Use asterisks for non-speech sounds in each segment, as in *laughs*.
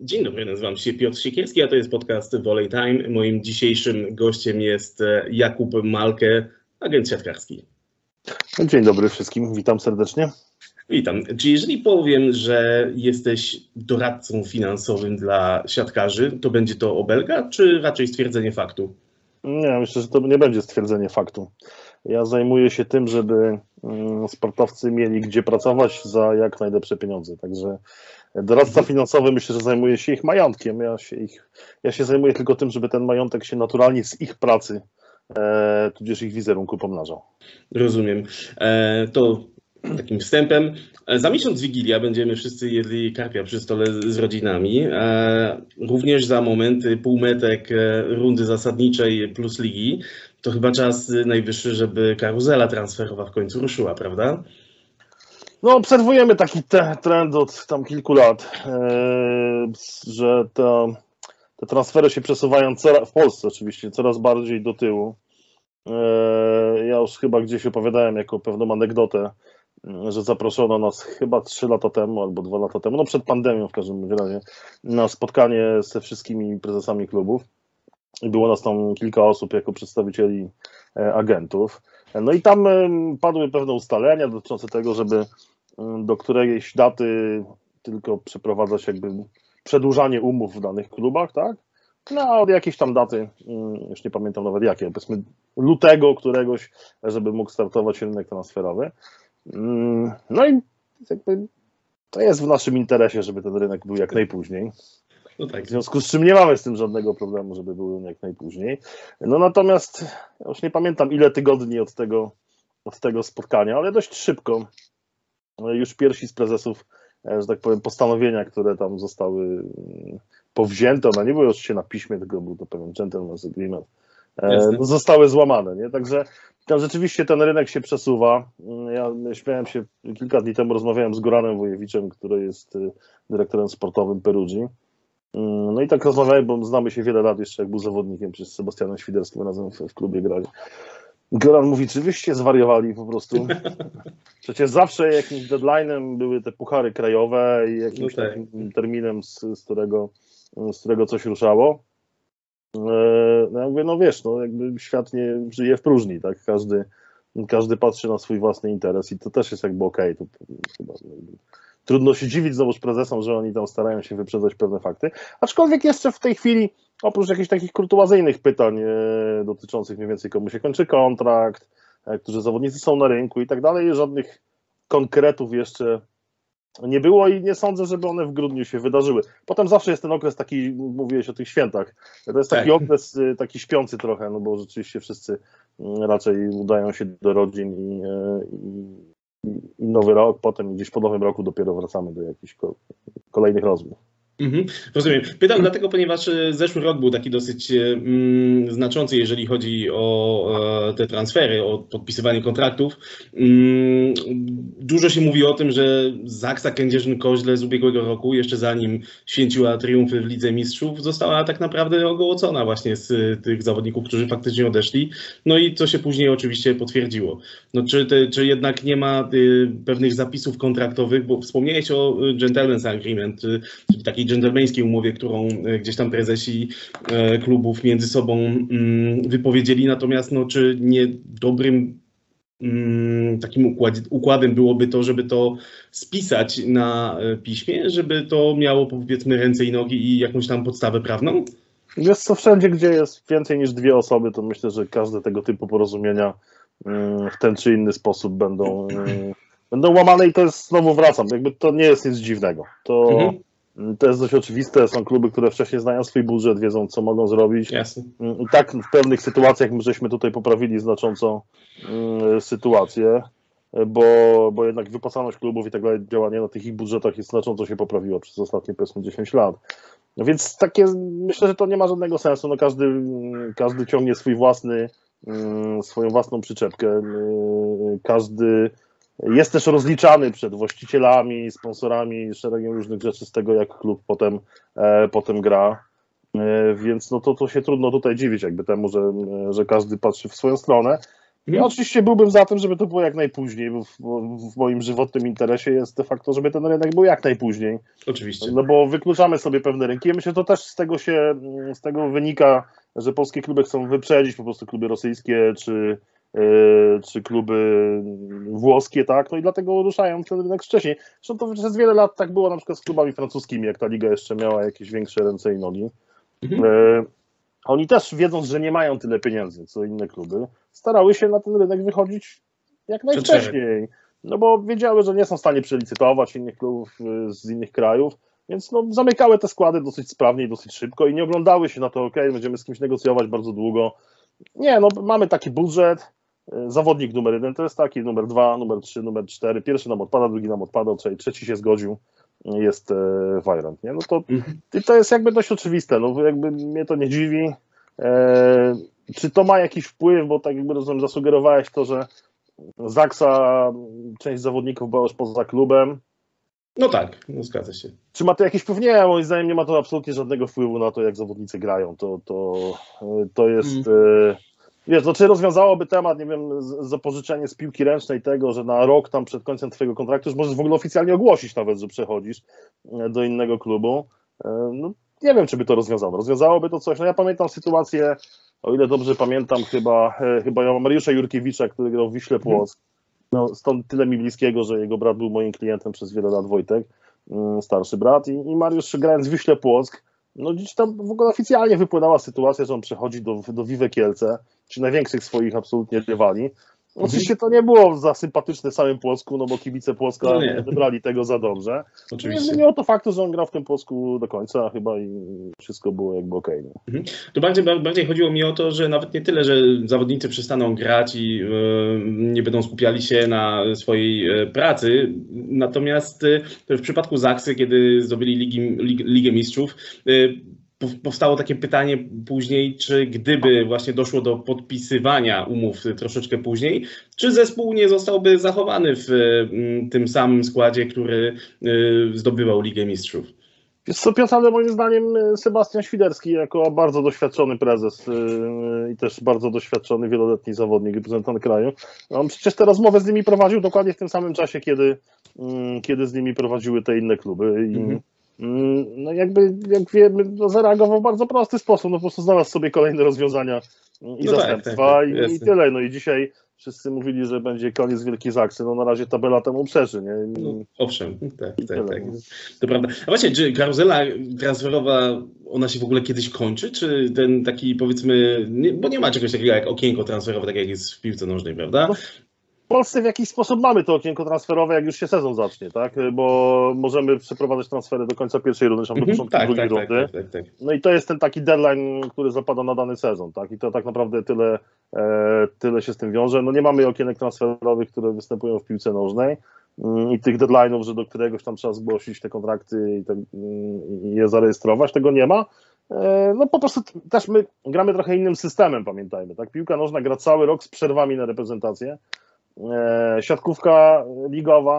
Dzień dobry, nazywam się Piotr Siekierski, a to jest podcast Volley Time. Moim dzisiejszym gościem jest e, Jakub Malkę, agent siatkarski. Dzień dobry wszystkim, witam serdecznie. Witam. Czy jeżeli powiem, że jesteś doradcą finansowym dla siatkarzy, to będzie to obelga, czy raczej stwierdzenie faktu? Nie, myślę, że to nie będzie stwierdzenie faktu. Ja zajmuję się tym, żeby mm, sportowcy mieli gdzie pracować za jak najlepsze pieniądze. Także doradca finansowy myślę, że zajmuje się ich majątkiem. Ja się, ich, ja się zajmuję tylko tym, żeby ten majątek się naturalnie z ich pracy, e, tudzież ich wizerunku pomnażał. Rozumiem. E, to takim wstępem. E, za miesiąc Wigilia będziemy wszyscy jedli karpia przy stole z rodzinami. E, również za momenty półmetek e, rundy zasadniczej plus ligi. To chyba czas najwyższy, żeby karuzela transferowa w końcu ruszyła, prawda? No, obserwujemy taki te, trend od tam kilku lat, że te, transfery się przesuwają w Polsce oczywiście coraz bardziej do tyłu. Ja już chyba gdzieś opowiadałem jako pewną anegdotę, że zaproszono nas chyba 3 lata temu albo 2 lata temu, no przed pandemią w każdym razie, na spotkanie ze wszystkimi prezesami klubów. I było nas tam kilka osób jako przedstawicieli e, agentów. No i tam padły pewne ustalenia dotyczące tego, żeby do którejś daty tylko przeprowadzać jakby przedłużanie umów w danych klubach, tak? No a od jakiejś tam daty, już nie pamiętam nawet jakie, powiedzmy lutego któregoś, żeby mógł startować rynek transferowy. Mm, no i jakby to jest w naszym interesie, żeby ten rynek był jak najpóźniej. No tak. W związku z czym nie mamy z tym żadnego problemu, żeby był jak najpóźniej. No natomiast ja już nie pamiętam ile tygodni od tego, od tego spotkania, ale dość szybko już pierwsi z prezesów, e, że tak powiem, postanowienia, które tam zostały mm, powzięte, one nie były oczywiście na piśmie, tylko był to pewien gentleman's agreement, e, zostały złamane. Nie? Także tam rzeczywiście ten rynek się przesuwa. Ja śmiałem się, kilka dni temu rozmawiałem z Goranem Wojewiczem, który jest y, dyrektorem sportowym Perugii. Mm, no i tak rozmawiałem, bo znamy się wiele lat jeszcze, jak był zawodnikiem, przez Sebastianem Świderskim razem w, w klubie grali. Goran mówi, czy wyście zwariowali po prostu? *laughs* Przecież zawsze jakimś deadline'em były te puchary krajowe i jakimś no tak. takim terminem, z, z, którego, z którego coś ruszało. E, no ja mówię, no wiesz, no jakby świat nie żyje w próżni, tak? Każdy, każdy patrzy na swój własny interes i to też jest jakby okej. Okay. chyba, trudno się dziwić znowuż prezesom, że oni tam starają się wyprzedzać pewne fakty. Aczkolwiek jeszcze w tej chwili, oprócz jakichś takich kurtuazyjnych pytań e, dotyczących mniej więcej komu się kończy kontrakt, e, którzy zawodnicy są na rynku i tak dalej, żadnych konkretów jeszcze nie było i nie sądzę, żeby one w grudniu się wydarzyły. Potem zawsze jest ten okres taki, mówiłeś o tych świętach, to jest taki tak. okres y, taki śpiący trochę, no bo rzeczywiście wszyscy mm, raczej udają się do rodzin i, y, i, i nowy rok, potem gdzieś po nowym roku dopiero wracamy do jakichś kolejnych rozmów. Mhm, rozumiem. Pytam dlatego, ponieważ e, zeszły rok był taki dosyć e, mm, znaczący, jeżeli chodzi o e, te transfery, o podpisywanie kontraktów. Mm, dużo się mówi o tym, że Zaksa Kędzierzyn-Koźle z ubiegłego roku, jeszcze zanim święciła triumfy w Lidze Mistrzów, została tak naprawdę ogołocona właśnie z tych zawodników, którzy faktycznie odeszli. No i co się później oczywiście potwierdziło. No, czy, te, czy jednak nie ma y, pewnych zapisów kontraktowych, bo wspomniałeś o Gentleman's Agreement, czyli takiej dżentelmeńskiej umowie, którą e, gdzieś tam prezesi e, klubów między sobą mm, wypowiedzieli. Natomiast no, czy nie dobrym mm, takim układem byłoby to, żeby to spisać na e, piśmie, żeby to miało powiedzmy ręce i nogi i jakąś tam podstawę prawną? Jest co, wszędzie, gdzie jest więcej niż dwie osoby, to myślę, że każde tego typu porozumienia mm, w ten czy inny sposób będą, będą łamane i to jest, znowu wracam, jakby to nie jest nic dziwnego. To, mhm. To jest dość oczywiste. Są kluby, które wcześniej znają swój budżet, wiedzą, co mogą zrobić. Jasne. I tak w pewnych sytuacjach my żeśmy tutaj poprawili znacząco mm, sytuację, bo, bo jednak wypłacalność klubów i tak dalej, działanie na tych ich budżetach jest znacząco się poprawiło przez ostatnie powiedzmy 10 lat. No więc takie, myślę, że to nie ma żadnego sensu. No każdy, każdy ciągnie swój własny, mm, swoją własną przyczepkę. Każdy jest też rozliczany przed właścicielami, sponsorami, szeregiem różnych rzeczy z tego, jak klub potem, e, potem gra. E, więc no to, to się trudno tutaj dziwić jakby temu, że, że każdy patrzy w swoją stronę. Ja oczywiście byłbym za tym, żeby to było jak najpóźniej, bo w, w moim żywotnym interesie jest de facto, żeby ten rynek był jak najpóźniej. Oczywiście. No bo wykluczamy sobie pewne rynki. Ja myślę, że to też z tego się, z tego wynika, że polskie kluby chcą wyprzedzić po prostu kluby rosyjskie czy, czy kluby włoskie, tak? No i dlatego ruszają ten rynek wcześniej. Zresztą to przez wiele lat tak było na przykład z klubami francuskimi, jak ta liga jeszcze miała jakieś większe ręce i nogi. Mhm. Yy, oni też wiedząc, że nie mają tyle pieniędzy, co inne kluby, starały się na ten rynek wychodzić jak najwcześniej. No bo wiedziały, że nie są w stanie przelicytować innych klubów y, z innych krajów, więc no, zamykały te składy dosyć sprawnie i dosyć szybko i nie oglądały się na to, ok, będziemy z kimś negocjować bardzo długo. Nie, no mamy taki budżet, y, zawodnik numer jeden to jest taki, numer dwa, numer trzy, numer cztery, pierwszy nam odpada, drugi nam odpada, trzeci, trzeci się zgodził, jest e, Wajrant, nie? No to, Mhm. i to jest jakby dość oczywiste, no jakby mnie to nie dziwi. E, czy to ma jakiś wpływ, bo tak jakby rozumiem, zasugerowałeś to, że Zaksa, część zawodników była już poza klubem. No tak, no zgadza się. Czy ma to jakiś wpływ? Nie, moim zdaniem nie ma to absolutnie żadnego wpływu na to, jak zawodnicy grają. To, to, to jest. e, Wiesz, no, czy rozwiązałoby temat, nie wiem, zapożyczenie z piłki ręcznej tego, że na rok tam przed końcem twojego kontraktu już możesz w ogóle oficjalnie ogłosić nawet, że przechodzisz e, do innego klubu. E, No, nie wiem, czy by to rozwiązało. Rozwiązałoby to coś. No ja pamiętam sytuację, o ile dobrze pamiętam, chyba, e, chyba Mariusza Jurkiewicza, który grał w Wiśle Płock. No, stąd tyle mi bliskiego, że jego brat był moim klientem przez wiele lat, Wojtek, mm, starszy brat. I, i Mariusz grając w Wiśle Płock, no gdzieś tam w ogóle oficjalnie wypłynęła sytuacja, że on przechodzi do, do Vive Kielce, czy największych swoich absolutnie rywali. Oczywiście to nie było za sympatyczne samym Płocku, no bo kibice Płocka No nie. nie wybrali tego za dobrze. Nie Oczywiście. zmieniło to faktu, że on grał w tym Płocku do końca chyba i wszystko było jakby okej. nie? To bardziej, bardziej chodziło mi o to, że nawet nie tyle, że zawodnicy przestaną grać i e, nie będą skupiali się na swojej e, pracy, natomiast e, w przypadku Zaksy, kiedy zdobyli Ligi, Lig, Ligę Mistrzów, pow- powstało takie pytanie później, czy gdyby właśnie doszło do podpisywania umów troszeczkę później, czy zespół nie zostałby zachowany w e, tym samym składzie, który e, zdobywał Ligę Mistrzów? Wiesz co, Piotr, ale moim zdaniem y, Sebastian Świderski jako bardzo doświadczony prezes yy, i też bardzo doświadczony wieloletni zawodnik, reprezentant kraju, on przecież te rozmowy z nimi prowadził dokładnie w tym samym czasie, kiedy, mm, kiedy z nimi prowadziły te inne kluby i Mhm. Mm, no jakby, jak wiemy, no zareagował w bardzo prosty sposób, no po prostu znalazł sobie kolejne rozwiązania mm, i No tak, zastępstwa tak, tak, i, i jasne. tyle, no i dzisiaj wszyscy mówili, że będzie koniec Wielkiej Zaksy, no na razie tabela temu przeży, nie? No, owszem, tak, I tak, tak. no. To prawda. A właśnie, czy karuzela transferowa, ona się w ogóle kiedyś kończy? Czy ten taki powiedzmy, nie, bo nie ma czegoś takiego jak okienko transferowe, tak jak jest w piłce nożnej, prawda? W Polsce w jakiś sposób mamy to okienko transferowe, jak już się sezon zacznie, tak? Bo możemy przeprowadzać transfery do końca pierwszej rundy, czy do Mhm, początku tak, drugiej tak, tak, rundy. tak, tak, tak. No i to jest ten taki deadline, który zapada na dany sezon, tak? I to tak naprawdę tyle, e, tyle się z tym wiąże. No nie mamy okienek transferowych, które występują w piłce nożnej mm, i tych deadline'ów, że do któregoś tam trzeba zgłosić te kontrakty i, te, mm, i je zarejestrować, tego nie ma. E, No po prostu też my gramy trochę innym systemem, pamiętajmy, tak? Piłka nożna gra cały rok z przerwami na reprezentację. E, Siatkówka ligowa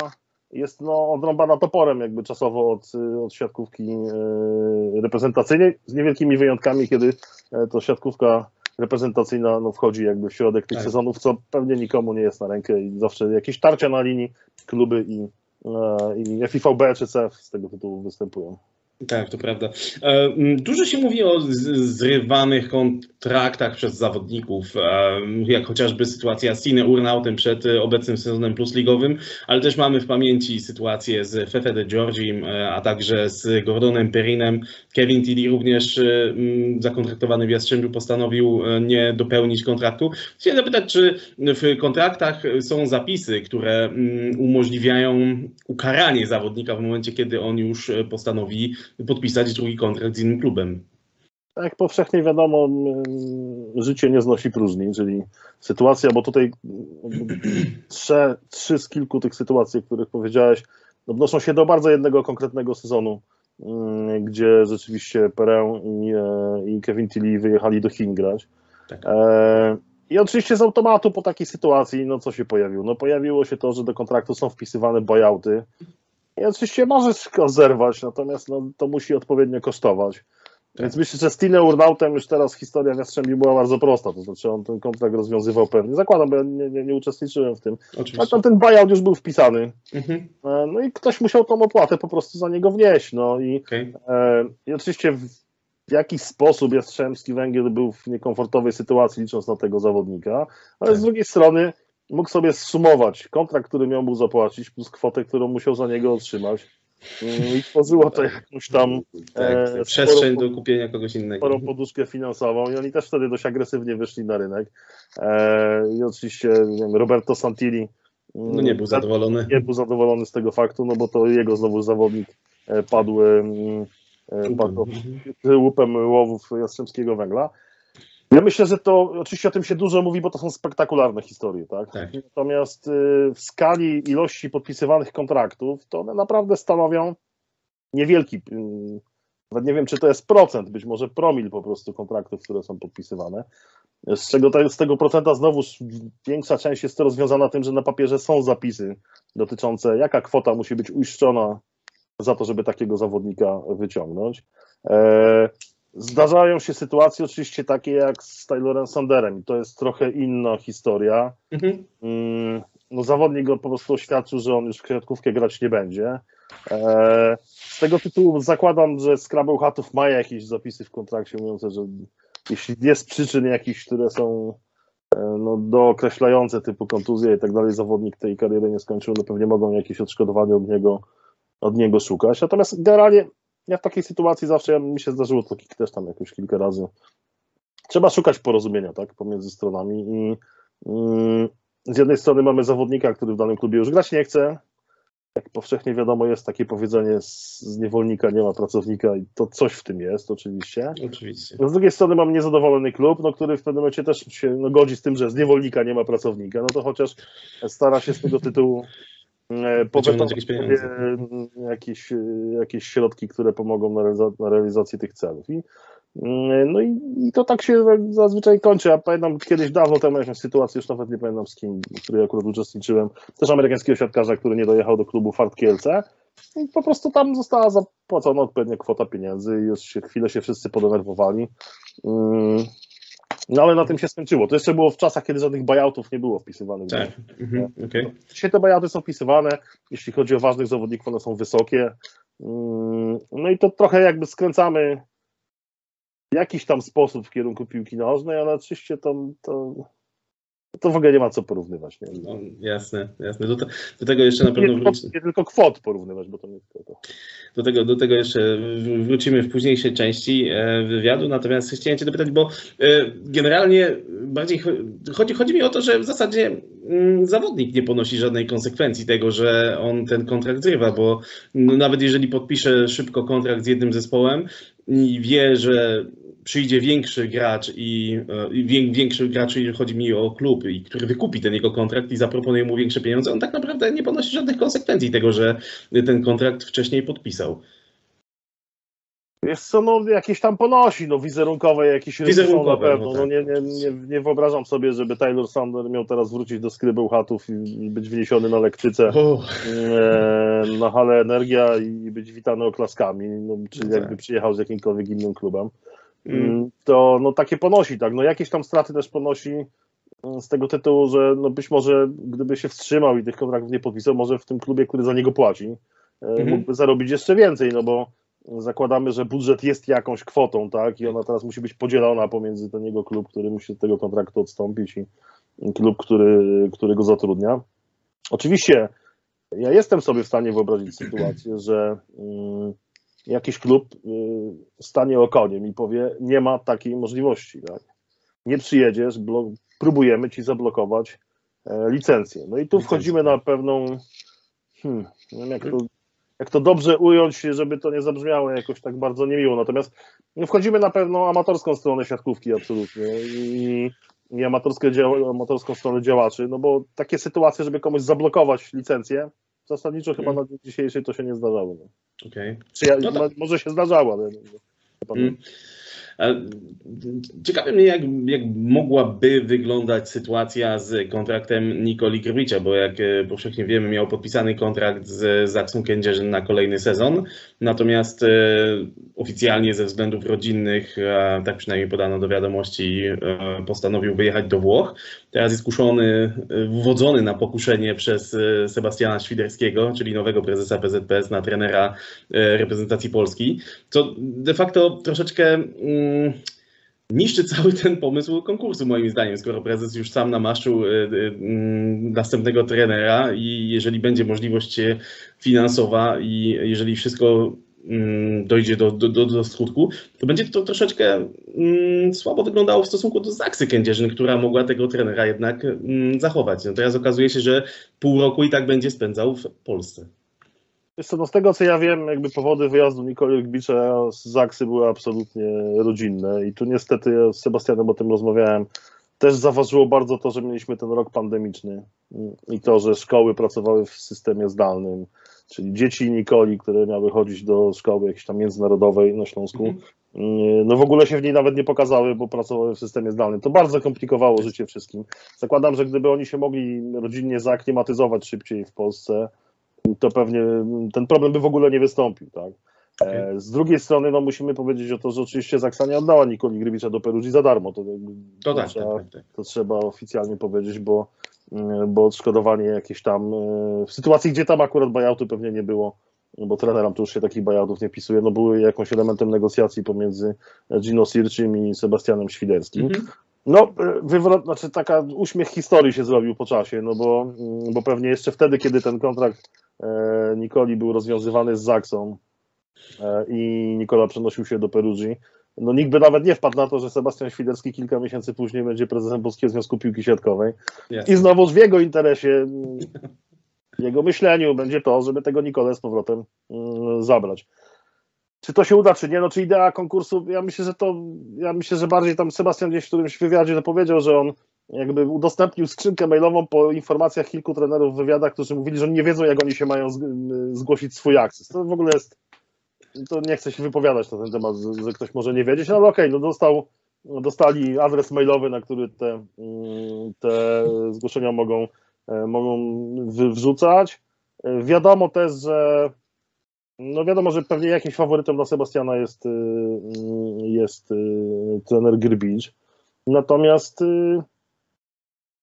jest no, odrąbana toporem jakby czasowo od, od siatkówki e, reprezentacyjnej, z niewielkimi wyjątkami, kiedy e, to siatkówka reprezentacyjna no, wchodzi jakby w środek tych Tak. sezonów, co pewnie nikomu nie jest na rękę i zawsze jakieś tarcia na linii kluby i, i FIVB czy CEF z tego tytułu występują. Tak, to prawda. E, m, Dużo się mówi o zrywanych kontraktach przez zawodników, e, jak chociażby sytuacja z Cine Urnautem przed e, obecnym sezonem plusligowym, ale też mamy w pamięci sytuację z Fefe de Georgim, e, a także z Gordonem Perinem. Kevin Tilly również e, m, zakontraktowany w Jastrzębiu postanowił nie dopełnić kontraktu. Chciałem zapytać, czy w kontraktach są zapisy, które mm, umożliwiają ukaranie zawodnika w momencie, kiedy on już postanowi podpisać drugi kontrakt z innym klubem. Tak powszechnie wiadomo, życie nie znosi próżni, czyli sytuacja, bo tutaj trzy, trzy z kilku tych sytuacji, o których powiedziałeś, odnoszą się do bardzo jednego konkretnego sezonu, mm, gdzie rzeczywiście Perę i, e, i Kevin Tilly wyjechali do Chin grać. Tak. E, I oczywiście z automatu po takiej sytuacji, no co się pojawiło? No pojawiło się to, że do kontraktu są wpisywane buyouty. I oczywiście możesz go zerwać, natomiast no, to musi odpowiednio kosztować. Więc myślę, że z Tine Urnautem już teraz historia w Jastrzębiu była bardzo prosta, to znaczy on ten kontrakt rozwiązywał pewnie. Zakładam, bo ja nie, nie, nie uczestniczyłem w tym. Ale Oczywiście. tam ten buyout już był wpisany. Mhm. E, No i ktoś musiał tą opłatę po prostu za niego wnieść. No i, Okej. e, i oczywiście w, w jakiś sposób Jastrzębski Węgiel był w niekomfortowej sytuacji, licząc na tego zawodnika, ale Tak. z drugiej strony mógł sobie zsumować kontrakt, który miał mu zapłacić, plus kwotę, którą musiał za niego otrzymać. Mm, I tworzyło to jakąś tam Tak, e, przestrzeń sporą- do kupienia kogoś innego. sporą poduszkę finansową i oni też wtedy dość agresywnie wyszli na rynek. E, I oczywiście nie wiem, Roberto Santilli mm, No nie był zadowolony. nie był zadowolony z tego faktu, no bo to jego znowu zawodnik e, padł, mm, e, padł Mhm. łupem łowów Jastrzębskiego Węgla. Ja myślę, że to, oczywiście o tym się dużo mówi, bo to są spektakularne historie, tak? Tak. Natomiast y, w skali ilości podpisywanych kontraktów, to one naprawdę stanowią niewielki, y, nawet nie wiem, czy to jest procent, być może promil po prostu kontraktów, które są podpisywane. Z czego te, z tego procenta znowuż większa część jest rozwiązana tym, że na papierze są zapisy dotyczące, jaka kwota musi być uiszczona za to, żeby takiego zawodnika wyciągnąć. Zdarzają się sytuacje oczywiście takie jak z Taylorem Sanderem i to jest trochę inna historia. Mhm. Mm, No zawodnik go po prostu oświadczył, że on już w kwiatkówkę grać nie będzie. E, Z tego tytułu zakładam, że Scrabble Hatów ma jakieś zapisy w kontrakcie mówiące, że jeśli z przyczyn jakichś, które są e, no, dookreślające typu kontuzje i tak dalej, zawodnik tej kariery nie skończył, no pewnie mogą jakieś odszkodowanie od niego, od niego szukać. Natomiast generalnie ja w takiej sytuacji zawsze, ja, mi się zdarzyło to też tam jakoś kilka razy, trzeba szukać porozumienia tak, pomiędzy stronami i mm, z jednej strony mamy zawodnika, który w danym klubie już grać nie chce, jak powszechnie wiadomo jest takie powiedzenie z, z niewolnika nie ma pracownika i to coś w tym jest oczywiście. Oczywiście. No z drugiej strony mam niezadowolony klub, no, który w pewnym momencie też się no, godzi z tym, że z niewolnika nie ma pracownika, no to chociaż stara się z tego tytułu e, powetować jakieś jakieś, środki, które pomogą na, realiza- na realizację tych celów. I, mm, no i, i to tak się zazwyczaj kończy. Ja pamiętam kiedyś dawno temu jakąś sytuację, już nawet nie pamiętam z kim, w której akurat uczestniczyłem, też amerykańskiego siatkarza, który nie dojechał do klubu Fart Kielce. I po prostu tam została zapłacona odpowiednia kwota pieniędzy i już się, chwilę się wszyscy podenerwowali. No ale na tym się skończyło. To jeszcze było w czasach, kiedy żadnych buyoutów nie było wpisywanych. Tak. Mhm. Okej. Dzisiaj te buyouty są wpisywane, jeśli chodzi o ważnych zawodników, one są wysokie. Mm, No i to trochę jakby skręcamy w jakiś tam sposób w kierunku piłki nożnej, ale oczywiście to, to, to w ogóle nie ma co porównywać. Nie, No, jasne, jasne. Do, te, do tego jeszcze na nie, pewno tylko, wróci, nie tylko kwot porównywać, bo to nie tylko to. do tego, do tego jeszcze wrócimy w późniejszej części e, wywiadu. Natomiast chciałem Cię dopytać, bo e, generalnie bardziej cho- chodzi, chodzi mi o to, że w zasadzie mm, zawodnik nie ponosi żadnej konsekwencji tego, że on ten kontrakt zrywa, bo nawet jeżeli podpisze szybko kontrakt z jednym zespołem i wie, że przyjdzie większy gracz i, e, i wię- większy gracz, jeżeli chodzi mi o klub, i który wykupi ten jego kontrakt i zaproponuje mu większe pieniądze, on tak naprawdę nie ponosi żadnych konsekwencji tego, że ten kontrakt wcześniej podpisał. Wiesz co, no jakieś tam ponosi, no wizerunkowe jakieś ryzyko na Wizerunkowe, pewno. no No, tak, nie, nie, nie, nie wyobrażam sobie, żeby Taylor Sander miał teraz wrócić do skrybeł chatów i być wniesiony na lektyce. E, na halę Energia i być witany oklaskami, no, czy No jakby tak. przyjechał z jakimkolwiek innym klubem, Mm. mm. to no, takie ponosi, tak, no jakieś tam straty też ponosi mm, z tego tytułu, że no, być może gdyby się wstrzymał i tych kontraktów nie podpisał, może w tym klubie, który za niego płaci, Mhm. mógłby zarobić jeszcze więcej, no bo zakładamy, że budżet jest jakąś kwotą, tak, i ona teraz musi być podzielona pomiędzy ten jego klub, który musi od tego kontraktu odstąpić i klub, który, który go zatrudnia. Oczywiście ja jestem sobie w stanie wyobrazić sytuację, że mm, jakiś klub y, stanie okoniem i powie, nie ma takiej możliwości, tak? Nie przyjedziesz, próbujemy ci zablokować e, licencję. No i tu wchodzimy na pewną, hmm, nie wiem jak to, jak to dobrze ująć, żeby to nie zabrzmiało jakoś tak bardzo niemiło. Natomiast no, wchodzimy na pewną amatorską stronę siatkówki absolutnie i, i amatorskie dzia- amatorską stronę działaczy, no bo takie sytuacje, żeby komuś zablokować licencję, zasadniczo chyba na dzień dzisiejszy to się nie zdarzało. No. Czy ja, No tak. mo- może się zdarzało, ale nie, nie pamiętam. Mm. Ciekawe mnie, jak, jak mogłaby wyglądać sytuacja z kontraktem Nikoli Grbicia, bo jak e, powszechnie wiemy, miał podpisany kontrakt z Zaksą Kędzierzyn na kolejny sezon, natomiast e, oficjalnie ze względów rodzinnych, tak przynajmniej podano do wiadomości, postanowił wyjechać do Włoch. Teraz jest kuszony, wwodzony na pokuszenie przez Sebastiana Świderskiego, czyli nowego prezesa PZPS na trenera reprezentacji Polski, co de facto troszeczkę mm, niszczy cały ten pomysł konkursu, moim zdaniem, skoro prezes już sam namaszczył y, y, mm, następnego trenera i jeżeli będzie możliwość finansowa i jeżeli wszystko mm, dojdzie do, do, do, skutku, to będzie to troszeczkę mm, słabo wyglądało w stosunku do Zaksy Kędzierzyn, która mogła tego trenera jednak mm, zachować. No teraz okazuje się, że pół roku i tak będzie spędzał w Polsce. Wiesz no z tego co ja wiem, jakby powody wyjazdu Nikoli Gbicza z Zaksy były absolutnie rodzinne i tu niestety ja z Sebastianem o tym rozmawiałem, też zaważyło bardzo to, że mieliśmy ten rok pandemiczny i to, że szkoły pracowały w systemie zdalnym, czyli dzieci Nikoli, które miały chodzić do szkoły jakiejś tam międzynarodowej na Śląsku, mm -hmm. no w ogóle się w niej nawet nie pokazały, bo pracowały w systemie zdalnym. To bardzo komplikowało życie wszystkim. Zakładam, że gdyby oni się mogli rodzinnie zaaklimatyzować szybciej w Polsce, to pewnie ten problem by w ogóle nie wystąpił, tak? Okay. Z drugiej strony, no musimy powiedzieć o to, że oczywiście Zaksa nie oddała Nikoli Grybicza do Peruzji za darmo. To, to, tak, trzeba, tak, tak, to trzeba oficjalnie powiedzieć, bo, bo odszkodowanie jakieś tam w sytuacji, gdzie tam akurat buyoutu pewnie nie było, bo treneram to już się takich buyoutów nie pisuje, no były jakąś elementem negocjacji pomiędzy Gino Sirczym i Sebastianem Świderskim. Mm -hmm. No, wywrot, znaczy taka uśmiech historii się zrobił po czasie, no bo, bo pewnie jeszcze wtedy, kiedy ten kontrakt E, Nikoli był rozwiązywany z Zaksą e, i Nikola przenosił się do Perugii. No nikt by nawet nie wpadł na to, że Sebastian Świderski kilka miesięcy później będzie prezesem Polskiego Związku Piłki Siatkowej. Yes. I znowu w jego interesie, w jego myśleniu będzie to, żeby tego Nikolę z powrotem mm, zabrać. Czy to się uda, czy nie? No, czy idea konkursu, ja myślę, że to, ja myślę, że bardziej tam Sebastian gdzieś w którymś wywiadzie to powiedział, że on jakby udostępnił skrzynkę mailową po informacjach kilku trenerów w wywiadach, którzy mówili, że nie wiedzą, jak oni się mają zgłosić swój akces. To w ogóle jest, to nie chcę się wypowiadać na ten temat, że ktoś może nie wiedzieć, no ale okej, okay, no dostał, dostali adres mailowy, na który te, mm, te zgłoszenia mogą, e, mogą wrzucać. E, wiadomo też, że no wiadomo, że pewnie jakimś faworytem dla Sebastiana jest, y, jest y, trener Grbicz. Natomiast y,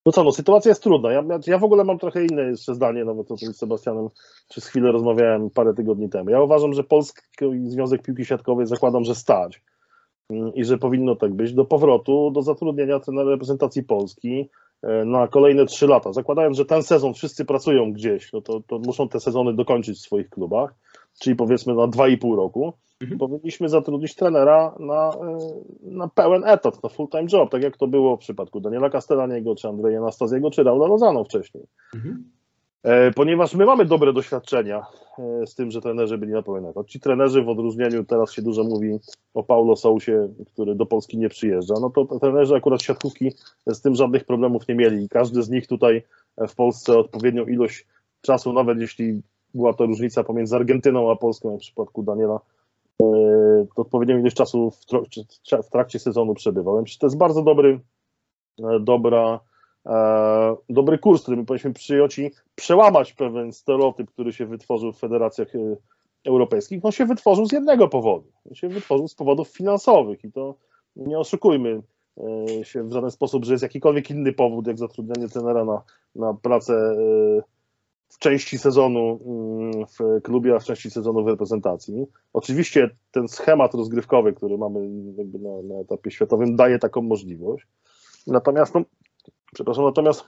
no co, no sytuacja jest trudna. Ja, ja w ogóle mam trochę inne jeszcze zdanie, nawet o tym z Sebastianem przez chwilę rozmawiałem parę tygodni temu. Ja uważam, że Polski Związek Piłki Siatkowej zakładam, że stać i że powinno tak być do powrotu, do zatrudnienia trenera reprezentacji Polski na kolejne trzy lata. Zakładając, że ten sezon wszyscy pracują gdzieś, no to, to muszą te sezony dokończyć w swoich klubach, czyli powiedzmy na dwa i pół roku mhm. powinniśmy zatrudnić trenera na, e, na pełen etat, na full-time job, tak jak to było w przypadku Daniela Castellaniego, czy Andrzeja Anastazjego, czy Raula Lozano wcześniej. Mhm. E, ponieważ my mamy dobre doświadczenia e, z tym, że trenerzy byli na pełen etat. Ci trenerzy w odróżnieniu, teraz się dużo mówi o Paulo Sousie, który do Polski nie przyjeżdża, no to trenerzy akurat siatkówki z tym żadnych problemów nie mieli i każdy z nich tutaj w Polsce odpowiednią ilość czasu, nawet jeśli była to różnica pomiędzy Argentyną a Polską, w przypadku Daniela to e, odpowiednią ilość czasu w, trakcie sezonu przebywał. To jest bardzo dobry, e, dobra, e, dobry kurs, który my powinniśmy przyjąć i przełamać pewien stereotyp, który się wytworzył w federacjach europejskich. On się wytworzył z jednego powodu. On się wytworzył z powodów finansowych i to nie oszukujmy się w żaden sposób, że jest jakikolwiek inny powód, jak zatrudnianie trenera na, na pracę w części sezonu mm, w klubie, a w części sezonu w reprezentacji. Oczywiście ten schemat rozgrywkowy, który mamy na, na, etapie światowym, daje taką możliwość. Natomiast, no, przepraszam, natomiast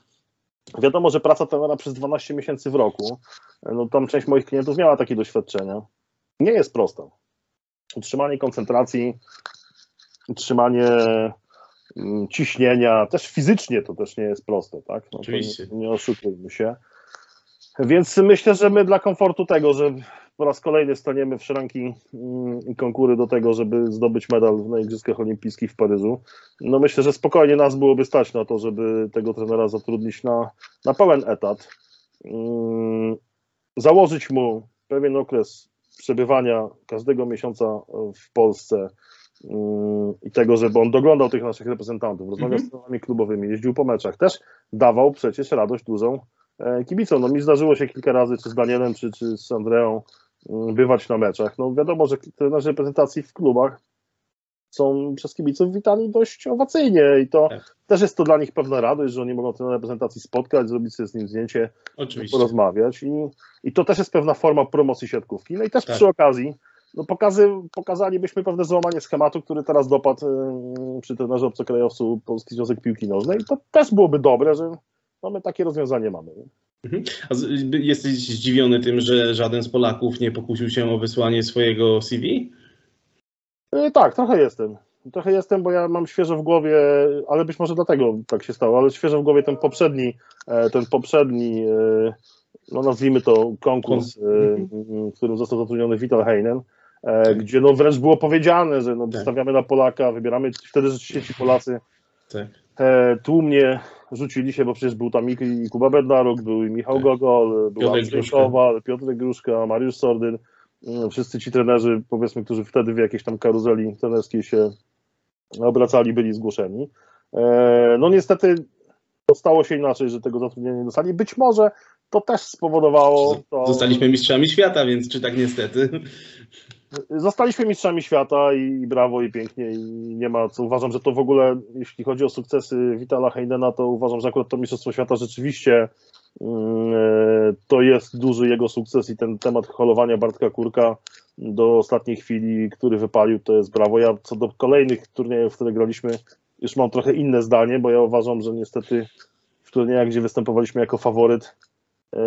wiadomo, że praca trenera przez 12 miesięcy w roku, no tam część moich klientów miała takie doświadczenia, nie jest prosta. Utrzymanie koncentracji, utrzymanie mm, ciśnienia, też fizycznie to też nie jest proste, tak? No, Oczywiście. Nie, nie oszukujmy się. Więc myślę, że my dla komfortu tego, że po raz kolejny staniemy w szranki mm, i konkury do tego, żeby zdobyć medal na Igrzyskach Olimpijskich w Paryżu, no myślę, że spokojnie nas byłoby stać na to, żeby tego trenera zatrudnić na, na pełen etat, mm, założyć mu pewien okres przebywania każdego miesiąca w Polsce mm, i tego, żeby on doglądał tych naszych reprezentantów, rozmawiał Mhm. z stronami klubowymi, jeździł po meczach, też dawał przecież radość dużą kibicom. No mi zdarzyło się kilka razy, czy z Danielem, czy, czy z Andreą, mm, bywać na meczach. No wiadomo, że trenerzy reprezentacji w klubach są przez kibiców witani dość owacyjnie i to Tak. też jest to dla nich pewna radość, że oni mogą trenera reprezentacji spotkać, zrobić sobie z nim zdjęcie, Oczywiście. porozmawiać i, i to też jest pewna forma promocji siatkówki. No i też Tak. przy okazji no pokazy, pokazalibyśmy pewne złamanie schematu, który teraz dopadł y, przy trenerze obcokrajowcu Polski Związek Piłki Nożnej i to też byłoby dobre, że no my takie rozwiązanie mamy. A z- jesteś zdziwiony tym, że żaden z Polaków nie pokusił się o wysłanie swojego CV? Y, Tak, trochę jestem. Trochę jestem, bo ja mam świeżo w głowie, ale być może dlatego tak się stało, ale świeżo w głowie ten poprzedni, e, ten poprzedni, e, no nazwijmy to konkurs, e, w którym został zatrudniony Vital Heinen, e, Tak. gdzie no wręcz było powiedziane, że no Tak. stawiamy na Polaka, wybieramy, wtedy rzeczywiście ci Polacy Tak. e, tłumnie rzucili się, bo przecież był tam i Kuba Bednaruk, był i Michał. Gogol, był Andrzej Gruszka. Kowal, Piotr Gruszka, Mariusz Sordyn, Mm, wszyscy ci trenerzy, powiedzmy, którzy wtedy w jakiejś tam karuzeli trenerskiej się obracali, byli zgłoszeni. E, No niestety stało się inaczej, że tego zatrudnienia nie dostali. Być może to też spowodowało to... Zostaliśmy mistrzami świata, więc czy tak niestety? Zostaliśmy mistrzami świata i, i brawo i pięknie i nie ma co. Uważam, że to w ogóle, jeśli chodzi o sukcesy Witala Heidena, to uważam, że akurat to Mistrzostwo Świata rzeczywiście mm, e, to jest duży jego sukces i ten temat holowania Bartka Kurka do ostatniej chwili, który wypalił, to jest brawo. Ja co do kolejnych turniejów, w które graliśmy, już mam trochę inne zdanie, bo ja uważam, że niestety w turniejach, gdzie występowaliśmy jako faworyt, e,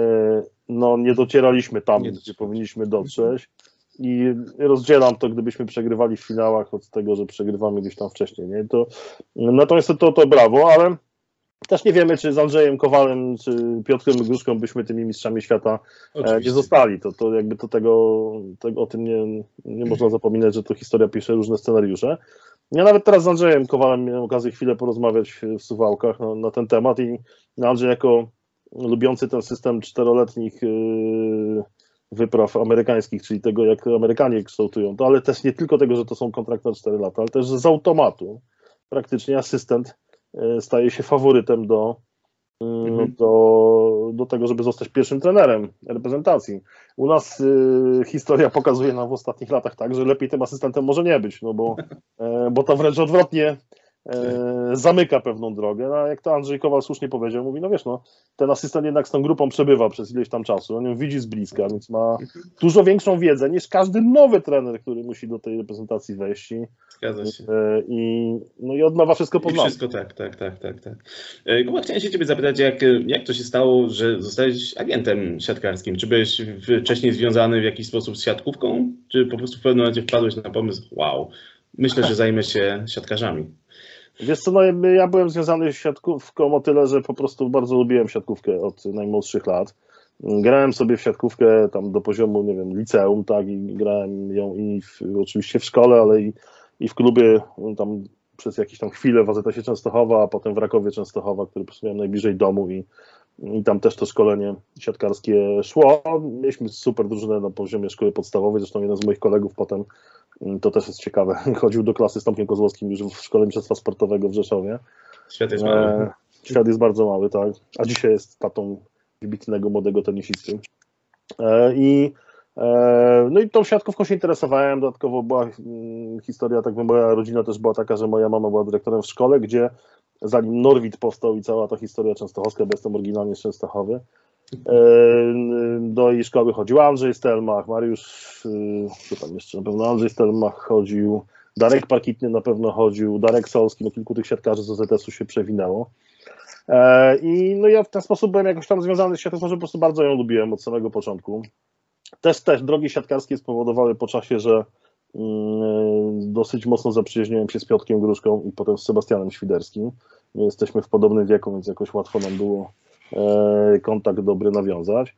no nie docieraliśmy tam, Nie gdzie powinniśmy dotrzeć. I rozdzielam to, gdybyśmy przegrywali w finałach od tego, że przegrywamy gdzieś tam wcześniej. Nie? To, natomiast to, to brawo, ale też nie wiemy, czy z Andrzejem Kowalem, czy Piotrem Gruszką byśmy tymi mistrzami świata e, nie Oczywiście. zostali. To, to jakby to tego, tego o tym nie, nie można *clears throat* zapominać, że to historia pisze różne scenariusze. Ja nawet teraz z Andrzejem Kowalem miałem okazję chwilę porozmawiać w Suwałkach na, na ten temat i Andrzej jako lubiący ten system czteroletnich yy, wypraw amerykańskich, czyli tego, jak Amerykanie kształtują to, ale też nie tylko tego, że to są kontrakty na 4 lata, ale też że z automatu praktycznie asystent yy, staje się faworytem do, yy, Mhm. do, do tego, żeby zostać pierwszym trenerem reprezentacji. U nas yy, historia pokazuje nam w ostatnich latach tak, że lepiej tym asystentem może nie być, no bo, e, bo to wręcz odwrotnie e, zamyka pewną drogę. No, a jak to Andrzej Kowal słusznie powiedział, mówi, no wiesz, no, ten asystent jednak z tą grupą przebywa przez ileś tam czasu, on ją widzi z bliska, więc ma dużo większą wiedzę niż każdy nowy trener, który musi do tej reprezentacji wejść i, e, i, no, i od nowa wszystko poznać. wszystko tak, tak, tak, tak, tak. E, Kuba, chciałem się ciebie zapytać, jak, jak to się stało, że zostałeś agentem siatkarskim? Czy byłeś wcześniej związany w jakiś sposób z siatkówką, czy po prostu w pewnym momencie wpadłeś na pomysł, wow, myślę, że zajmę się siatkarzami? Wiesz co, no ja byłem związany z siatkówką o tyle, że po prostu bardzo lubiłem siatkówkę od najmłodszych lat. Grałem sobie w siatkówkę tam do poziomu, nie wiem, liceum, tak, i grałem ją i w, oczywiście w szkole, ale i, i w klubie no, tam przez jakieś tam chwilę w AZS-ie Częstochowa, a potem w Rakowie Częstochowa, który po prostu miałem najbliżej domu i, i tam też to szkolenie siatkarskie szło. Mieliśmy super drużynę na poziomie szkoły podstawowej, zresztą jeden z moich kolegów potem to też jest ciekawe. *laughs* Chodził do klasy z Tomkiem Kozłowskim już w szkole mistrzostwa sportowego w Rzeszowie. Świat jest mały. E, świat jest bardzo mały, tak. A dzisiaj jest tatą wybitnego młodego tenisisty. E, I e, no i tą siatkówką się interesowałem. Dodatkowo była mm, historia, tak moja rodzina też była taka, że moja mama była dyrektorem w szkole, gdzie zanim Norwid powstał i cała ta historia częstochowska, bo jestem oryginalnie z Częstochowy, e, do jej szkoły chodził Andrzej Stelmach, Mariusz, y, co tam jeszcze, na pewno Andrzej Stelmach chodził, Darek Parkitny na pewno chodził, Darek Solski, no kilku tych siatkarzy z OZS-u się przewinęło. E, I no ja w ten sposób byłem jakoś tam związany z siatkówką, że po prostu bardzo ją lubiłem od samego początku. Też też drogi siatkarskie spowodowały po czasie, że dosyć mocno zaprzyjaźniłem się z Piotrkiem Gruszką i potem z Sebastianem Świderskim. My jesteśmy w podobnym wieku, więc jakoś łatwo nam było e, kontakt dobry nawiązać.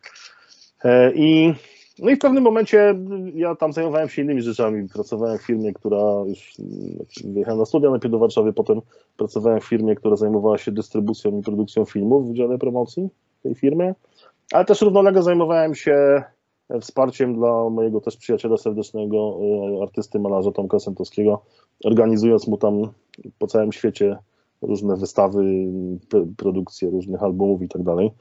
E, I no i w pewnym momencie ja tam zajmowałem się innymi rzeczami. Pracowałem w firmie, która już mm, wyjechałem na studia najpierw do Warszawy, potem pracowałem w firmie, która zajmowała się dystrybucją i produkcją filmów w dziale promocji tej firmy, ale też równolegle zajmowałem się wsparciem dla mojego też przyjaciela serdecznego, artysty, malarza Tomka Sentowskiego, organizując mu tam po całym świecie różne wystawy, produkcje różnych albumów i tak dalej.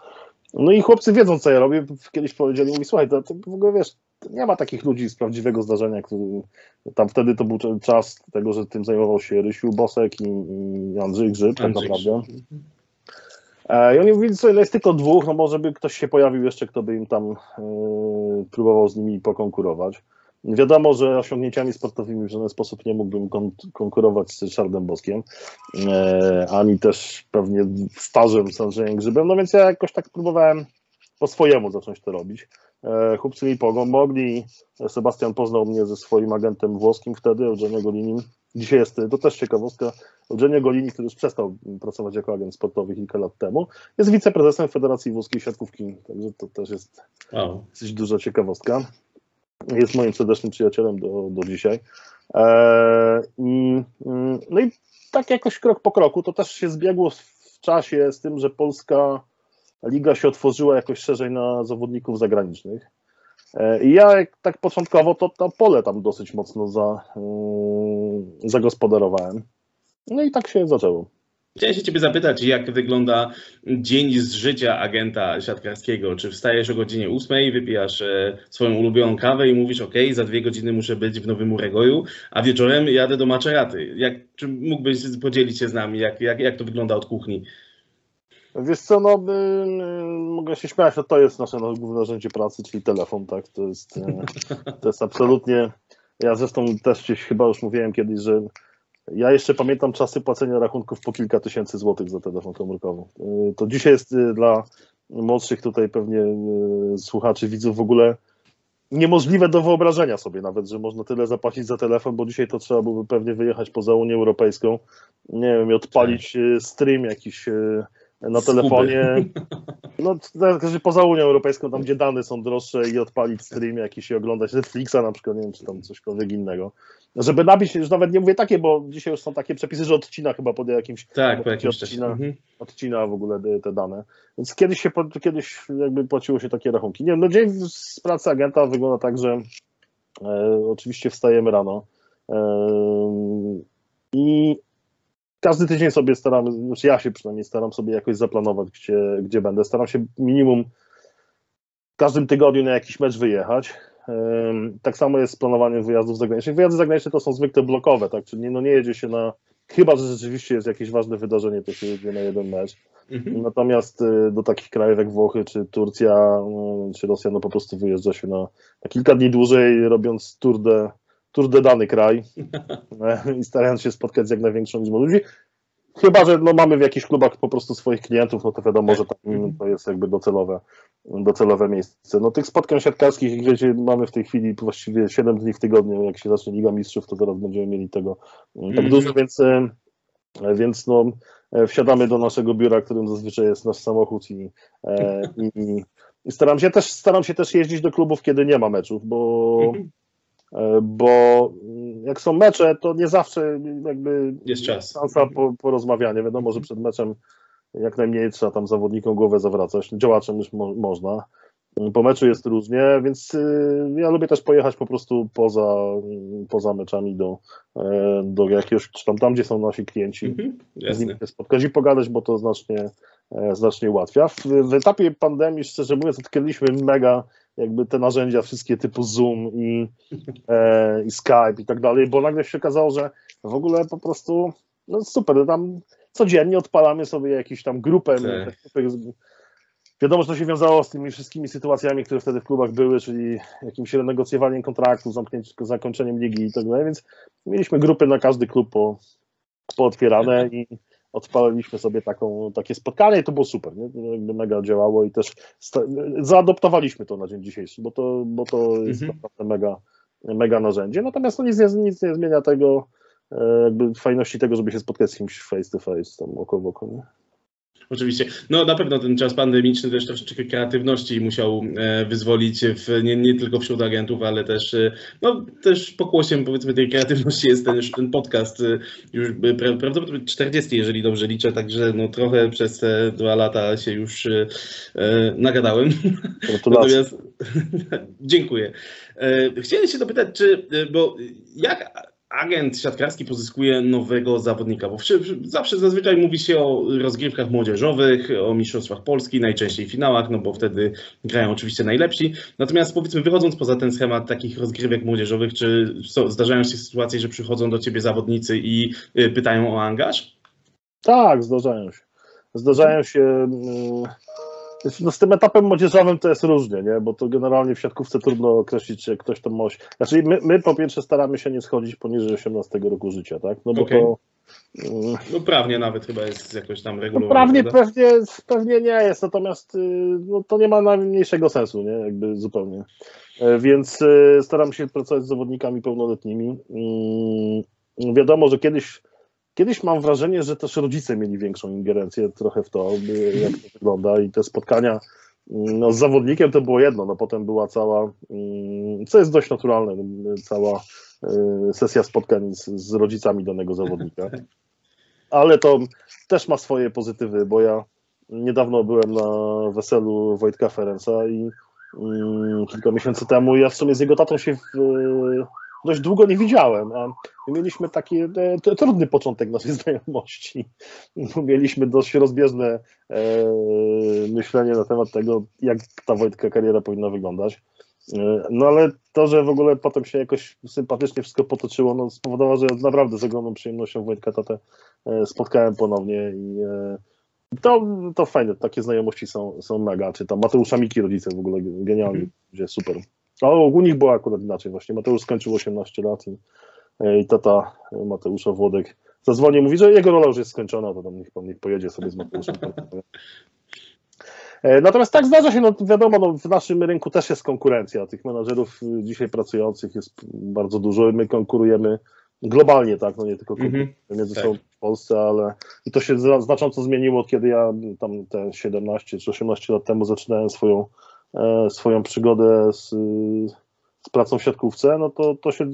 No i chłopcy wiedzą, co ja robię. Kiedyś powiedzieli mi, słuchaj, to, to w ogóle wiesz, nie ma takich ludzi z prawdziwego zdarzenia, który, tam wtedy to był czas tego, że tym zajmował się Rysiu Bosek i, i Andrzej Grzyb, tak Andrzej tak naprawdę. E, I oni mówili, co jest tylko dwóch, no może by ktoś się pojawił jeszcze, kto by im tam e, próbował z nimi pokonkurować. Wiadomo, że osiągnięciami sportowymi w żaden sposób nie mógłbym kon konkurować z Ryszardem Boskiem, e, ani też pewnie stażem z Andrzejem Grzybem, no więc ja jakoś tak próbowałem po swojemu zacząć to robić. E, chłopcy mi pomogli, Sebastian poznał mnie ze swoim agentem włoskim wtedy, Eugenio Golinim. Dzisiaj jest, to też ciekawostka, Eugenio Golini, który już przestał pracować jako agent sportowy kilka lat temu, jest wiceprezesem Federacji Włoskiej Siatkówki, także to też jest wow. dosyć duża ciekawostka jest moim serdecznym przyjacielem do, do dzisiaj. E, i, mm, no i tak jakoś krok po kroku to też się zbiegło w czasie z tym, że polska liga się otworzyła jakoś szerzej na zawodników zagranicznych. E, I ja tak początkowo to, to pole tam dosyć mocno za, yy, zagospodarowałem. No i tak się zaczęło. Chciałem się Ciebie zapytać, jak wygląda dzień z życia agenta siatkarskiego? Czy wstajesz o godzinie 8, wypijasz e, swoją ulubioną kawę i mówisz, OK, za dwie godziny muszę być w Nowym Uregoju, a wieczorem jadę do Maczeraty. Jak, czy mógłbyś podzielić się z nami, jak, jak, jak to wygląda od kuchni? Wiesz co, no mogę się śmiać, że to jest nasze no, główne narzędzie pracy, czyli telefon, tak, to jest, e, *laughs* to jest absolutnie, ja zresztą też Ci chyba już mówiłem kiedyś, że ja jeszcze pamiętam czasy płacenia rachunków po kilka tysięcy złotych za telefon komórkowy. Y, to dzisiaj jest y, dla młodszych tutaj pewnie y, słuchaczy, widzów w ogóle niemożliwe do wyobrażenia sobie nawet, że można tyle zapłacić za telefon, bo dzisiaj to trzeba byłoby pewnie wyjechać poza Unię Europejską, nie wiem, odpalić tak. stream jakiś na telefonie. *laughs* No, także poza Unią Europejską, tam gdzie dane są droższe i odpalić stream jakiś i oglądać Netflixa na przykład, nie wiem, czy tam cośkolwiek innego. Żeby nabić, już nawet nie mówię takie, bo dzisiaj już są takie przepisy, że odcina chyba pod jakimś... Tak, po jakimś odcina, mhm. odcina w ogóle te dane. Więc kiedyś się, kiedyś jakby płaciło się takie rachunki. Nie wiem, no dzień z pracy agenta wygląda tak, że e, oczywiście wstajemy rano e, i każdy tydzień sobie staram, znaczy ja się przynajmniej staram sobie jakoś zaplanować, gdzie, gdzie będę. Staram się minimum w każdym tygodniu na jakiś mecz wyjechać. Tak samo jest z planowaniem wyjazdów zagranicznych. Wyjazdy zagraniczne to są zwykle blokowe, tak? Czyli no nie jedzie się na. Chyba, że rzeczywiście jest jakieś ważne wydarzenie, to się jedzie na jeden mecz. Mhm. Natomiast y, do takich krajów jak Włochy, czy Turcja, y, czy Rosja, no po prostu wyjeżdża się na, na kilka dni dłużej, robiąc tour de, tour de dany kraj *laughs* i starając się spotkać z jak największą liczbą ludzi. Chyba, że no, mamy w jakichś klubach po prostu swoich klientów, no to wiadomo, że tam mhm. to jest jakby docelowe, docelowe miejsce. No tych spotkań siatkarskich, wiecie, mamy w tej chwili właściwie 7 dni w tygodniu, jak się zacznie Liga Mistrzów, to zaraz będziemy mieli tego tak mhm. dużo, więc, e, więc no, e, wsiadamy do naszego biura, którym zazwyczaj jest nasz samochód i, e, i, i staram się też staram się też jeździć do klubów, kiedy nie ma meczów, bo mhm. E, bo jak są mecze, to nie zawsze jakby jest czas. szansa po, porozmawiania. Wiadomo, że przed meczem jak najmniej trzeba tam zawodnikom głowę zawracać, działaczem już mo można. Po meczu jest różnie, więc y, ja lubię też pojechać po prostu poza, poza meczami do, e, do jakiegoś, czy tam, tam gdzie są nasi klienci, mhm, z nimi się spotkać i pogadać, bo to znacznie, e, znacznie ułatwia. W, w etapie pandemii, szczerze mówiąc, odkryliśmy mega jakby te narzędzia wszystkie typu Zoom i, e, i Skype i tak dalej, bo nagle się okazało, że w ogóle po prostu no super, tam codziennie odpalamy sobie jakąś tam grupę, tak. Wiadomo, że to się wiązało z tymi wszystkimi sytuacjami, które wtedy w klubach były, czyli jakimś renegocjowaniem kontraktu, zakończeniem ligi i tak dalej, więc mieliśmy grupy na każdy klub po, pootwierane i odpaliliśmy sobie taką, takie spotkanie i to było super, nie? Jakby mega działało i też zaadoptowaliśmy to na dzień dzisiejszy, bo to, bo to jest mhm. naprawdę mega, mega narzędzie. Natomiast to nic, nie, nic nie zmienia tego, e, jakby fajności tego, żeby się spotkać z kimś face to face, tam oko w oko. Nie? Oczywiście. No na pewno ten czas pandemiczny też troszeczkę kreatywności musiał e, wyzwolić w, nie, nie tylko wśród agentów, ale też, e, no, też pokłosiem powiedzmy tej kreatywności jest ten, ten podcast e, już pra, prawdopodobnie 40, jeżeli dobrze liczę, także no trochę przez te dwa lata się już e, nagadałem. Natomiast *laughs* dziękuję. Chciałem się dopytać, czy, bo jak agent siatkarski pozyskuje nowego zawodnika, bo zawsze zazwyczaj mówi się o rozgrywkach młodzieżowych, o mistrzostwach Polski, najczęściej finałach, no bo wtedy grają oczywiście najlepsi. Natomiast powiedzmy, wychodząc poza ten schemat takich rozgrywek młodzieżowych, czy zdarzają się sytuacje, że przychodzą do ciebie zawodnicy i y, pytają o angaż? Tak, zdarzają się. Zdarzają się. Mm, no z tym etapem młodzieżowym to jest różnie, nie? bo to generalnie w siatkówce trudno określić, czy ktoś to może. Znaczy my, my po pierwsze staramy się nie schodzić poniżej 18 roku życia, tak? No bo okay. to. No prawnie nawet chyba jest jakoś tam regulowane. No prawnie pewnie, pewnie nie jest, natomiast y, no, to nie ma najmniejszego sensu, nie? Jakby zupełnie. E, więc y, staram się pracować z zawodnikami pełnoletnimi. Mm, wiadomo, że kiedyś Kiedyś mam wrażenie, że też rodzice mieli większą ingerencję trochę w to, jak to wygląda i te spotkania no, z zawodnikiem to było jedno, no potem była cała, mm, co jest dość naturalne, cała y, sesja spotkań z, z rodzicami danego zawodnika. Ale to też ma swoje pozytywy, bo ja niedawno byłem na weselu Wojtka Ferenca i mm, kilka miesięcy temu ja w sumie z jego tatą się w, dość długo nie widziałem, a mieliśmy taki e, trudny początek naszej *laughs* znajomości. Mieliśmy dość rozbieżne e, myślenie na temat tego, jak ta Wojtka kariera powinna wyglądać. E, no ale to, że w ogóle potem się jakoś sympatycznie wszystko potoczyło, no spowodowało, że naprawdę z ogromną przyjemnością Wojtka Tatę spotkałem ponownie i to, to fajne, takie znajomości są, są mega. Czy tam Mateusza Miki rodzice w ogóle genialni, gdzie super. Ale u nich było akurat inaczej właśnie. Mateusz skończył 18 lat i, e, i tata Mateusza Włodek zadzwonił, mówi, że jego rola już jest skończona, to tam niech pan niech pojedzie sobie z Mateuszem. E, natomiast tak zdarza się, no wiadomo, no, w naszym rynku też jest konkurencja. Tych menadżerów dzisiaj pracujących jest bardzo dużo i my konkurujemy globalnie, tak, no nie tylko mm-hmm. między sobą tak. w Polsce, ale i to się znacząco zmieniło, kiedy ja tam te 17 czy 18 lat temu zaczynałem swoją E, swoją przygodę z, z pracą w siatkówce, no to, to się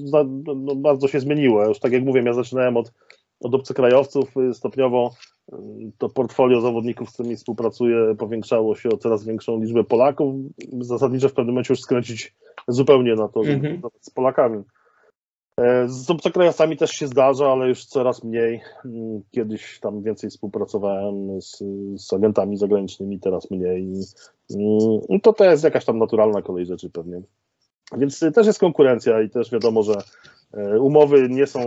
no, bardzo się zmieniło. Już tak jak mówię, ja zaczynałem od, od obcokrajowców, y, stopniowo y, to portfolio zawodników, z którymi współpracuję, powiększało się o coraz większą liczbę Polaków. Zasadniczo w pewnym momencie już skręcić zupełnie na to, mm -hmm. z Polakami. E, z obcokrajowcami też się zdarza, ale już coraz mniej. Mm, kiedyś tam więcej współpracowałem z, z agentami zagranicznymi, teraz mniej. Mm, to też jest jakaś tam naturalna kolej rzeczy pewnie. Więc też jest konkurencja i też wiadomo, że umowy nie są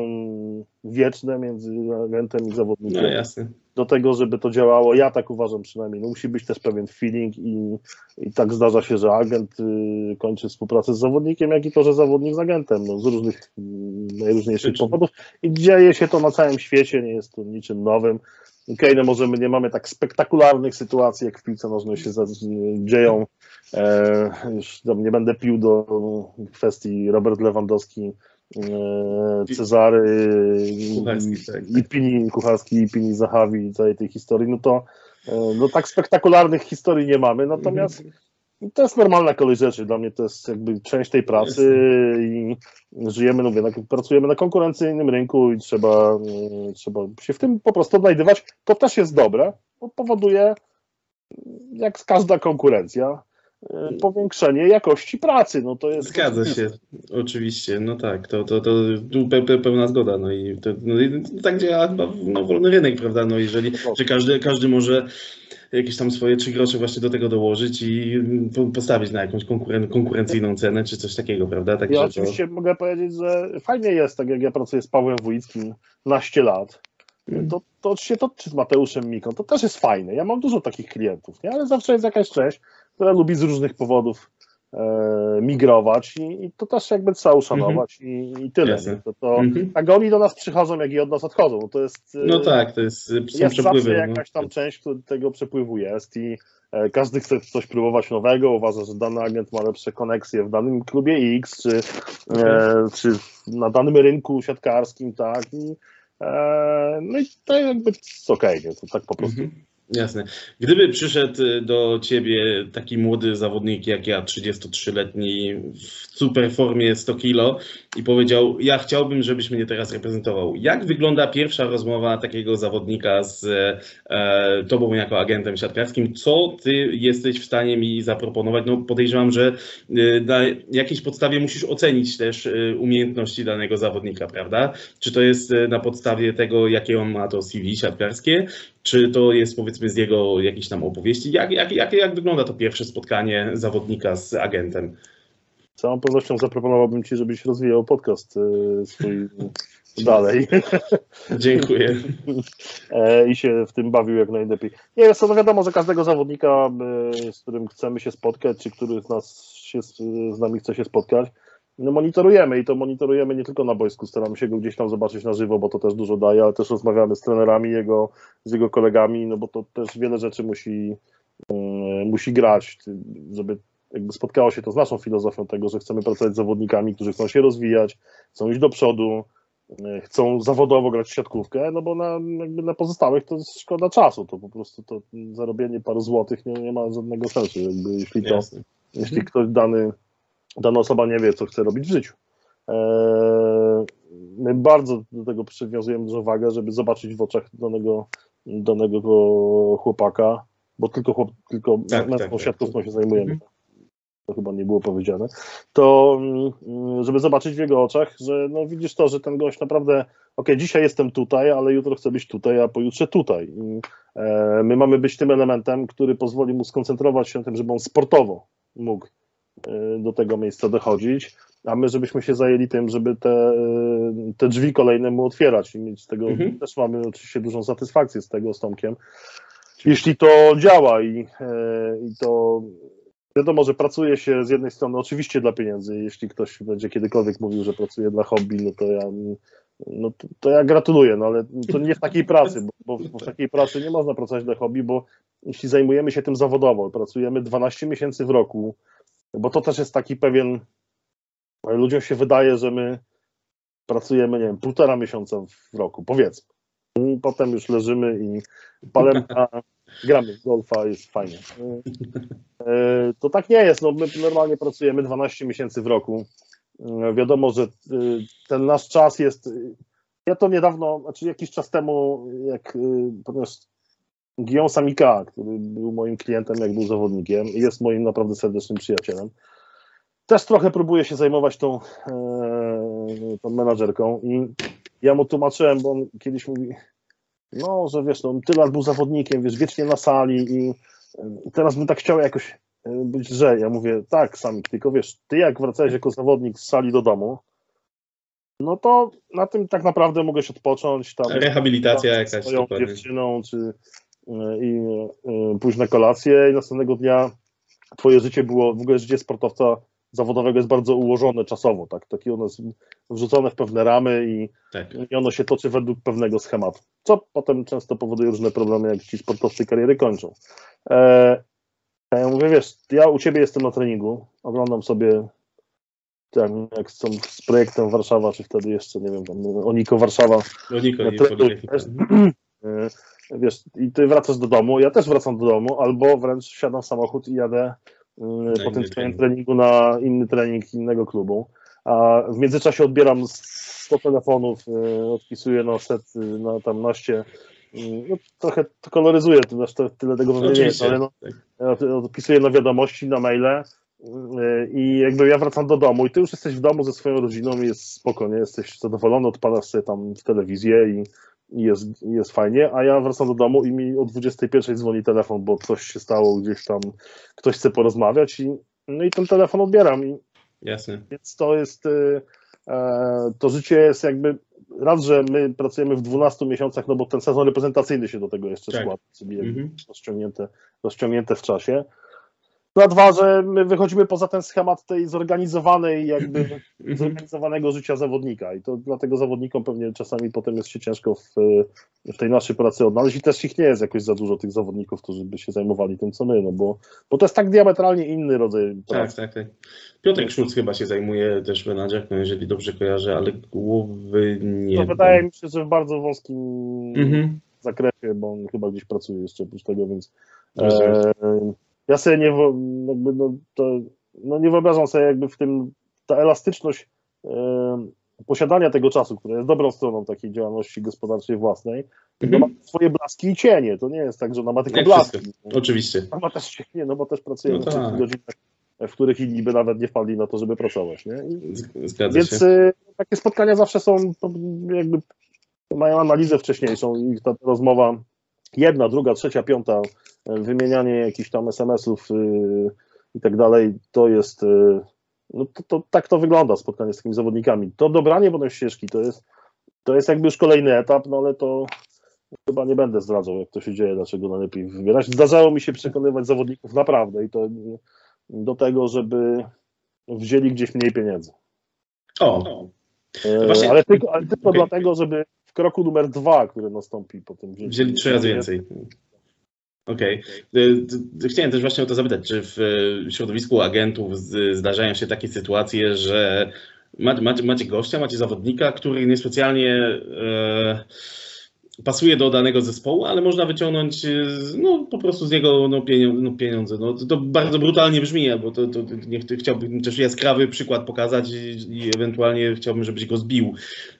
wieczne między agentem i zawodnikiem. No jasne. Do tego, żeby to działało, ja tak uważam przynajmniej, no musi być też pewien feeling i, i tak zdarza się, że agent y, kończy współpracę z zawodnikiem, jak i to, że zawodnik z agentem, no, z różnych y, najróżniejszych powodów i dzieje się to na całym świecie, nie jest to niczym nowym. Okej, okay, no może my nie mamy tak spektakularnych sytuacji, jak w piłce nożnej się dzieją. E, już nie będę pił do kwestii Robert Lewandowski, e, Cezary, Kucharski, tak. i Pini Kucharski, i Pini Zahawi i całej tej historii, no to e, no tak spektakularnych historii nie mamy, natomiast mhm. to jest normalna kolej rzeczy. Dla mnie to jest jakby część tej pracy i żyjemy, no mówię, pracujemy na konkurencyjnym rynku i trzeba, trzeba się w tym po prostu odnajdywać. To też jest dobre, bo powoduje, jak każda konkurencja, e, powiększenie jakości pracy. No to jest Zgadza się, oczywiście. No tak, to, to, to pełna zgoda. No i, to, no i tak działa chyba no, wolny rynek, prawda? No jeżeli że każdy, każdy może jakieś tam swoje trzy grosze właśnie do tego dołożyć i postawić na jakąś konkuren konkurencyjną cenę, czy coś takiego, prawda? Tak, ja oczywiście to... mogę powiedzieć, że fajnie jest, tak jak ja pracuję z Pawłem Wójckim naście lat, hmm. to, to się toczy z Mateuszem Miką, to też jest fajne. Ja mam dużo takich klientów, nie? ale zawsze jest jakaś część, która lubi z różnych powodów e, migrować i, i, to też jakby trzeba uszanować mm -hmm. i, i, tyle. To, to, mm -hmm. Tak oni do nas przychodzą, jak i od nas odchodzą. No to jest, no tak, to jest, są jest przepływy. Zawsze no. jakaś tam część tego przepływu jest i e, każdy chce coś próbować nowego, uważa, że dany agent ma lepsze koneksje w danym klubie X, czy, okay. e, mhm. czy na danym rynku siatkarskim, tak. I, e, no i to jakby jest okej, okay, to tak po prostu. Mm -hmm Jasne. Gdyby przyszedł y, do ciebie taki młody zawodnik jak ja, 33-letni, w super formie 100 kilo i powiedział, ja chciałbym, żebyś mnie teraz reprezentował. Jak wygląda pierwsza rozmowa takiego zawodnika z e, tobą jako agentem siatkarskim? Co ty jesteś w stanie mi zaproponować? No podejrzewam, że y, na jakiejś podstawie musisz ocenić też y, umiejętności danego zawodnika, prawda? Czy to jest na podstawie tego, jakie on ma to CV siatkarskie, czy to jest powiedzmy z jego jakiejś tam opowieści? Jak, jak, jak, jak wygląda to pierwsze spotkanie zawodnika z agentem? Z całą pewnością zaproponowałbym Ci, żebyś rozwijał podcast y, swój *laughs* dalej Dziękuję. *laughs* E, i się w tym bawił jak najlepiej. Nie jest to no wiadomo, że każdego zawodnika, y, z którym chcemy się spotkać, czy który z nas się, z nami chce się spotkać, no monitorujemy i to monitorujemy nie tylko na boisku, staramy się go gdzieś tam zobaczyć na żywo, bo to też dużo daje, ale też rozmawiamy z trenerami jego, z jego kolegami, no bo to też wiele rzeczy musi, y, musi grać, żeby jakby spotkało się to z naszą filozofią tego, że chcemy pracować z zawodnikami, którzy chcą się rozwijać, chcą iść do przodu, y, chcą zawodowo grać w siatkówkę, no bo na, jakby na pozostałych to szkoda czasu, to po prostu to zarobienie paru złotych nie, nie ma żadnego sensu, jakby jeśli to, Jasne. jeśli ktoś dany, dana osoba nie wie, co chce robić w życiu. Eee, my bardzo do tego przywiązujemy dużą wagę, żeby zobaczyć w oczach danego, danego chłopaka, bo tylko, chłop, tylko Tak, męską tak, tak. siatkówką się zajmujemy. Mhm. To chyba nie było powiedziane. To mm, żeby zobaczyć w jego oczach, że no widzisz to, że ten gość naprawdę, okej, dzisiaj jestem tutaj, ale jutro chcę być tutaj, a pojutrze tutaj. I, e, my mamy być tym elementem, który pozwoli mu skoncentrować się na tym, żeby on sportowo mógł do tego miejsca dochodzić, a my żebyśmy się zajęli tym, żeby te, e, te drzwi kolejne mu otwierać i mieć z tego, Mhm. też mamy oczywiście dużą satysfakcję z tego z Tomkiem, jeśli to działa i, e, i to wiadomo, że pracuje się z jednej strony oczywiście dla pieniędzy, jeśli ktoś będzie kiedykolwiek mówił, że pracuje dla hobby, no to ja no to, to ja gratuluję, no ale to nie w takiej pracy, bo, bo w takiej pracy nie można pracować dla hobby, bo jeśli zajmujemy się tym zawodowo, pracujemy 12 miesięcy w roku, bo to też jest taki pewien, ludziom się wydaje, że my pracujemy, nie wiem, półtora miesiąca w roku, powiedzmy. I potem już leżymy i palemy, a *laughs* gramy w golfa, jest fajnie. E, To tak nie jest, no my normalnie pracujemy 12 miesięcy w roku. E, Wiadomo, że e, ten nasz czas jest. Ja to niedawno, znaczy jakiś czas temu, jak ponieważ Guillaume Samika, który był moim klientem, jak był zawodnikiem, i jest moim naprawdę serdecznym przyjacielem, też trochę próbuje się zajmować tą, e, tą menadżerką i ja mu tłumaczyłem, bo on kiedyś mówi, no, że wiesz, no, tyle lat był zawodnikiem, wiesz, wiecznie na sali i, i teraz bym tak chciał jakoś e, być że Ja mówię, tak, Samik, tylko wiesz, ty jak wracałeś jako zawodnik z sali do domu, no to na tym tak naprawdę mogłeś odpocząć. Tam, Rehabilitacja tam jakaś. swoją dokładnie. dziewczyną, czy e, i e, pójść na kolację i następnego dnia twoje życie było, w ogóle życie sportowca zawodowego jest bardzo ułożone czasowo, tak? Takie ono jest wrzucone w pewne ramy i, Tak. i ono się toczy według pewnego schematu, co potem często powoduje różne problemy, jak ci sportowcy kariery kończą. E, ja mówię, wiesz, ja u ciebie jestem na treningu, oglądam sobie tak, jak są z projektem Warszawa, czy wtedy jeszcze, nie wiem, tam Oniko Warszawa, No Niko, nie Trenuj Politechnika. też. E, Wiesz, i ty wracasz do domu, ja też wracam do domu, albo wręcz wsiadam w samochód i jadę e, po tym swoim trening. treningu na inny trening innego klubu. A w międzyczasie odbieram 100 telefonów, e, odpisuję na set, e, na tam naście. No, trochę to koloryzuję, to to tyle tego pewnie nie jest, ale no, tak. odpisuję na wiadomości, na maile i jakby ja wracam do domu i ty już jesteś w domu ze swoją rodziną i jest spokojnie, jesteś zadowolony, odpalasz sobie tam w telewizję i jest, i jest fajnie, a ja wracam do domu i mi o 21 dzwoni telefon, bo coś się stało gdzieś tam, ktoś chce porozmawiać i, no i ten telefon odbieram i Jasne. więc to jest, y, e, to życie jest jakby, raz, że my pracujemy w 12 miesiącach, no bo ten sezon reprezentacyjny się do tego jeszcze Tak. składa, czyli jakby Mhm. rozciągnięte, rozciągnięte w czasie. No a dwa, że my wychodzimy poza ten schemat tej zorganizowanej, jakby Mhm. zorganizowanego życia zawodnika i to dlatego zawodnikom pewnie czasami potem jest się ciężko w, w tej naszej pracy odnaleźć i też ich nie jest jakoś za dużo tych zawodników, którzy by się zajmowali tym, co my, no bo, bo to jest tak diametralnie inny rodzaj Tak, pracy. tak, tak. Piotrek Szulc chyba się zajmuje też menadżerką, jeżeli dobrze kojarzę, ale głowy nie To wydaje mi się, że w bardzo wąskim Mhm. zakresie, bo on chyba gdzieś pracuje jeszcze oprócz tego, więc e, ja sobie nie, jakby no, to, no nie wyobrażam sobie jakby w tym, ta elastyczność e, posiadania tego czasu, która jest dobrą stroną takiej działalności gospodarczej własnej, no Mhm. ma swoje blaski i cienie, to nie jest tak, że ona ma tylko Jak blaski. Oczywiście. Ona ma też cienie, no bo też pracuje No w tak. godzinach, w których inni by nawet nie wpadli na to, żeby pracować, nie? I, Zgadza więc się. y, takie spotkania zawsze są to jakby mają analizę wcześniejszą i ta rozmowa jedna, druga, trzecia, piąta, y, wymienianie jakichś tam SMS-ów y, i tak dalej, to jest y, no to, to, tak to wygląda spotkanie z takimi zawodnikami. To dobranie potem ścieżki to jest to jest jakby już kolejny etap, no ale to chyba nie będę zdradzał, jak to się dzieje, dlaczego najlepiej wybierać. Zdarzało mi się przekonywać zawodników naprawdę i to do tego, żeby wzięli gdzieś mniej pieniędzy. O, E, Właśnie- ale tylko, ale tylko Okej. dlatego, żeby w kroku numer dwa, który nastąpi po tym wzięli trzy razy więcej. Okej. Y, d- Chciałem też właśnie o to zapytać, czy w y, środowisku agentów zdarzają się takie sytuacje, że macie, macie, macie gościa, macie zawodnika, który niespecjalnie e, pasuje do danego zespołu, ale można wyciągnąć y, no, po prostu z niego no, pieniądze. No, pieniądze. No, to, bardzo brutalnie brzmi, bo to, to, nie, ch- chciałbym też jaskrawy przykład pokazać i, i ewentualnie chciałbym, żebyś go zbił.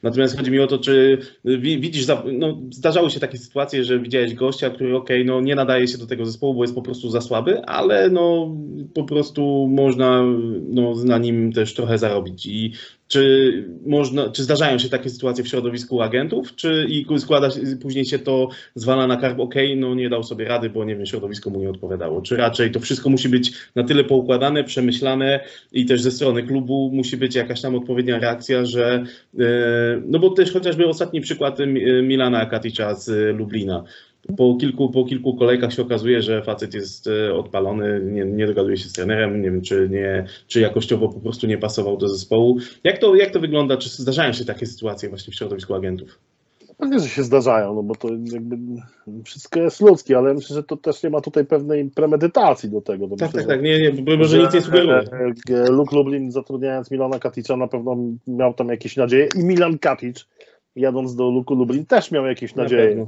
Natomiast chodzi mi o to, czy wi- widzisz, no, zdarzały się takie sytuacje, że widziałeś gościa, który okej, no nie nadaje się do tego zespołu, bo jest po prostu za słaby, ale no po prostu można no, na nim też trochę zarobić. I czy można, czy zdarzają się takie sytuacje w środowisku agentów, czy i składa później się to zwala na karb, okej, no nie dał sobie rady, bo nie wiem, środowisko mu nie odpowiadało. Czy raczej to wszystko musi być na tyle poukładane, przemyślane i też ze strony klubu musi być jakaś tam odpowiednia reakcja, że e, no bo też chociażby ostatni przykład e, Milana Katicza z e, Lublina. Po kilku, po kilku kolejkach się okazuje, że facet jest e, odpalony, nie, nie dogaduje się z trenerem, nie wiem, czy, nie, czy jakościowo po prostu nie pasował do zespołu. Jak to, jak to wygląda? Czy zdarzają się takie sytuacje właśnie w środowisku agentów? Pewnie, że się zdarzają, no bo to jakby wszystko jest ludzkie, ale myślę, że to też nie ma tutaj pewnej premedytacji do tego. Tak, myślę, tak, tak, nie, nie, bo może nic nie sugeruję. e, Luke Lublin zatrudniając Milana Katicza na pewno miał tam jakieś nadzieje i Milan Katic jadąc do Luku Lublin też miał jakieś Na nadzieje.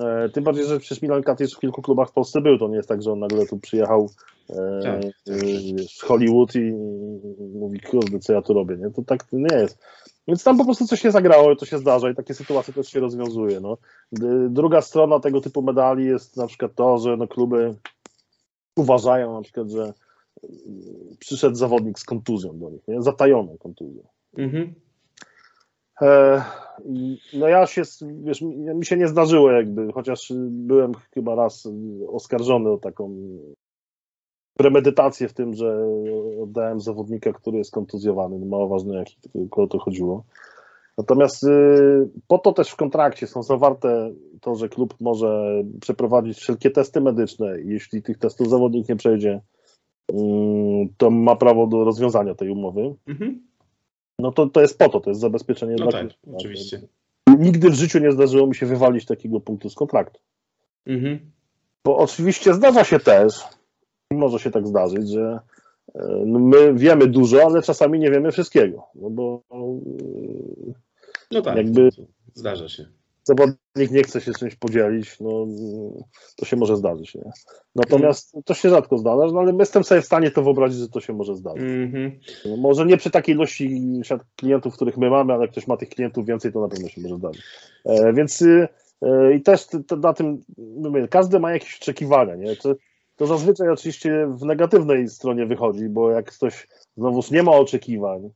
E, Tym bardziej, że przecież Milan Katic w kilku klubach w Polsce był. To nie jest tak, że on nagle tu przyjechał e, Tak. e, z Hollywood i, mówi, kurde, co ja tu robię. Nie? To tak nie jest. Więc tam po prostu coś się zagrało i to się zdarza i takie sytuacje też się rozwiązuje. No. Druga strona tego typu medali jest na przykład to, że no, kluby uważają na przykład, że mm, przyszedł zawodnik z kontuzją do nich, nie? zatajoną kontuzją. Mhm. E, No ja się, wiesz, mi się nie zdarzyło jakby, chociaż byłem chyba raz oskarżony o taką premedytację w tym, że oddałem zawodnika, który jest kontuzjowany, no mało ważne jak o to chodziło. Natomiast y, po to też w kontrakcie są zawarte to, że klub może przeprowadzić wszelkie testy medyczne jeśli tych testów zawodnik nie przejdzie, mm, to ma prawo do rozwiązania tej umowy. Mhm. No to, to jest po to, to jest zabezpieczenie No dla tak, klubu. oczywiście. Nigdy w życiu nie zdarzyło mi się wywalić takiego punktu z kontraktu. Mhm. Bo oczywiście zdarza się też, może się tak zdarzyć, że e, no my wiemy dużo, ale czasami nie wiemy wszystkiego. No bo e, No tak, Jakby- zdarza się. Zawodnik nie chce się czymś podzielić, no to się może zdarzyć. Nie? Natomiast to się rzadko zdarza, no, ale jestem sobie w stanie to wyobrazić, że to się może zdarzyć. Mhm. No, może nie przy takiej ilości klientów, których my mamy, ale jak ktoś ma tych klientów więcej, to na pewno się może zdarzyć. E, więc y, e, i też t- t- na tym, mówię, każdy ma jakieś oczekiwania, nie? To, to zazwyczaj oczywiście w negatywnej stronie wychodzi, bo jak ktoś znowuż nie ma oczekiwań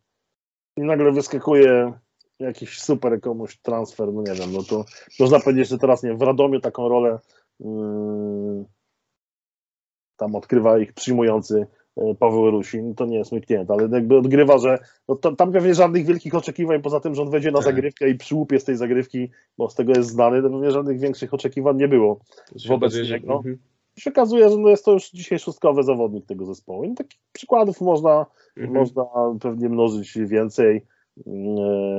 i nagle wyskakuje jakiś super komuś transfer, no nie wiem, no to można powiedzieć, że teraz nie w Radomiu taką rolę mm, tam odkrywa ich przyjmujący e, Paweł Rusin, to nie jest mój klient, ale jakby odgrywa, że no to, tam pewnie żadnych wielkich oczekiwań, poza tym, że on wejdzie na Tak. zagrywkę i przyłupie z tej zagrywki, bo z tego jest znany, to pewnie żadnych większych oczekiwań nie było. Wobec niego? Mhm. Się okazuje, że no jest to już dzisiaj szóstkowy zawodnik tego zespołu. I takich przykładów można, Mhm. można pewnie mnożyć więcej,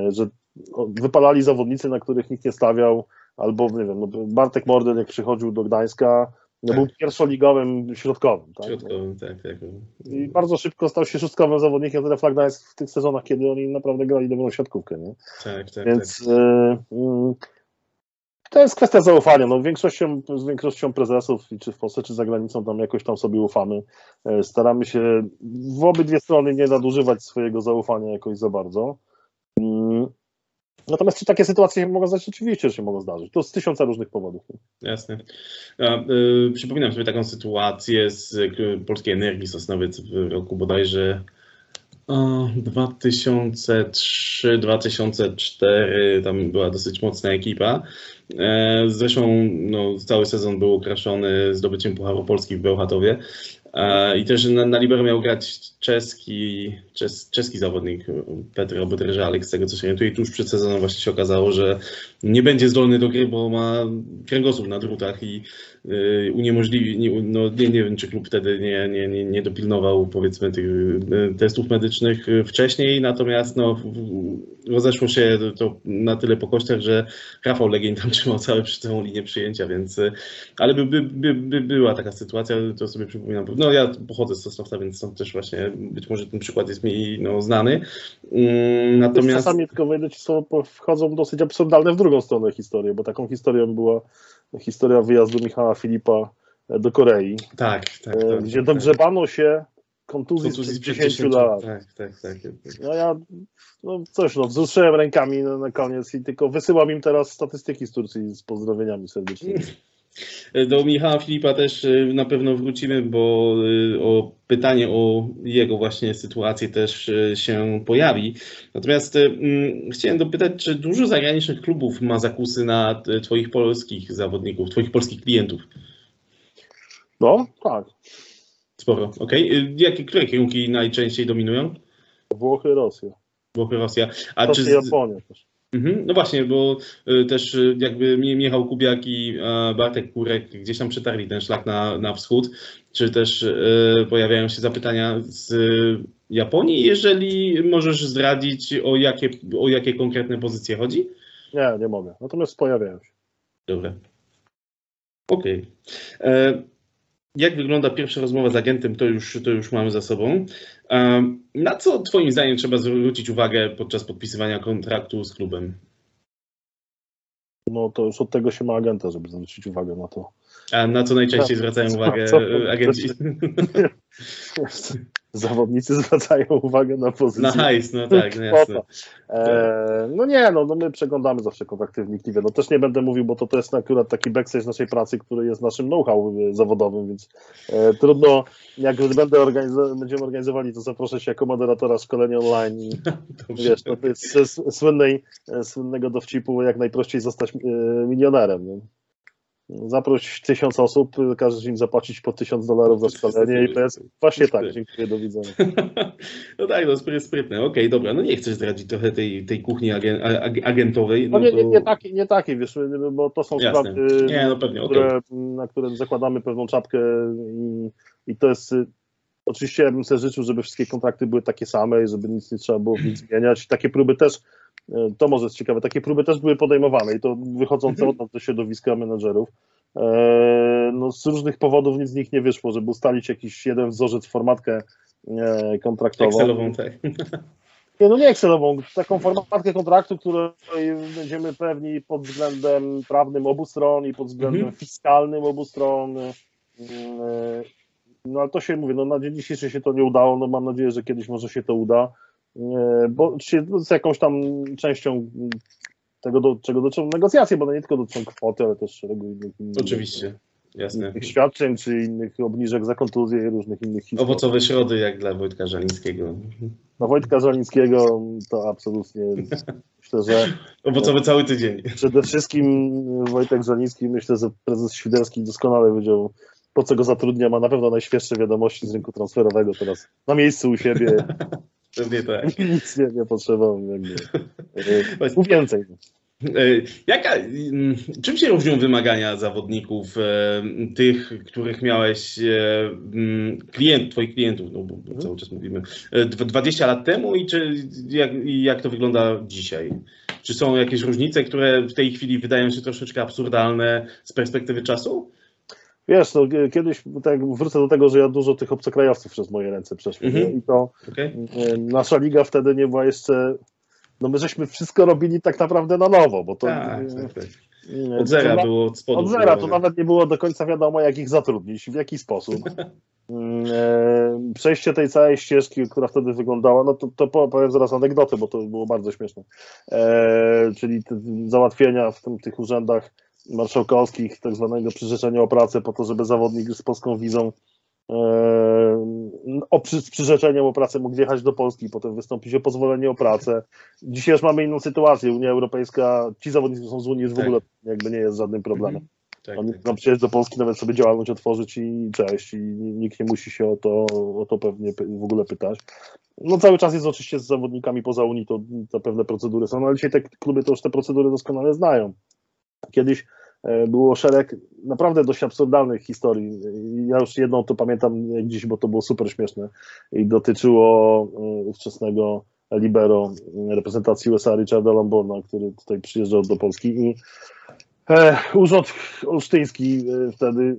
że o, wypalali zawodnicy, na których nikt nie stawiał, albo nie wiem, no Bartek Mordel jak przychodził do Gdańska, no Tak. był pierwszoligowym środkowym. Tak? Środkowym, tak, tak. I bardzo szybko stał się szóstkowym zawodnikiem tyle Flag Gdańsk w tych sezonach, kiedy oni naprawdę grali dobrą siatkówkę. Nie? Tak, tak, Więc y, mm, To jest kwestia zaufania. No, większością, z większością prezesów, czy w Polsce, czy za granicą, tam jakoś tam sobie ufamy. E, staramy się w obydwie strony nie nadużywać swojego zaufania jakoś za bardzo. Mm. Natomiast czy takie sytuacje mogą zdarzyć? Oczywiście, się mogą zdarzyć. To z tysiąca różnych powodów. Jasne. Ja, y, przypominam sobie taką sytuację z y, Polskiej Energii Sosnowiec w roku bodajże 2003-2004 tam była dosyć mocna ekipa. E, zresztą no, cały sezon był okraszony zdobyciem Pucharu Polski w Bełchatowie. E, I też na, na Libero miał grać czeski, czes, czeski zawodnik Petr Obydrżalek, z tego co się orientuję. Tuż przed sezonem właśnie się okazało, że nie będzie zdolny do gry, bo ma kręgosłup na drutach i uniemożliwi, nie, no, nie, nie wiem czy klub wtedy nie, nie, nie, nie dopilnował powiedzmy tych y, testów medycznych wcześniej, natomiast no, rozeszło się to, na tyle po kościach, że Rafał Legień tam *laughs* trzymał całą, całą linię przyjęcia, więc y, ale by, by, by, by była taka sytuacja, to sobie przypominam. No ja pochodzę z Sosnowca, więc stąd też właśnie być może ten przykład jest mi no, znany. Mm, natomiast... Czasami tylko wejdę ci słowo, wchodzą dosyć absurdalne w drugą stronę historie, bo taką historią była historia wyjazdu Michała Filipa do Korei, tak, tak, e, tak gdzie tak, dogrzebano się kontuzji, kontuzji sprzed 10, 10 lat. Tak, tak, tak, tak. No ja no coś, no, wzruszyłem rękami na, na koniec i tylko wysyłam im teraz statystyki z Turcji z pozdrowieniami serdecznymi. *laughs* Do Michała Filipa też y, na pewno wrócimy, bo y, o pytanie o jego właśnie sytuację też y, się pojawi. Natomiast mm, chciałem dopytać, czy dużo zagranicznych klubów ma zakusy na Twoich polskich zawodników, Twoich polskich klientów? No, tak. Sporo, okej. Okay. Jakie, które kierunki najczęściej dominują? Włochy, Rosja. Włochy, Rosja. A to czy... Japonia też. Mhm, no właśnie, bo y, też y, jakby Michał Kubiak i Bartek Kurek gdzieś tam przetarli ten szlak na, na wschód, czy też y, pojawiają się zapytania z Japonii, jeżeli możesz zdradzić o jakie, o jakie konkretne pozycje chodzi? Nie, nie mogę, natomiast pojawiają się. Dobra. Okej. Okay. E, jak wygląda pierwsza rozmowa z agentem, to już, to już mamy za sobą. Na co Twoim zdaniem trzeba zwrócić uwagę podczas podpisywania kontraktu z klubem? No to już od tego się ma agenta, żeby zwrócić uwagę na to. A na co najczęściej *laughs* zwracają uwagę agenci? *laughs* *laughs* zawodnicy *laughs* zwracają uwagę na pozycję. Na hajs, no tak, no jasne. E, no nie, no, no my przeglądamy zawsze kontrakty wnikliwie. No też nie będę mówił, bo to, to jest akurat taki backstage naszej pracy, który jest naszym know-how zawodowym, więc e, trudno, jak będę będziemy organizowali, to zaproszę się jako moderatora szkolenia online *laughs* wiesz, no to jest słynnej, słynnego dowcipu, jak najprościej zostać e, milionerem. Nie? Zaproś tysiąc osób, każesz im zapłacić po tysiąc dolarów za szkolenie i to jest właśnie tak, dziękuję, do widzenia. *laughs* No tak, no sprytne, okej, okay, dobra, no nie chcesz zdradzić trochę tej, tej kuchni agentowej. No, no nie, nie, nie, takiej, nie takiej, wiesz, bo to są Jasne. sprawy, nie, no pewnie, które, okay. na które zakładamy pewną czapkę i, i to jest Oczywiście ja bym sobie życzył, żeby wszystkie kontrakty były takie same i żeby nic nie trzeba było nic zmieniać. Takie próby też, to może jest ciekawe, takie próby też były podejmowane i to wychodzące od nas środowiska menedżerów. E, no, z różnych powodów nic z nich nie wyszło, żeby ustalić jakiś jeden wzorzec, formatkę e, kontraktową. Excelową, tak. Nie, no nie Excelową, taką formatkę kontraktu, której będziemy pewni pod względem prawnym obu stron i pod względem mhm. fiskalnym obu stron no ale to się mówi, no na dzień dzisiejszy się to nie udało, no mam nadzieję, że kiedyś może się to uda, bo z jakąś tam częścią tego, do czego dotyczą negocjacje, bo nie tylko dotyczą kwoty, ale też szeregu innych, innych Oczywiście. Jasne. Innych świadczeń, czy innych obniżek za kontuzję i różnych innych historii. Owocowe środy, jak dla Wojtka Żalińskiego. No Wojtka Żalińskiego to absolutnie *laughs* myślę, że... Owocowy cały tydzień. Przede wszystkim Wojtek Żaliński, myślę, że prezes Świderski doskonale wiedział, po co go zatrudnia, ma na pewno najświeższe wiadomości z rynku transferowego teraz na miejscu u siebie. *laughs* Pewnie tak. *laughs* Nic nie, nie potrzebował. Jakby. Więcej. E, jaka, czym się różnią wymagania zawodników, e, tych, których miałeś, e, klient, twoich klientów, no bo mhm. cały czas mówimy, 20 lat temu i czy, jak, jak to wygląda dzisiaj? Czy są jakieś różnice, które w tej chwili wydają się troszeczkę absurdalne z perspektywy czasu? Wiesz, no, kiedyś tak wrócę do tego, że ja dużo tych obcokrajowców przez moje ręce przeszło -hmm. i to okay. nasza liga wtedy nie była jeszcze, no my żeśmy wszystko robili tak naprawdę na nowo, bo to tak, tak, tak. Od zera to, było od spodu. Od zera, to nawet nie było do końca wiadomo, jak ich zatrudnić, w jaki sposób. *laughs* E, Przejście tej całej ścieżki, która wtedy wyglądała, no to, to powiem zaraz anegdotę, bo to było bardzo śmieszne. E, czyli załatwienia w tym, tych urzędach marszałkowskich, tak zwanego przyrzeczenia o pracę, po to, żeby zawodnik z polską wizą e, o, przy, z przyrzeczeniem o pracę mógł wjechać do Polski, potem wystąpić o pozwolenie o pracę. Dzisiaj już mamy inną sytuację. Unia Europejska, ci zawodnicy są z Unii już w Tak. ogóle jakby nie jest żadnym problemem. Tak, Oni tak, przyjechać do Polski, nawet sobie działalność otworzyć i cześć. I nikt nie musi się o to, o to pewnie w ogóle pytać. No cały czas jest oczywiście z zawodnikami poza Unii, to, to pewne procedury są, no, ale dzisiaj te kluby to już te procedury doskonale znają. Kiedyś było szereg naprawdę dość absurdalnych historii. Ja już jedną to pamiętam dziś, bo to było super śmieszne i dotyczyło e, ówczesnego libero e, reprezentacji USA Richarda Lamborna, który tutaj przyjeżdżał do Polski i e, Urząd Olsztyński e, wtedy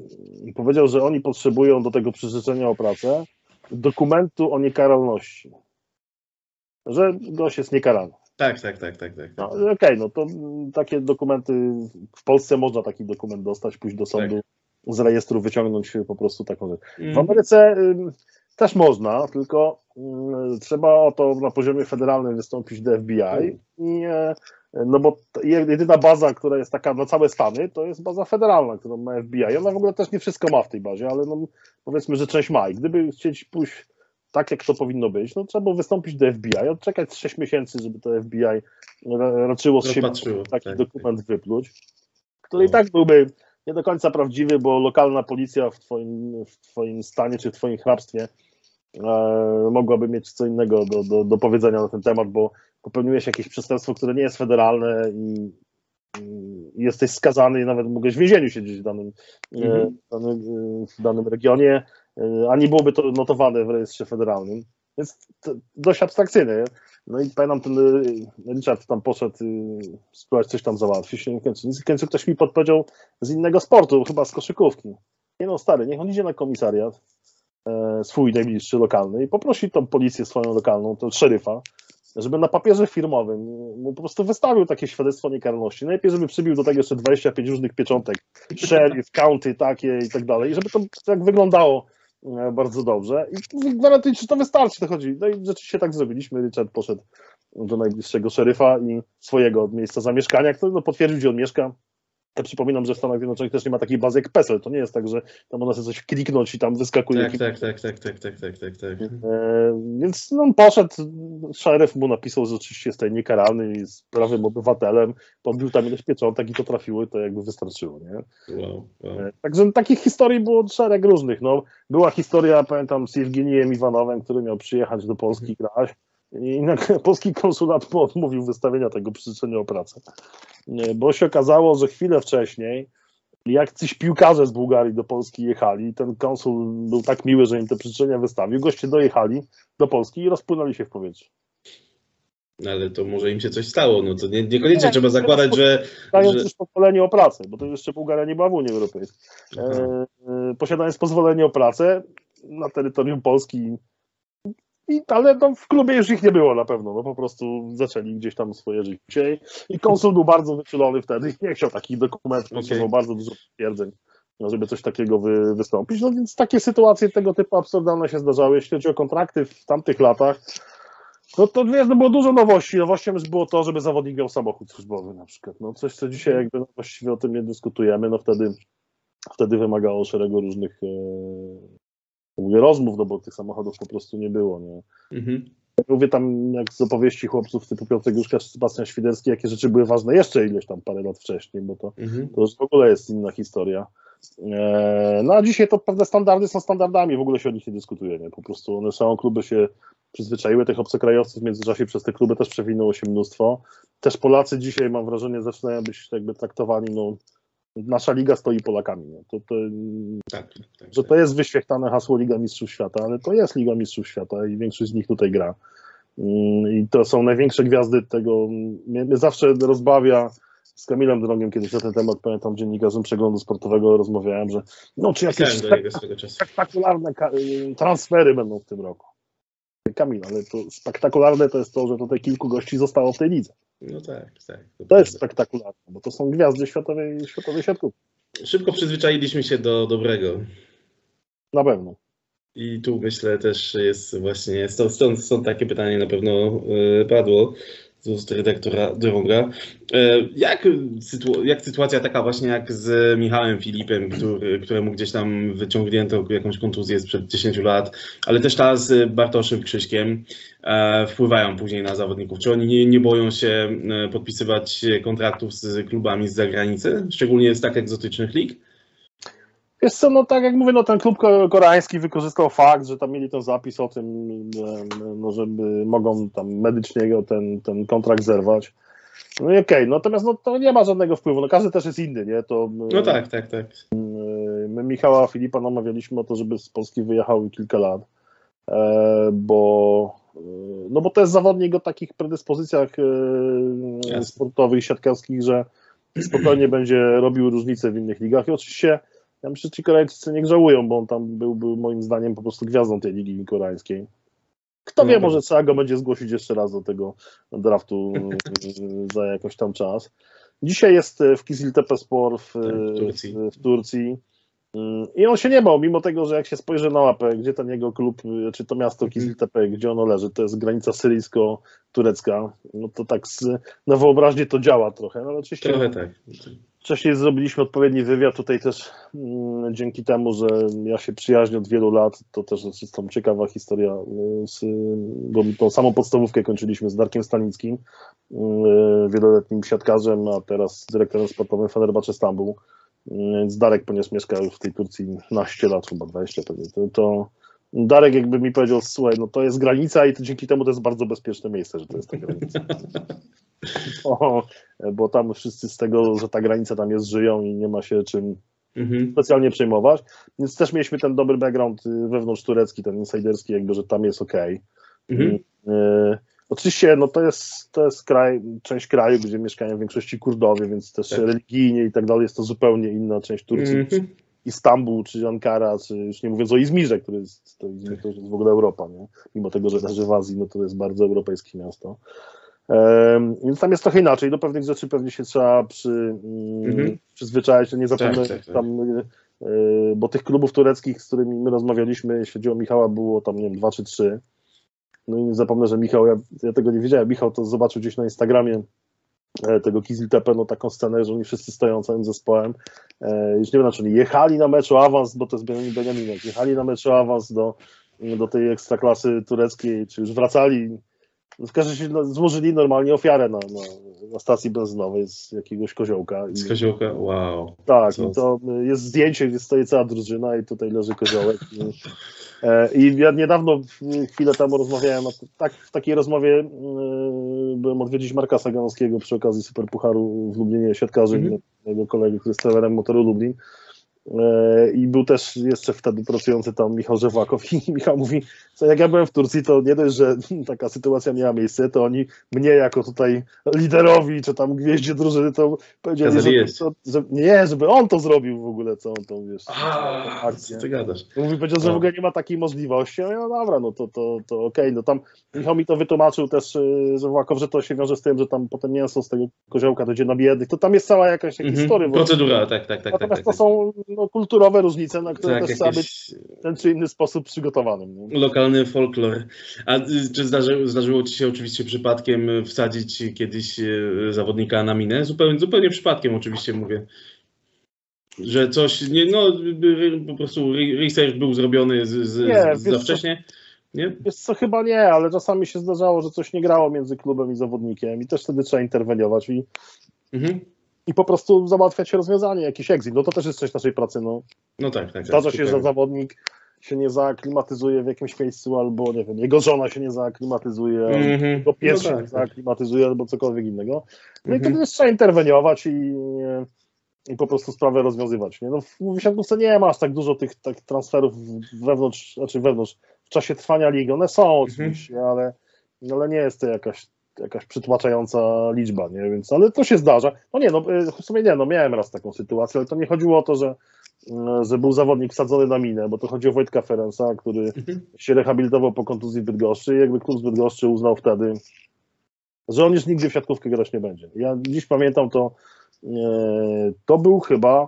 powiedział, że oni potrzebują do tego przyrzeczenia o pracę dokumentu o niekaralności. Że gość jest niekaralny. Tak, tak, tak, tak, tak. No, Okej, no to mm, takie dokumenty, w Polsce można taki dokument dostać, pójść do sądu, z rejestru wyciągnąć po prostu taką rzecz. W Mhm. Ameryce też można, tylko ym, trzeba o to na poziomie federalnym wystąpić do FBI. I, e, no bo jedyna baza, która jest taka na całe Stany, to jest baza federalna, którą ma FBI. Ona w ogóle też nie wszystko ma w tej bazie, ale no, powiedzmy, że część ma. I gdyby chcieć pójść tak, jak to powinno być, no trzeba było wystąpić do FBI, odczekać 6 miesięcy, żeby to FBI ra- raczyło z siebie taki tak, dokument wypluć, który i No. tak byłby nie do końca prawdziwy, bo lokalna policja w twoim, w twoim stanie czy w twoim hrabstwie e, mogłaby mieć co innego do, do, do powiedzenia na ten temat, bo popełniłeś jakieś przestępstwo, które nie jest federalne i, i jesteś skazany i nawet mogłeś w więzieniu siedzieć w danym, e, Mhm. danym, e, w danym regionie, a nie byłoby to notowane w rejestrze federalnym. Więc dość abstrakcyjne. No i pamiętam, ten y, Richard tam poszedł y, spróbować coś tam załatwić. I w końcu, ktoś mi podpowiedział z innego sportu, chyba z koszykówki. Nie no, stary, niech on idzie na komisariat e, swój najbliższy lokalny i poprosi tą policję swoją lokalną, to szeryfa, żeby na papierze firmowym mu po prostu wystawił takie świadectwo niekarności. Najlepiej, żeby przybił do tego jeszcze 25 różnych pieczątek, sheriff, county takie i tak dalej, i żeby to tak wyglądało e, bardzo dobrze. I gwarantuję, że to wystarczy, to chodzi. No i rzeczywiście tak zrobiliśmy. Richard poszedł do najbliższego szeryfa i swojego miejsca zamieszkania, który no, potwierdził, gdzie on mieszka. Ja przypominam, że w Stanach Zjednoczonych też nie ma takiej bazy jak PESEL. To nie jest tak, że tam można sobie coś kliknąć i tam wyskakuje. Tak, tak, tak, tak, tak, tak, tak, tak, tak. E, więc no, on poszedł, szeryf mu napisał, że oczywiście jest tutaj niekaralny i jest prawym obywatelem, podbił tam ileś pieczątek i to trafiło i to jakby wystarczyło, nie? Wow, wow. E, Także takich historii było szereg różnych. No, była historia, pamiętam, z Jewgeniem Iwanowem, który miał przyjechać do Polski grać i nagle *laughs* polski konsulat odmówił wystawienia tego przyrzeczenia o pracę. Nie, Bo się okazało, że chwilę wcześniej jak coś piłkarze z Bułgarii do Polski jechali, ten konsul był tak miły, że im te przyrzeczenia wystawił, goście dojechali do Polski i rozpłynęli się w powietrzu. No, Ale to może im się coś stało, no to nie, niekoniecznie Nie, trzeba nie, zakładać, że... Dając że... już pozwolenie o pracę, bo to jeszcze Bułgaria nie była w Unii Europejskiej. E, e, posiadając pozwolenie o pracę na terytorium Polski. I, ale no, w klubie już ich nie było na pewno, no po prostu zaczęli gdzieś tam swoje życie. I konsul był bardzo wyczulony wtedy *laughs* nie chciał takich dokumentów, potrzebował bardzo dużo potwierdzeń, no, żeby coś takiego wy, wystąpić. No więc takie sytuacje tego typu absurdalne się zdarzały. Jeśli chodzi o kontrakty w tamtych latach, no to wiesz, no było dużo nowości. Nowością już było to, żeby zawodnik miał samochód służbowy na przykład. No coś, co dzisiaj jakby no, właściwie o tym nie dyskutujemy, no wtedy, wtedy wymagało szeregu różnych e, mówię, rozmów, no bo tych samochodów po prostu nie było, nie. Mhm. Mówię tam jak z opowieści chłopców typu Piotr Gruszka czy Sebastian Świderski, jakie rzeczy były ważne jeszcze ileś tam parę lat wcześniej, bo to, Mhm. to już w ogóle jest inna historia. E, No a dzisiaj to pewne standardy są standardami, w ogóle się o nich nie dyskutuje, nie? Po prostu one są, kluby się przyzwyczaiły, tych obcokrajowców w międzyczasie przez te kluby też przewinęło się mnóstwo. Też Polacy dzisiaj, mam wrażenie, zaczynają być jakby traktowani, no nasza liga stoi Polakami, nie? To, to, Tak, tak, że tak. to jest wyświechtane hasło Liga Mistrzów Świata, ale to jest Liga Mistrzów Świata i większość z nich tutaj gra. Mm, I to są największe gwiazdy tego. Mnie, mnie zawsze rozbawia z Kamilem Drogiem, kiedyś na ten temat, pamiętam, dziennikarzem przeglądu sportowego rozmawiałem, że no czy jakieś spektakularne transfery będą w tym roku. Kamil, ale to spektakularne to jest to, że tutaj kilku gości zostało w tej lidze. No tak, tak. To jest spektakularne, bo to są gwiazdy światowej, światowej siatkówki. Szybko przyzwyczailiśmy się do dobrego. Na pewno. I tu myślę też jest właśnie, stąd, stąd, stąd takie pytanie na pewno e, padło z redaktora Drąga. E, Jak, jak sytuacja taka właśnie jak z Michałem Filipem, który, któremu gdzieś tam wyciągnięto jakąś kontuzję sprzed 10 lat, ale też ta z Bartoszem Krzyśkiem e, wpływają później na zawodników. Czy oni nie, nie boją się e, podpisywać kontraktów z klubami z zagranicy, szczególnie z tak egzotycznych lig? Wiesz co, no tak jak mówię, no ten klub ko- koreański wykorzystał fakt, że tam mieli ten zapis o tym, no, żeby mogą tam medycznie go ten, ten kontrakt zerwać. No i okej, natomiast no, to nie ma żadnego wpływu, no każdy też jest inny, nie? To, No tak, tak, tak. My Michała Filipa namawialiśmy o to, żeby z Polski wyjechał kilka lat, e, bo, e, no bo to jest zawodnik o takich predyspozycjach e, Jasne. sportowych, siatkarskich, że spokojnie będzie robił różnicę w innych ligach i oczywiście ja myślę, że ci Koreańczycy nie żałują, bo on tam był, był moim zdaniem po prostu gwiazdą tej ligi koreańskiej. Kto No wie, tak. może trzeba go będzie zgłosić jeszcze raz do tego draftu *laughs* za jakoś tam czas. Dzisiaj jest y, w Kiziltepe Spor w, Tak, w Turcji. w, Turcji. Y, I on się nie bał, mimo tego, że jak się spojrzy na mapę, gdzie ten jego klub, y, czy to miasto Mhm. Kiziltepe, gdzie ono leży, to jest granica syryjsko-turecka, no to tak z, na wyobraźnię to działa trochę, no ale oczywiście Trochę tak. Wcześniej zrobiliśmy odpowiedni wywiad tutaj też mm, dzięki temu, że ja się przyjaźnię od wielu lat, to też jest tam ciekawa historia, y, bo tą samą podstawówkę kończyliśmy z Darkiem Stanickim, y, wieloletnim siatkarzem, a teraz dyrektorem sportowym Fenerbahce Stambuł. Y, Więc Darek, ponieważ mieszka już w tej Turcji naście lat, chyba 20 pewnie, to, to Darek jakby mi powiedział, słuchaj, no to jest granica i to dzięki temu to jest bardzo bezpieczne miejsce, że to jest ta granica. *laughs* O, bo tam wszyscy z tego, że ta granica tam jest, żyją i nie ma się czym Mhm. specjalnie przejmować. Więc też mieliśmy ten dobry background y, wewnątrz turecki, ten insiderski, jakby, że tam jest ok. Mhm. Y, oczywiście, no to jest, to jest kraj, część kraju, gdzie mieszkają w większości Kurdowie, więc też Tak. religijnie i tak dalej jest to zupełnie inna część Turcji. Mhm. Istanbul, czy Ankara, czy już nie mówiąc o Izmirze, który jest, to Izmir to jest w ogóle Europa, nie? Mimo tego, że leży w Azji, no to jest bardzo europejskie miasto. Em, więc tam jest trochę inaczej. Do pewnych rzeczy pewnie się trzeba przy, mm, Mhm. przyzwyczaić. Nie zapomnę, Tak, tak, tak. tam, y, bo tych klubów tureckich, z którymi my rozmawialiśmy, jeśli chodzi o Michała, było tam, nie wiem, dwa czy trzy. No i nie zapomnę, że Michał, ja, ja tego nie wiedziałem, Michał to zobaczył gdzieś na Instagramie e, tego Kiziltepe, no taką scenę, że oni wszyscy stoją całym zespołem. E, już nie wiem, czy oni jechali na mecz o awans, bo to jest Benjamin Benjaminek, jechali na mecz o awans do, do tej ekstraklasy tureckiej, czy już wracali. W każdym razie no, złożyli normalnie ofiarę na, na, na stacji benzynowej z jakiegoś koziołka. I, Z koziołka, wow. tak, Co? i to y, jest zdjęcie, gdzie stoi cała drużyna i tutaj leży koziołek. I, e, I ja niedawno, chwilę temu rozmawiałem, tak, w takiej rozmowie y, byłem odwiedzić Marka Saganowskiego przy okazji Superpucharu w Lublinie, siatkarzy, Mhm. mojego kolegi, który jest trenerem motoru Lublin. E, I był też jeszcze wtedy pracujący tam Michał Żewakow *laughs* i Michał mówi, co jak ja byłem w Turcji, to nie dość, że *laughs* taka sytuacja miała miejsce, to oni mnie jako tutaj liderowi, czy tam gwieździe drużyny, to powiedzieli, Kazali że, to, że nie, żeby on to zrobił w ogóle, co on to, wiesz, A, akcję. co ty gadasz? Mówi, powiedział, że w ogóle nie ma takiej możliwości. Ja no dobra, no to, to, to okej. No tam Michał mi to wytłumaczył też, y, że Włakow, że to się wiąże z tym, że tam potem mięso z tego koziołka dojdzie na biednych. To tam jest cała jakaś Mhm. historia. Procedura, tak, tak, tak. tak, Natomiast tak, to tak. są no, kulturowe różnice, na które Tak, też trzeba być w ten czy inny sposób przygotowanym. Nie? lokalny folklor. A y, czy zdarzy, zdarzyło Ci się oczywiście przypadkiem y, wsadzić kiedyś y, zawodnika na minę? Zupełnie, zupełnie przypadkiem oczywiście mówię. Że coś, nie, no po prostu re- research był zrobiony z, z, Nie, z, za co? wcześnie? Nie? Wiesz co, chyba nie, ale czasami się zdarzało, że coś nie grało między klubem i zawodnikiem i też wtedy trzeba interweniować i, Mhm. I po prostu załatwiać rozwiązanie, jakiś exit. No to też jest część naszej pracy. No. No tak, tak. tak, Zdarza się, że zupełnie. zawodnik się nie zaaklimatyzuje w jakimś miejscu, albo nie wiem, jego żona się nie zaaklimatyzuje, albo Mhm. jego pies No się tak, nie tak. zaaklimatyzuje, albo cokolwiek innego. No i Mhm. wtedy trzeba interweniować i, i po prostu sprawę rozwiązywać. Nie? No w w siatkówce nie ma aż tak dużo tych tak transferów wewnątrz, znaczy wewnątrz, w czasie trwania ligi. One są Mhm. oczywiście, ale, ale nie jest to jakaś jakaś przytłaczająca liczba, nie? Więc, ale to się zdarza. No nie, no w sumie nie, no miałem raz taką sytuację, ale to nie chodziło o to, że e, że był zawodnik wsadzony na minę, bo to chodzi o Wojtka Ferenca, który Mhm. się rehabilitował po kontuzji w Bydgoszczy i jakby klub z Bydgoszczy uznał wtedy, że on już nigdy w siatkówkę grać nie będzie. Ja dziś pamiętam to, e, to był chyba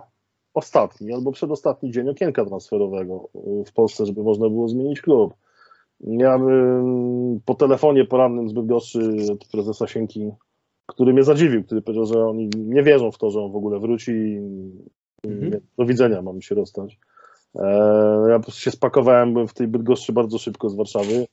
ostatni albo przedostatni dzień okienka transferowego w Polsce, żeby można było zmienić klub. Ja bym po telefonie porannym z Bydgoszczy od prezesa Sienki, który mnie zadziwił, który powiedział, że oni nie wierzą w to, że on w ogóle wróci i Mhm. do widzenia, mamy się rozstać. E, Ja po prostu się spakowałem, byłem w tej Bydgoszczy bardzo szybko z Warszawy.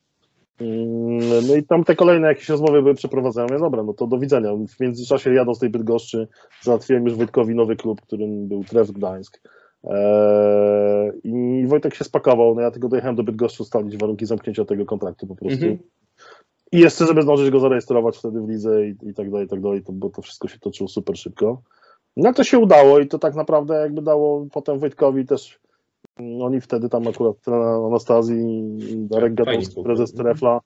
Mm, No i tam te kolejne jakieś rozmowy były przeprowadzane. Ja mówię, dobra, no to do widzenia. W międzyczasie jadąc z tej Bydgoszczy załatwiłem już Wojtkowi nowy klub, którym był Tref Gdańsk. Eee, I Wojtek się spakował, no ja tylko dojechałem do Bydgoszczy ustalić warunki zamknięcia tego kontraktu po prostu. Mhm. I jeszcze, żeby zdążyć go zarejestrować wtedy w lidze i, i tak dalej, i tak dalej, to, bo to wszystko się toczyło super szybko. No to się udało i to tak naprawdę jakby dało potem Wojtkowi też, mm, oni wtedy tam akurat Anastazji Darek Fajnie Gatowski, prezes Trefla,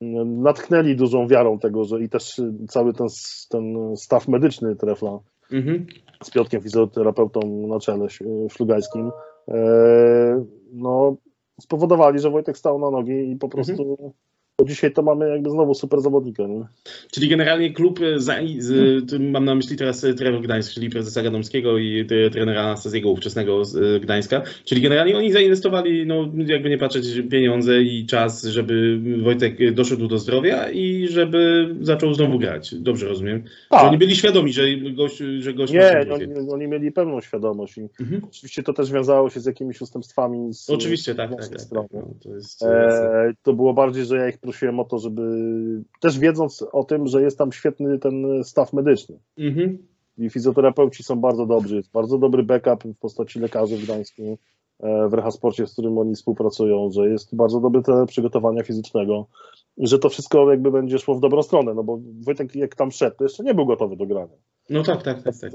mm, natchnęli dużą wiarą tego, że i też cały ten, ten staw medyczny Trefla Mhm. z Piotkiem fizjoterapeutą na czele szlugańskim, e, no spowodowali, że Wojtek stał na nogi i po prostu bo dzisiaj to mamy jakby znowu super zawodnika. Nie? Czyli generalnie klub, e, za, z, tu mam na myśli teraz e, Trevor Gdańsk, czyli prezesa Gadomskiego i trenera Anastazjego ówczesnego z Gdańska. Czyli generalnie oni zainwestowali, no jakby nie patrzeć, pieniądze i czas, żeby Wojtek doszedł do zdrowia i żeby zaczął znowu grać. Dobrze rozumiem. Że oni byli świadomi, że gość, że gość Nie, oni, oni mieli pełną świadomość i Mhm. oczywiście to też wiązało się z jakimiś ustępstwami. Z, Oczywiście, tak, z tak, tak. strony. No, to jest E, to było bardziej, że ja ich prosiłem o to, żeby też wiedząc o tym, że jest tam świetny ten staw medyczny. mhm. I fizjoterapeuci są bardzo dobrzy. Jest bardzo dobry backup w postaci lekarzy w Gdańsku, e, w Rehasporcie, z którym oni współpracują, że jest bardzo dobry trener przygotowania fizycznego, że to wszystko jakby będzie szło w dobrą stronę, no bo Wojtek jak tam szedł, to jeszcze nie był gotowy do grania. No tak, tak, tak. tak.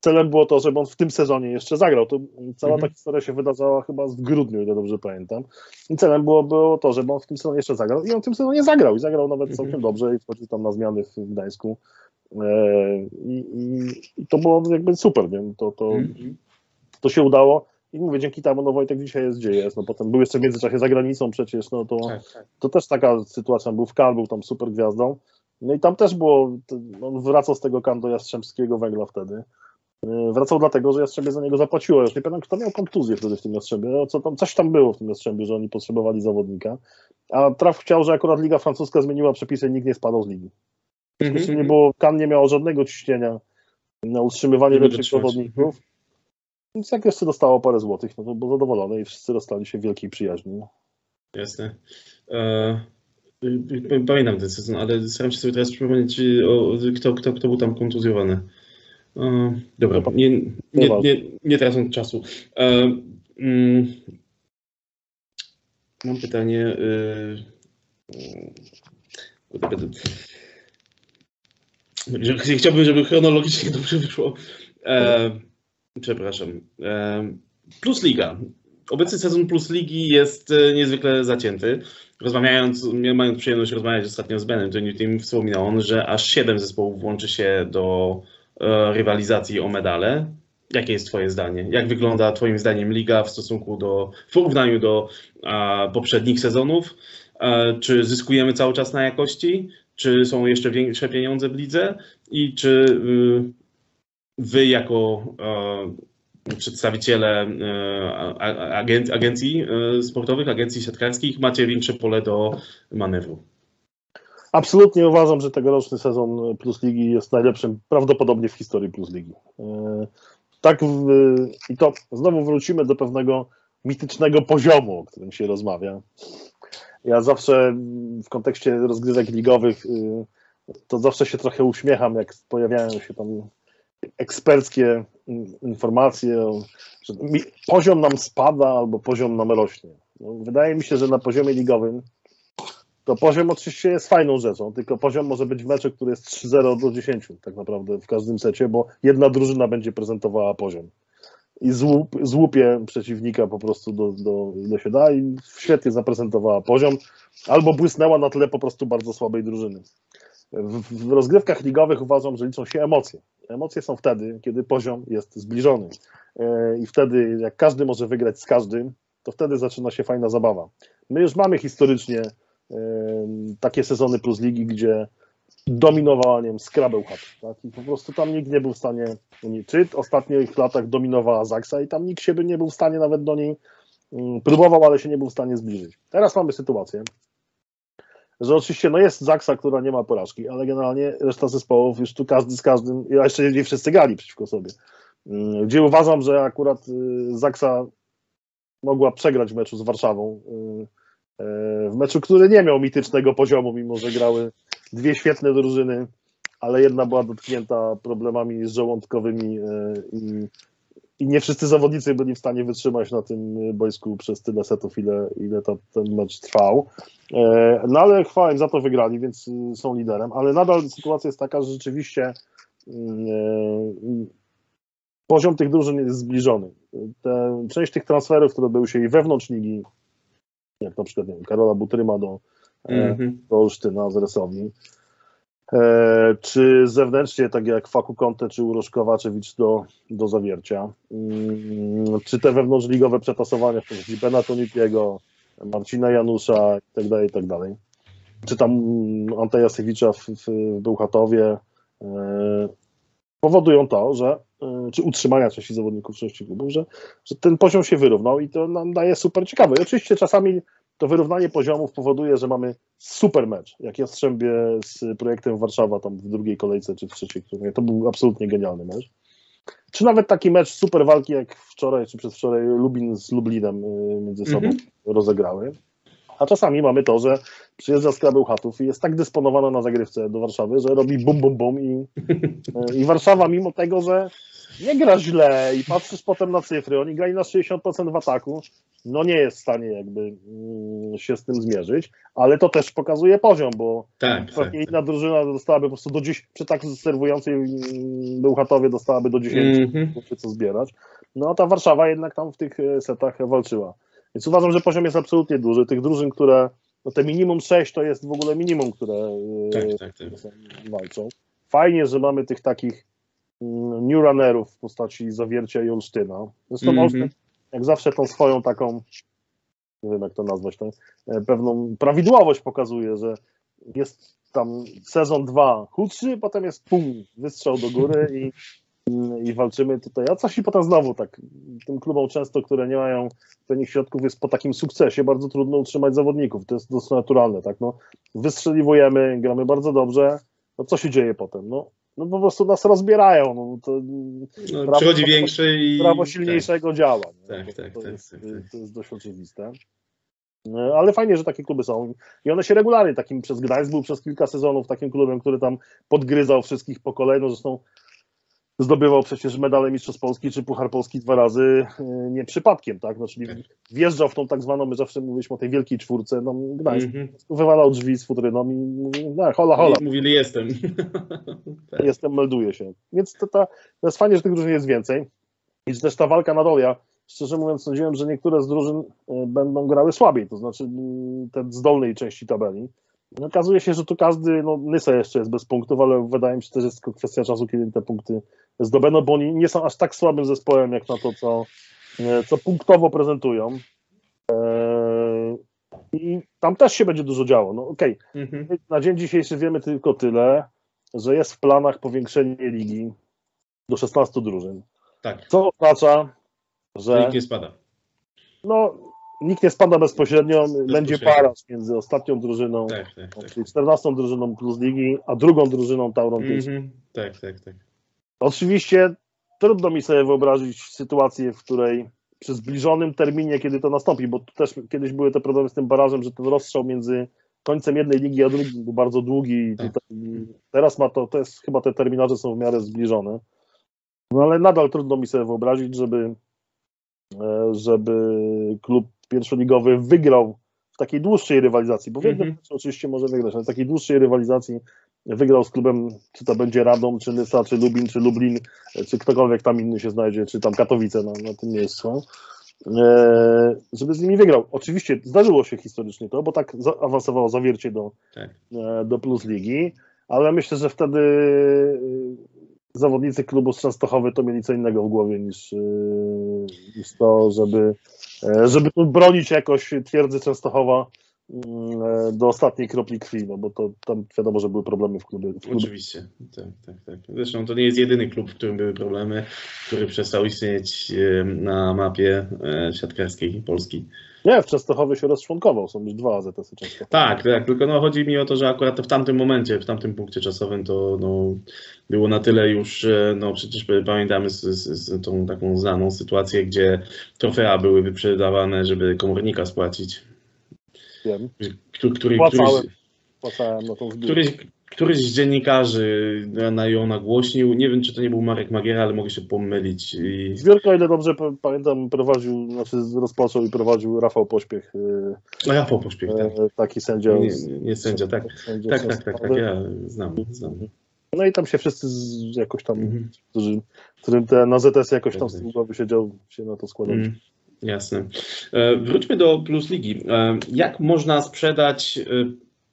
Celem było to, żeby on w tym sezonie jeszcze zagrał. To cała Mhm. ta historia się wydarzała chyba w grudniu, ile dobrze pamiętam. I celem było, było to, żeby on w tym sezonie jeszcze zagrał. I on w tym sezonie zagrał. I zagrał nawet Mhm. całkiem dobrze i wchodził tam na zmiany w Gdańsku. E, I, i, i to było jakby super, nie? To, to, Mhm. to się udało. I mówię, dzięki temu, no Wojtek dzisiaj jest gdzie jest. No potem był jeszcze w międzyczasie za granicą przecież, no to, Tak, tak. to też taka sytuacja, był w Kan, był tam super gwiazdą. No i tam też było, on wracał z tego Kan do Jastrzębskiego Węgla wtedy. Yy, Wracał dlatego, że Jastrzębie za niego zapłaciło. Już nie pamiętam, kto miał kontuzję wtedy w tym Jastrzębie. Co tam, coś tam było w tym Jastrzębiu, że oni potrzebowali zawodnika. A Traf chciał, że akurat Liga Francuska zmieniła przepisy i nikt nie spadał z ligi. Z tym nie było, Kan nie miało żadnego ciśnienia na utrzymywanie lepszych zawodników. Więc jak jeszcze dostało parę złotych, no to było zadowolone i wszyscy rozstali się w wielkiej przyjaźni. Jasne. E, y, y, pamiętam ten sezon, ale staram się sobie teraz przypomnieć, y, o, kto, kto, kto był tam kontuzjowany. E, dobra, nie, nie, nie, nie tracąc czasu. E, mm, mam pytanie. Że- Chciałbym, żeby chronologicznie dobrze wyszło. E, przepraszam. E, plus Liga. Obecny sezon Plus Ligi jest e, niezwykle zacięty. Rozmawiając, mając przyjemność rozmawiać ostatnio z Benem, to Team wspominał on, że aż 7 zespołów włączy się do e, rywalizacji o medale. Jakie jest Twoje zdanie? Jak wygląda Twoim zdaniem liga w stosunku do, w porównaniu do poprzednich sezonów? E, czy zyskujemy cały czas na jakości? Czy są jeszcze większe pieniądze w lidze? I czy y, Wy jako e, przedstawiciele e, agencji e, sportowych, agencji siatkarskich macie większe pole do manewru? Absolutnie uważam, że tegoroczny sezon Plus Ligi jest najlepszym prawdopodobnie w historii Plus Ligi. E, Tak, w, i to znowu wrócimy do pewnego mitycznego poziomu, o którym się rozmawia. Ja zawsze w kontekście rozgrywek ligowych y, to zawsze się trochę uśmiecham, jak pojawiają się tam eksperckie informacje, że poziom nam spada albo poziom nam rośnie. No, wydaje mi się, że na poziomie ligowym to poziom oczywiście jest fajną rzeczą, tylko poziom może być w meczu, który jest 3-0 do 10 tak naprawdę w każdym secie, bo jedna drużyna będzie prezentowała poziom. I złup, złupie przeciwnika po prostu do, do ile się da i świetnie zaprezentowała poziom, albo błysnęła na tle po prostu bardzo słabej drużyny. W, w rozgrywkach ligowych uważam, że liczą się emocje. Emocje są wtedy, kiedy poziom jest zbliżony. E, I wtedy, jak każdy może wygrać z każdym, to wtedy zaczyna się fajna zabawa. My już mamy historycznie takie sezony plus ligi, gdzie dominowała, nie wiem, Scrabble Hut, tak? I po prostu tam nikt nie był w stanie, czy w ostatnich latach dominowała Zaksa i tam nikt się by nie był w stanie nawet do niej próbował, ale się nie był w stanie zbliżyć. Teraz mamy sytuację, że oczywiście no jest Zaksa, która nie ma porażki, ale generalnie reszta zespołów już tu każdy z każdym, a jeszcze nie wszyscy gali przeciwko sobie. Gdzie uważam, że akurat y, Zaksa mogła przegrać w meczu z Warszawą. Y, W meczu, który nie miał mitycznego poziomu, mimo że grały dwie świetne drużyny, ale jedna była dotknięta problemami żołądkowymi y, i, i nie wszyscy zawodnicy byli w stanie wytrzymać na tym boisku przez tyle setów, ile, ile to, ten mecz trwał. E, No ale chwała im za to wygrali, więc y, są liderem, ale nadal sytuacja jest taka, że rzeczywiście y, y, poziom tych drużyn jest zbliżony. Te, część tych transferów, które były się i wewnątrz ligi, jak na przykład nie wiem, Karola Butryma do, e, Mhm. do Olsztyna z e, czy zewnętrznie, tak jak Faku Conte czy Urosz Kowaczewicz do, do zawiercia, Mm, czy te wewnątrzligowe przetasowania w postaci Bena Tonikiego, Marcina Janusza i tak dalej, i tak. Czy tam mm, Anteja Sewicza w, w, w Bełchatowie e, powodują to, że e, czy utrzymania części zawodników części klubów, że, że ten poziom się wyrównał i to nam daje super ciekawe. I oczywiście czasami to wyrównanie poziomów powoduje, że mamy super mecz, jak Jastrzębie z projektem Warszawa tam w drugiej kolejce czy w trzeciej, to był absolutnie genialny mecz. Czy nawet taki mecz super walki jak wczoraj czy przedwczoraj Lubin z Lublinem y, między sobą Mhm. rozegrały. A czasami mamy to, że przyjeżdża z Krabełchatów i jest tak dysponowana na zagrywce do Warszawy, że robi bum, bum, bum i, y, i Warszawa mimo tego, że nie gra źle i patrzysz potem na cyfry, oni grali na 60% w ataku, no nie jest w stanie jakby mm, się z tym zmierzyć, ale to też pokazuje poziom, bo Tak, tak. inna drużyna dostałaby po prostu do dziś, przy tak serwującej mm, Bełchatowie dostałaby do 10 Mhm. czy co zbierać. No a ta Warszawa jednak tam w tych e, setach walczyła. Więc uważam, że poziom jest absolutnie duży. Tych drużyn, które, no te minimum 6 to jest w ogóle minimum, które e, Tak, tak, tak. walczą. Fajnie, że mamy tych takich mm, new runnerów w postaci Zawiercia i Olsztyna. Zresztą Mhm. Olsztyn, jak zawsze tą swoją taką, nie wiem jak to nazwać, tą, e, pewną prawidłowość pokazuje, że jest tam sezon 2 chudszy, potem jest pum, wystrzał do góry i, *laughs* i walczymy tutaj. A coś i potem znowu tak, tym klubom często, które nie mają pewnych środków, jest po takim sukcesie bardzo trudno utrzymać zawodników. To jest dosyć naturalne, tak? No, wystrzeliwujemy, gramy bardzo dobrze, no co się dzieje potem? No, no po prostu nas rozbierają. No, to No, Prawo- przychodzi większy i... prawo silniejszego działa. nie? Tak, Bo tak, to, tak, jest, tak, tak. to jest dość oczywiste. No, Ale fajnie, że takie kluby są. I one się regularnie, takim przez Gdańsk był przez kilka sezonów takim klubem, który tam podgryzał wszystkich po kolei. No zresztą zdobywał przecież medale Mistrzostw Polski czy Puchar Polski dwa razy yy, nie przypadkiem, tak? No, czyli Tak. wjeżdżał w tą tak zwaną, my zawsze mówiliśmy o tej wielkiej czwórce, no Gdańsk Mhm. wywalał drzwi z futryną i mówił, no, hola, hola, Mówili jestem. *laughs* tak. jestem, melduję się. Więc to, to, to jest fajnie, że tych drużyn jest więcej. I że też ta walka na dole. Ja szczerze mówiąc sądziłem, że niektóre z drużyn y, będą grały słabiej, to znaczy y, te z dolnej części tabeli. No, okazuje się, że tu każdy, no Nysa jeszcze jest bez punktów, ale wydaje mi się, że to jest tylko kwestia czasu, kiedy te punkty zdobędą, bo oni nie są aż tak słabym zespołem, jak na to, co, y, co punktowo prezentują. Eee, I tam też się będzie dużo działo. No okej, Mhm. na dzień dzisiejszy wiemy tylko tyle, że jest w planach powiększenie ligi do 16 drużyn. Tak. Co oznacza, że nie spada. no, nikt nie spada bezpośrednio, będzie para między ostatnią drużyną, Tak, tak, tak. czyli 14 drużyną plus ligi, a drugą drużyną Tauron Pięć. Mhm. Tak, tak, tak. Oczywiście trudno mi sobie wyobrazić sytuację, w której przy zbliżonym terminie, kiedy to nastąpi, bo tu też kiedyś były te problemy z tym barażem, że ten rozstrzał między końcem jednej ligi a drugiej był bardzo długi Tak. teraz ma to, to jest chyba te terminarze są w miarę zbliżone. No ale nadal trudno mi sobie wyobrazić, żeby, e, żeby klub pierwszoligowy wygrał w takiej dłuższej rywalizacji, bo w jednym Mhm. meczu oczywiście może wygrać, ale w takiej dłuższej rywalizacji wygrał z klubem, czy to będzie Radom, czy Nysa, czy Lubin, czy Lublin, czy ktokolwiek tam inny się znajdzie, czy tam Katowice na, na tym miejscu, e, żeby z nimi wygrał. Oczywiście zdarzyło się historycznie to, bo tak zaawansowało zawiercie do, Tak. e, do Plus Ligi, ale myślę, że wtedy zawodnicy klubu z Częstochowy to mieli co innego w głowie niż, niż to, żeby, e, żeby tu bronić jakoś twierdzy Częstochowa mm, e, do ostatniej kropli krwi, no bo to tam wiadomo, że były problemy w klubie. W klubie. Oczywiście, tak, tak, tak. Zresztą to nie jest jedyny klub, w którym były problemy, który przestał istnieć e, na mapie e, siatkarskiej Polski. Nie, w Częstochowie się rozczłonkował, są już dwa AZS-y Częstochowy. Tak, tak, tylko no, chodzi mi o to, że akurat w tamtym momencie, w tamtym punkcie czasowym to no, było na tyle już, e, no przecież pamiętamy z, z, z tą taką znaną sytuację, gdzie trofea były wyprzedawane, żeby komornika spłacić. Wiem, Który, który, Płacałem. któryś, płacałem na tą zbiórkę. któryś, któryś z dziennikarzy na ją nagłośnił. Nie wiem, czy to nie był Marek Magiera, ale mogę się pomylić. I... Zbiórkę, o ile dobrze pa- pamiętam, prowadził, znaczy rozpoczął i prowadził Rafał Pośpiech, po pośpiech, tak. e, taki sędzia. Nie, nie, nie sędzia, tak. sędzia Tak, tak, tak, tak, ja znam, znam. No i tam się wszyscy z, jakoś tam, Mhm. którzy, którym te na ZS jakoś tam tyłu głowy siedział, się na to składali. Mm, jasne. E, Wróćmy do Plus Ligi. E, Jak można sprzedać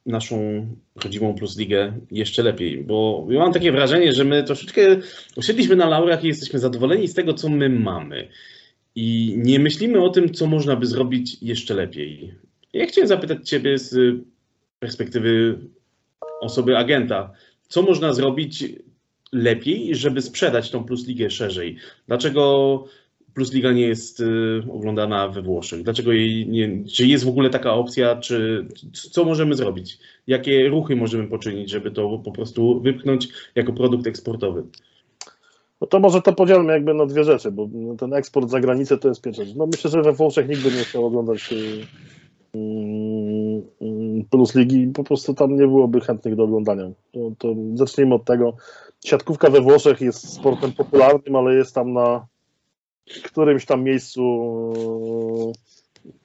naszą rodzimą Plus Ligę jeszcze lepiej? Bo ja mam takie wrażenie, że my troszeczkę usiedliśmy na laurach i jesteśmy zadowoleni z tego, co my mamy. I nie myślimy o tym, co można by zrobić jeszcze lepiej. Ja chciałem zapytać Ciebie z perspektywy osoby agenta, co można zrobić lepiej, żeby sprzedać tą Plus Ligę szerzej? Dlaczego Plus Liga nie jest y, oglądana we Włoszech? Dlaczego jej nie, czy jest w ogóle taka opcja, czy co możemy zrobić? Jakie ruchy możemy poczynić, żeby to po prostu wypchnąć jako produkt eksportowy? No to może to podzielmy jakby na dwie rzeczy, bo ten eksport za granicę to jest pierwsza rzecz. No myślę, że we Włoszech nikt by nie chciał oglądać y, mm, Plus Ligi, po prostu tam nie byłoby chętnych do oglądania. To, to zacznijmy od tego. Siatkówka we Włoszech jest sportem popularnym, ale jest tam na którymś tam miejscu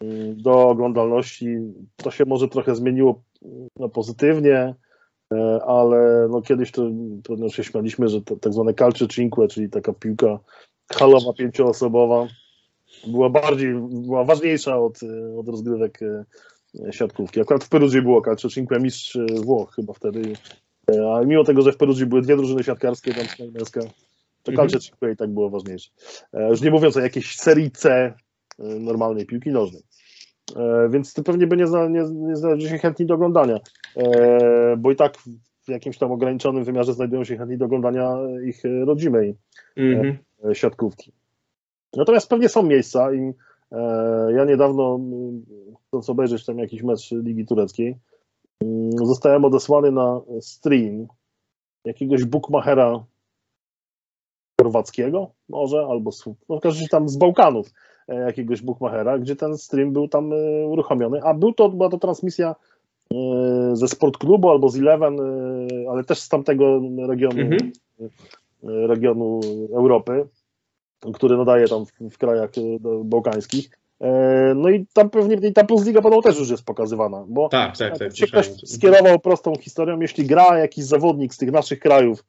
y, do oglądalności. To się może trochę zmieniło no, pozytywnie, e, ale no kiedyś to pewno się śmialiśmy, że tak zwane calcio cinque, czyli taka piłka halowa, pięcioosobowa, była bardziej, była ważniejsza od, od rozgrywek e, siatkówki. Akurat w Perudzi było calcio cinque, mistrz e, Włoch chyba wtedy, a mimo tego, że w Perudzi były dwie drużyny siatkarskie, tam męska, to Mhm. i tak było ważniejsze. E, Już nie mówiąc o jakiejś serii C e, normalnej piłki nożnej. E, Więc to pewnie by nie, zna, nie, nie znaleźli się chętni do oglądania, bo i tak w jakimś tam ograniczonym wymiarze znajdują się chętni do oglądania ich rodzimej Mhm. siatkówki. Natomiast pewnie są miejsca i ja niedawno, chcąc obejrzeć tam jakiś mecz Ligi Tureckiej, zostałem odesłany na stream jakiegoś bookmachera chorwackiego może, albo z, no w każdym razie tam z Bałkanów e, jakiegoś bookmachera, gdzie ten stream był tam e, uruchomiony, a był to, była to transmisja e, ze Sport Klubu albo z Eleven, ale też z tamtego regionu Mhm. regionu Europy, który nadaje tam w, w krajach bałkańskich. E, No i tam pewnie i ta Plus Liga podobno też już jest pokazywana, bo Tak, tak, tak. się ktoś skierował prostą historią, jeśli gra jakiś zawodnik z tych naszych krajów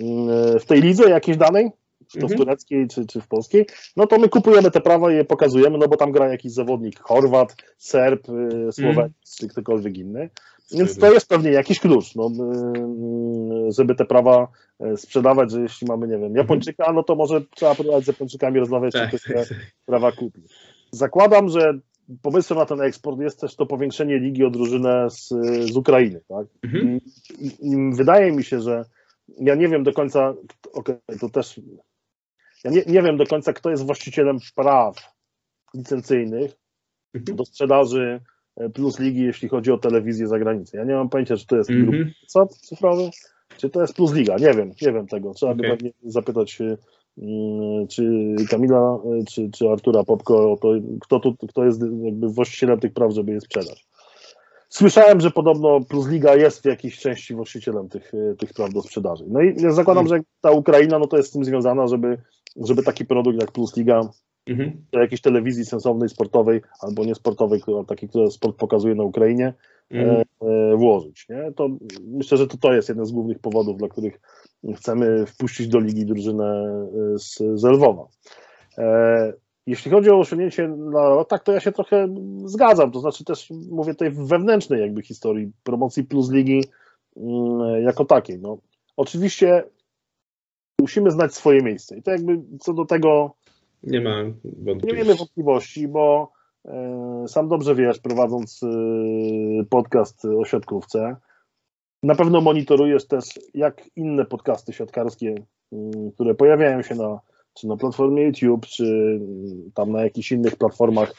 mm, w tej lidze jakiejś danej, czy to w Mhm. tureckiej, czy, czy w polskiej, no to my kupujemy te prawa i je pokazujemy, no bo tam gra jakiś zawodnik Chorwat, Serb, y, Słoweńc, czy ktokolwiek inny. Więc to jest pewnie jakiś klucz, no, y, żeby te prawa y, sprzedawać, że jeśli mamy, nie wiem, Japończyka, no to może trzeba próbować z Japończykami rozmawiać, Tak, czy tak, ktoś te prawa kupi. Zakładam, że pomysłem na ten eksport jest też to powiększenie ligi o drużynę z, z Ukrainy, tak? Mhm. I, i wydaje mi się, że ja nie wiem do końca, okej, to też ja nie, nie wiem do końca, kto jest właścicielem praw licencyjnych Mhm. do sprzedaży e, plus ligi, jeśli chodzi o telewizję za granicę. Ja nie mam pojęcia, czy to jest grup Mhm. co cyfrowy, czy to jest plus liga. Nie wiem, nie wiem tego. Trzeba by Okej. pewnie zapytać e, czy Kamila, e, czy, czy Artura Popko to, kto, tu, kto jest jakby właścicielem tych praw, żeby je sprzedać. Słyszałem, że podobno Plus Liga jest w jakiejś części właścicielem tych, e, tych praw do sprzedaży. No i ja zakładam, że ta Ukraina no to jest z tym związana, żeby, żeby taki produkt jak Plus Liga Mhm. do jakiejś telewizji sensownej, sportowej, albo niesportowej, takiej, która sport pokazuje na Ukrainie, Mhm. e, e, włożyć. Nie? To myślę, że to, to jest jeden z głównych powodów, dla których chcemy wpuścić do ligi drużynę e, z, z Lwowa. E, jeśli chodzi o osiągnięcie na tak, to ja się trochę zgadzam. To znaczy też mówię w wewnętrznej jakby historii promocji plus ligi mm, jako takiej. No, oczywiście musimy znać swoje miejsce. I to jakby co do tego Nie ma nie wątpliwości. mamy wątpliwości, bo e, sam dobrze wiesz, prowadząc e, podcast o siatkówce, na pewno monitorujesz też, jak inne podcasty siatkarskie, mm, które pojawiają się na, czy na platformie YouTube, czy mm, tam na jakichś innych platformach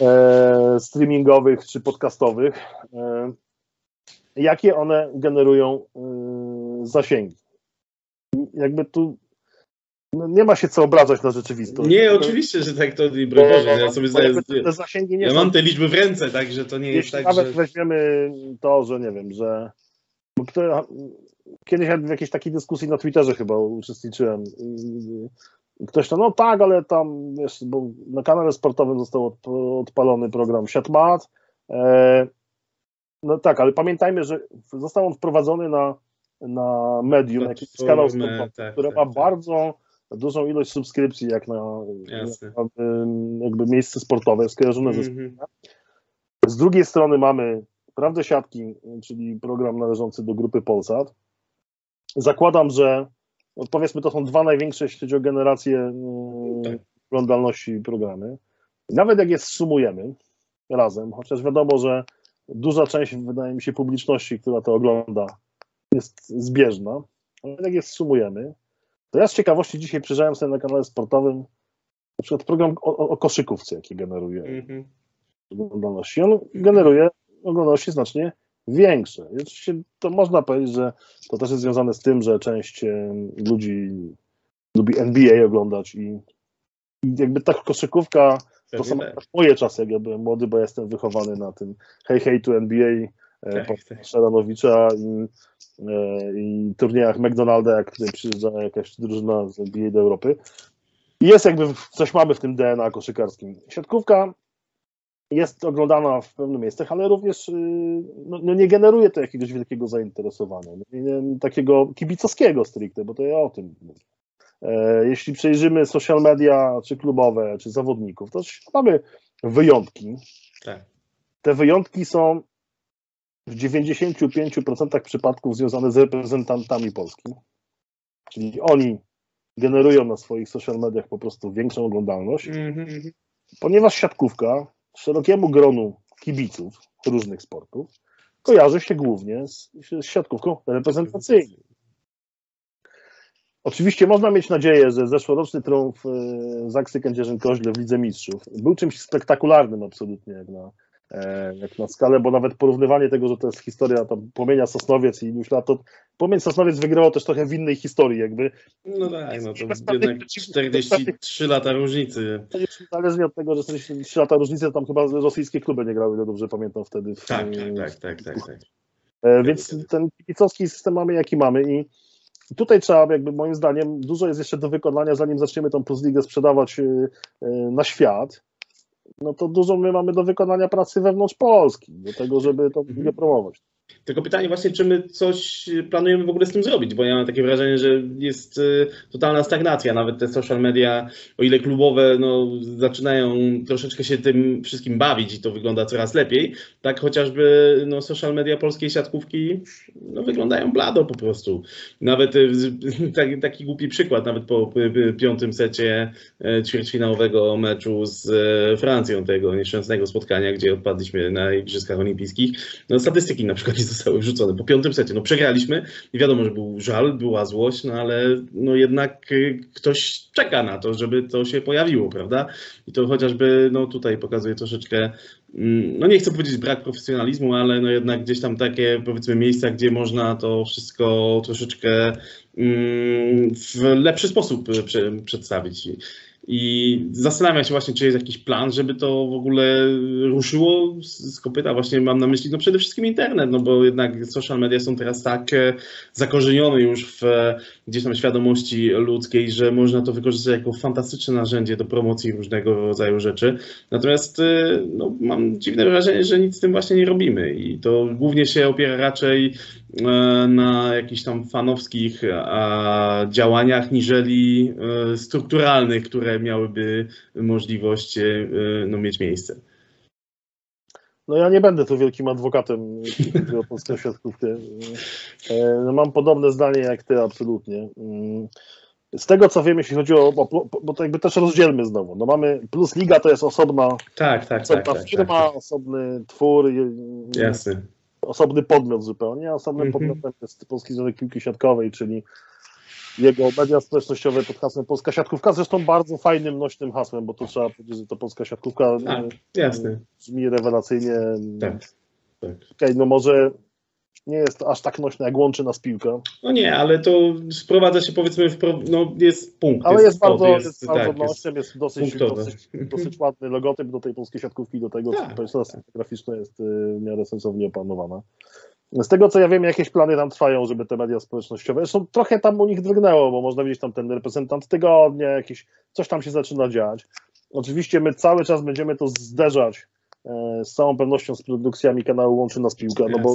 e, streamingowych, czy podcastowych, e, jakie one generują e, zasięgi. Jakby tu no, nie ma się co obrażać na rzeczywistość. Nie, oczywiście, że tak to, broń Boże, ja sobie zdaję, Bo te zasięgi nie ja mam te liczby w ręce, także to nie jest tak, nawet że... weźmiemy to, że nie wiem, że kto, kiedyś w jakiejś takiej dyskusji na Twitterze chyba uczestniczyłem. i- i Ktoś to, no tak, ale tam, wiesz, bo na kanale sportowym został od, odpalony program Siatmat. E, no tak, ale pamiętajmy, że został on wprowadzony na, na medium, jakiś kanał sportowy, tak, które tak, ma tak. bardzo dużą ilość subskrypcji, jak na, Jasne. jakby miejsce sportowe skojarzone ze Mhm. z drugiej strony mamy Prawdę Siatki, czyli program należący do grupy Polsat. Zakładam, że no powiedzmy to są dwa największe, jeśli chodzi o generację mm, Tak. oglądalności programy. Nawet jak je sumujemy razem, chociaż wiadomo, że duża część, wydaje mi się, publiczności, która to ogląda, jest zbieżna, ale jak je sumujemy, to ja z ciekawości dzisiaj przejrzałem sobie na kanale sportowym na przykład program o, o, koszykówce, jaki generuje Mhm. oglądalności. On generuje oglądalności znacznie większe. I oczywiście to można powiedzieć, że to też jest związane z tym, że część ludzi lubi NBA oglądać i, i jakby ta koszykówka to są tak. moje czasy, jak ja byłem młody, bo ja jestem wychowany na tym hej hej to NBA Tak, pana tak. Szaranowicza i, e, i turniejach McDonalda, jak tutaj przyjeżdża jakaś drużyna z NBA do Europy. I jest jakby, coś mamy w tym DNA koszykarskim. Siatkówka jest oglądana w pewnych miejscach, ale również y, no, no nie generuje to jakiegoś wielkiego zainteresowania, nie, nie, takiego kibicowskiego stricte, bo to ja o tym mówię. E, Jeśli przejrzymy social media, czy klubowe, czy zawodników, to mamy wyjątki. Tak. Te wyjątki są w 95% przypadków związane z reprezentantami Polski. Czyli oni generują na swoich social mediach po prostu większą oglądalność, Mhm, mhm. ponieważ siatkówka szerokiemu gronu kibiców różnych sportów kojarzy się głównie z, z siatkówką reprezentacyjną. Oczywiście można mieć nadzieję, że zeszłoroczny triumf e, Zaksy Kędzierzyn-Koźle w Lidze Mistrzów był czymś spektakularnym absolutnie jak na, jak na skalę, bo nawet porównywanie tego, że to jest historia tam Płomienia Sosnowiec i iluś lat, to Płomień Sosnowiec wygrało też trochę w innej historii jakby, No tak, no to jednak przeciw- 43 lata różnicy. Niezależnie od tego, że 43 lata różnicy, tam chyba rosyjskie kluby nie grały, ile dobrze pamiętam wtedy. W, Tak, tak, tak, tak, tak. tak. E, Więc ten kibicowski system mamy jaki mamy i tutaj trzeba jakby moim zdaniem dużo jest jeszcze do wykonania, zanim zaczniemy tą Plus Ligę sprzedawać y, na świat. No to dużo my mamy do wykonania pracy wewnątrz Polski, do tego, żeby tą ligę promować. Tylko pytanie właśnie, czy my coś planujemy w ogóle z tym zrobić, bo ja mam takie wrażenie, że jest y, totalna stagnacja, nawet te social media, o ile klubowe no, zaczynają troszeczkę się tym wszystkim bawić i to wygląda coraz lepiej, tak chociażby no, social media polskiej siatkówki no, wyglądają blado po prostu. Nawet y, *laughs* taki, taki głupi przykład, nawet po y, y, piątym secie y, ćwierćfinałowego meczu z y, Francją, tego nieszczęsnego spotkania, gdzie odpadliśmy na Igrzyskach Olimpijskich, no statystyki na przykład nie zostały wrzucone po piątym secie. No przegraliśmy i wiadomo, że był żal, była złość, no ale no jednak y, ktoś czeka na to, żeby to się pojawiło, prawda? I to chociażby no tutaj pokazuje troszeczkę, mm, no nie chcę powiedzieć brak profesjonalizmu, ale no jednak gdzieś tam takie powiedzmy miejsca, gdzie można to wszystko troszeczkę mm, w lepszy sposób y, prze, przedstawić. I- zastanawiam się właśnie, czy jest jakiś plan, żeby to w ogóle ruszyło z, kopyta. Właśnie mam na myśli no przede wszystkim internet, no bo jednak social media są teraz tak e, zakorzenione już w gdzieś tam świadomości ludzkiej, że można to wykorzystać jako fantastyczne narzędzie do promocji różnego rodzaju rzeczy. Natomiast e, no, mam dziwne wrażenie, że nic z tym właśnie nie robimy i to głównie się opiera raczej e, na jakichś tam fanowskich działaniach, niżeli e, strukturalnych, które miałyby możliwość no, mieć miejsce. No ja nie będę tu wielkim adwokatem *laughs* polską siatkówkę. E, No mam podobne zdanie jak ty, absolutnie. Mm, Z tego co wiem, jeśli chodzi o, o bo to jakby też rozdzielmy znowu. No mamy, plus liga to jest osobna, Tak, tak, osobna tak. tak, firma, tak. osobny twór, Jasne. osobny podmiot zupełnie. Osobnym Mhm. podmiotem jest Polski Związek Piłki Siatkowej, czyli jego media społecznościowe pod hasłem Polska Siatkówka, zresztą bardzo fajnym, nośnym hasłem, bo to trzeba powiedzieć, że to Polska Siatkówka Tak, e, jasne. brzmi rewelacyjnie. Tak. tak. Okej, no może nie jest aż tak nośne, jak łączy nas piłka, No nie, ale to sprowadza się powiedzmy, w pro, no jest punkt. ale jest, kod, bardzo, jest, bardzo tak, jest nośnym, jest dosyć, punktowe. dosyć, dosyć ładny logotyp do tej polskiej siatkówki, do tego, Tak, co personalna graficzna jest y, w miarę sensownie opanowana. Z tego co ja wiem, jakieś plany tam trwają, żeby te media społecznościowe, zresztą trochę tam u nich drgnęło, bo można widzieć tam ten reprezentant tygodnia, jakiś, coś tam się zaczyna dziać. Oczywiście my cały czas będziemy to zderzać e, z całą pewnością z produkcjami kanału Łączy Nas Piłka, no bo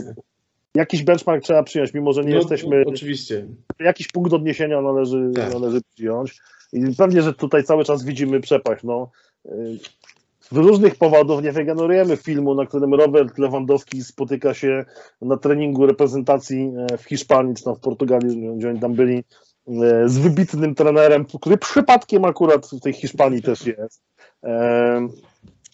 jakiś benchmark trzeba przyjąć, mimo że nie no, jesteśmy Oczywiście. jakiś punkt odniesienia należy, Tak. należy przyjąć. I pewnie, że tutaj cały czas widzimy przepaść. No. Z różnych powodów nie wygenerujemy filmu, na którym Robert Lewandowski spotyka się na treningu reprezentacji e, w Hiszpanii czy tam w Portugalii, gdzie oni tam byli, e, z wybitnym trenerem, który przypadkiem akurat w tej Hiszpanii też jest.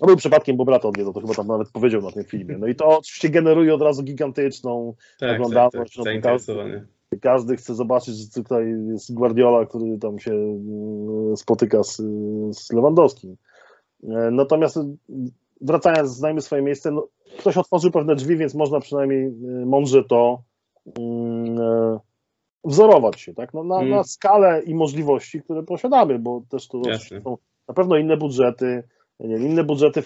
No był przypadkiem, bo brat odwiedzał, to chyba tam nawet powiedział na tym filmie. No i to oczywiście generuje od razu gigantyczną Tak, tak, Oglądalność, tak. no, Zainteresowanie. każdy chce zobaczyć, że tutaj jest Guardiola, który tam się mm, spotyka z, z Lewandowskim. E, Natomiast e, wracając, znajmy swoje miejsce, no, ktoś otworzył pewne drzwi, więc można przynajmniej e, mądrze to mm, wzorować się, tak? No, na, Mm. na skalę i możliwości, które posiadamy, bo też to są na pewno inne budżety, nie wiem, inne budżety,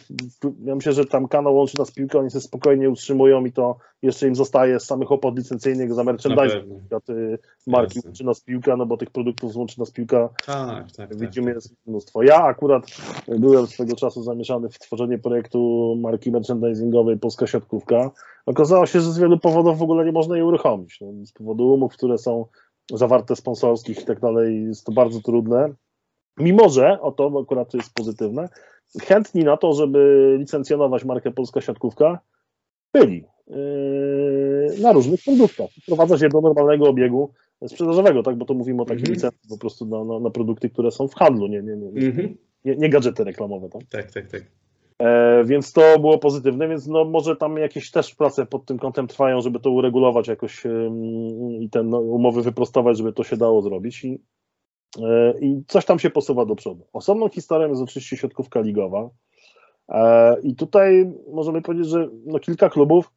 ja myślę, że tam kanał łączy nas piłkę, oni się spokojnie utrzymują i to jeszcze im zostaje z samych opłat licencyjnych za Na merchandise, pewno. przykład y, marki Jasne. Łączy Nas Piłka, no bo tych produktów z Łączy Nas Piłka Tak, tak, tak. widzimy tak. jest mnóstwo. Ja akurat byłem swego czasu zamieszany w tworzenie projektu marki merchandisingowej Polska Siatkówka. Okazało się, że z wielu powodów w ogóle nie można jej uruchomić. No, z powodu umów, które są zawarte sponsorskich i tak dalej, jest to bardzo trudne. Mimo, że, o to akurat to jest pozytywne, chętni na to, żeby licencjonować markę Polska Siatkówka, byli yy, na różnych produktach. Wprowadzać je do normalnego obiegu sprzedażowego, tak? Bo to mówimy o takiej Mhm. licencji po prostu na, na, na produkty, które są w handlu, nie, nie, nie, Mhm. nie, nie gadżety reklamowe, tak? Tak, tak, tak. E, więc to było pozytywne, więc no może tam jakieś też prace pod tym kątem trwają, żeby to uregulować jakoś i te no, umowy wyprostować, żeby to się dało zrobić i, i coś tam się posuwa do przodu. Osobną historią jest oczywiście siatkówka ligowa e, i tutaj możemy powiedzieć, że no, kilka klubów,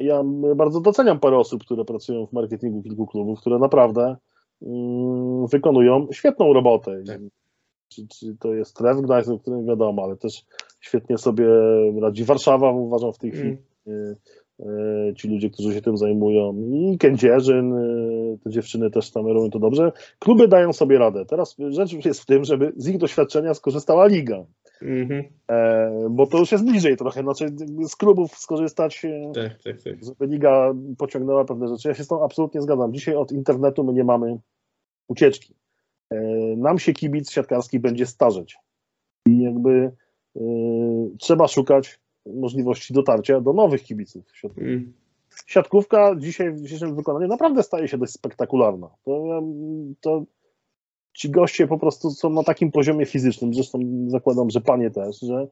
ja bardzo doceniam parę osób, które pracują w marketingu kilku klubów, które naprawdę mm, wykonują świetną robotę. Tak. Czy, czy to jest Tref Gdańsk, o którym wiadomo, ale też świetnie sobie radzi Warszawa, uważam w tej chwili. Mm. E, Ci ludzie, którzy się tym zajmują, i Kędzierzyn, e, te dziewczyny też tam robią to dobrze. Kluby dają sobie radę. Teraz rzecz jest w tym, żeby z ich doświadczenia skorzystała liga, Mhm. e, bo to już jest bliżej trochę. Znaczy, z klubów skorzystać, Tak, tak, tak. żeby liga pociągnęła pewne rzeczy. Ja się z tą absolutnie zgadzam. Dzisiaj od internetu my nie mamy ucieczki. Nam się kibic siatkarski będzie starzeć. I jakby trzeba szukać możliwości dotarcia do nowych kibiców. Siat- Mm. Siatkówka dzisiaj w dzisiejszym wykonaniu naprawdę staje się dość spektakularna. To, to ci goście po prostu są na takim poziomie fizycznym, zresztą zakładam, że panie też, że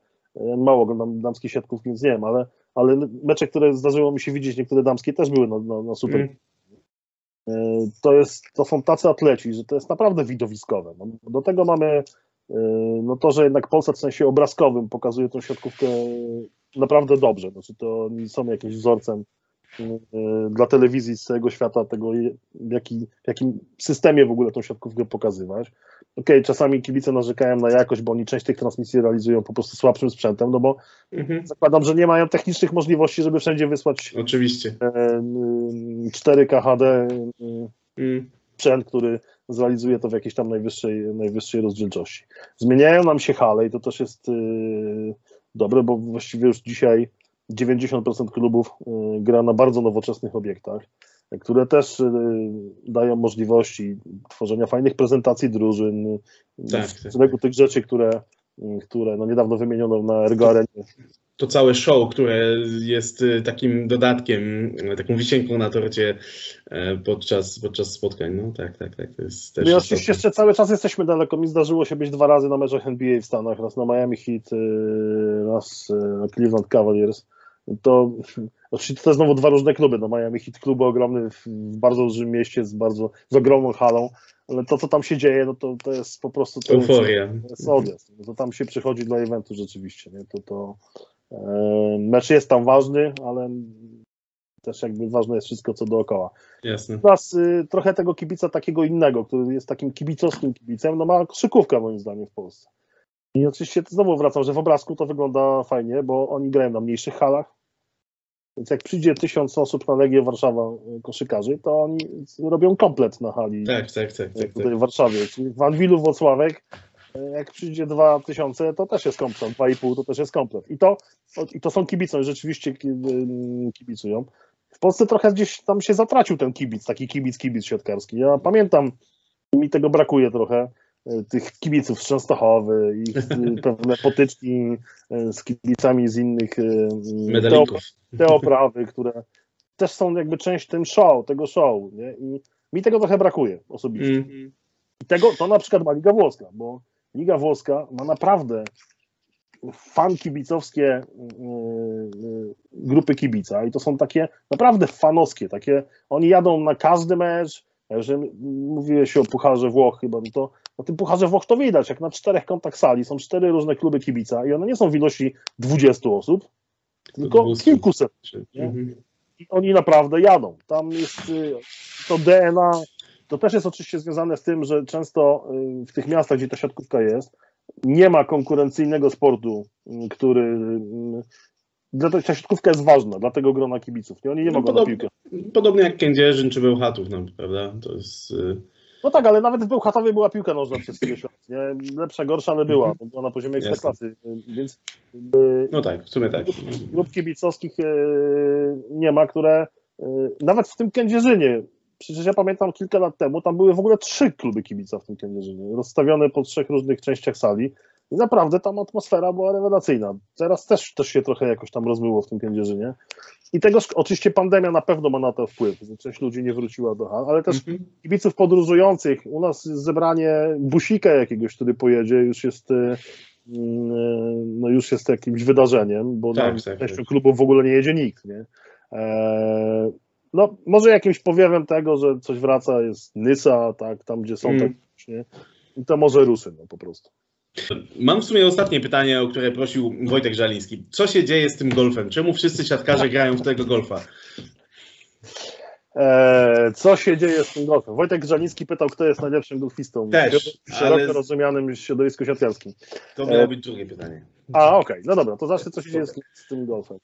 mało oglądam damskiej siatkówki, więc nie wiem, ale, ale mecze, które zdarzyło mi się widzieć, niektóre damskie też były na, na, na super Mm. E, to, jest, to są tacy atleci, że to jest naprawdę widowiskowe. No, do tego mamy e, no to, że jednak Polsat w sensie obrazkowym pokazuje tą siatkówkę naprawdę dobrze. Znaczy to oni są jakimś wzorcem e, dla telewizji z całego świata tego, w, jaki, w jakim systemie w ogóle tą siatkówkę pokazywać. Okej, czasami kibice narzekają na jakość, bo oni część tych transmisji realizują po prostu słabszym sprzętem, no bo Mhm. zakładam, że nie mają technicznych możliwości, żeby wszędzie wysłać Oczywiście. e, e, 4K HD e, Mm. sprzęt, który zrealizuje to w jakiejś tam najwyższej, najwyższej rozdzielczości. Zmieniają nam się hale i to też jest yy, dobre, bo właściwie już dzisiaj 90% klubów yy, gra na bardzo nowoczesnych obiektach, yy, które też yy, dają możliwości tworzenia fajnych prezentacji drużyn, yy, Tak, w tak, szeregu tych rzeczy, które, yy, które no niedawno wymieniono na Ergo Arenie to całe show, które jest y, takim dodatkiem, y, taką wisienką na torcie e, podczas, podczas spotkań. No tak, tak, tak. To jest też My oczywiście jeszcze cały czas jesteśmy daleko. Mi zdarzyło się być dwa razy na meczach NBA w Stanach, raz na Miami Heat, y, raz na Cleveland Cavaliers. To oczywiście to znowu dwa różne kluby. No Miami Heat kluby ogromny w bardzo dużym mieście z bardzo z ogromną halą, ale to co tam się dzieje, no to, to jest po prostu to Euforia. To jest odjazd. No to tam się przychodzi dla eventu rzeczywiście. Nie? To, to, mecz jest tam ważny, ale też jakby ważne jest wszystko co dookoła. Jasne. Teraz y, trochę tego kibica takiego innego, który jest takim kibicowskim kibicem, no ma koszykówkę moim zdaniem w Polsce. I oczywiście znowu wracam, że w obrazku to wygląda fajnie, bo oni grają na mniejszych halach, więc jak przyjdzie tysiąc osób na Legię Warszawa y, koszykarzy, to oni robią komplet na hali Tak, tak, tak. tak, tutaj tak. w Warszawie. Czyli w Anwilu Włocławek, jak przyjdzie dwa tysiące, to też jest komplet, dwa i pół to też jest komplet. I to, I to są kibice, oni rzeczywiście ki- kibicują. W Polsce trochę gdzieś tam się zatracił ten kibic, taki kibic, kibic siatkarski. Ja pamiętam, mi tego brakuje trochę, y, tych kibiców z Częstochowy i y, *laughs* pewne potyczki y, z kibicami z innych Medalików. te oprawy, które też są jakby część tym show, tego show, nie? I mi tego trochę brakuje osobiście. Mhm. I tego to na przykład ma Liga Włoska, bo Liga Włoska ma naprawdę fan kibicowskie yy, yy, grupy kibica i to są takie naprawdę fanowskie, takie, oni jadą na każdy mecz, że mówiłeś o Pucharze Włoch chyba, no to na tym Pucharze Włoch to widać, jak na czterech kątach sali są cztery różne kluby kibica i one nie są w ilości 20 osób, tylko 200. kilkuset Nie? Mhm. i oni naprawdę jadą. Tam jest y, to DNA, to też jest oczywiście związane z tym, że często y, w tych miastach, gdzie ta siatkówka jest, nie ma konkurencyjnego sportu, y, który. y, Dlatego ta siatkówka jest ważna, dlatego grona kibiców. Nie? Oni nie No mogą na podobnie. piłkę. Podobnie jak Kędzierzyn czy Bełchatów, no, prawda? To jest... No tak, ale nawet w Bełchatowie była piłka nożna przez lat. Nie? Lepsza, gorsza, ale była. bo Była na poziomie ekstraklasy. Więc No tak, w sumie tak. grup kibicowskich nie ma, które nawet w tym Kędzierzynie, przecież ja pamiętam kilka lat temu, tam były w ogóle trzy kluby kibica w tym Kędzierzynie, rozstawione po trzech różnych częściach sali i naprawdę tam atmosfera była rewelacyjna. Teraz też, też się trochę jakoś tam rozmyło w tym Kędzierzynie. I tego oczywiście pandemia na pewno ma na to wpływ, że część ludzi nie wróciła do hal, ale też Mhm. kibiców podróżujących. U nas zebranie busika jakiegoś, który pojedzie, już jest, e, mm, no już jest jakimś wydarzeniem, bo Tak, na tak, częścią tak. klubów w ogóle nie jedzie nikt. Nie? E, no, może jakimś powiewem tego, że coś wraca, jest Nysa, tak, tam gdzie są Mm. tak, nie? I to może rusy, no po prostu. Mam w sumie ostatnie pytanie, o które prosił Wojtek Żaliński. Co się dzieje z tym golfem? Czemu wszyscy siatkarze grają w tego golfa? E, co się dzieje z tym golfem? Wojtek Grzaliński pytał, kto jest najlepszym golfistą Też, w szeroko ale- rozumianym środowisku siatkarskim. To miało być drugie pytanie. A, okej, no dobra, to zacznę, co się dzieje z, z tym golfem.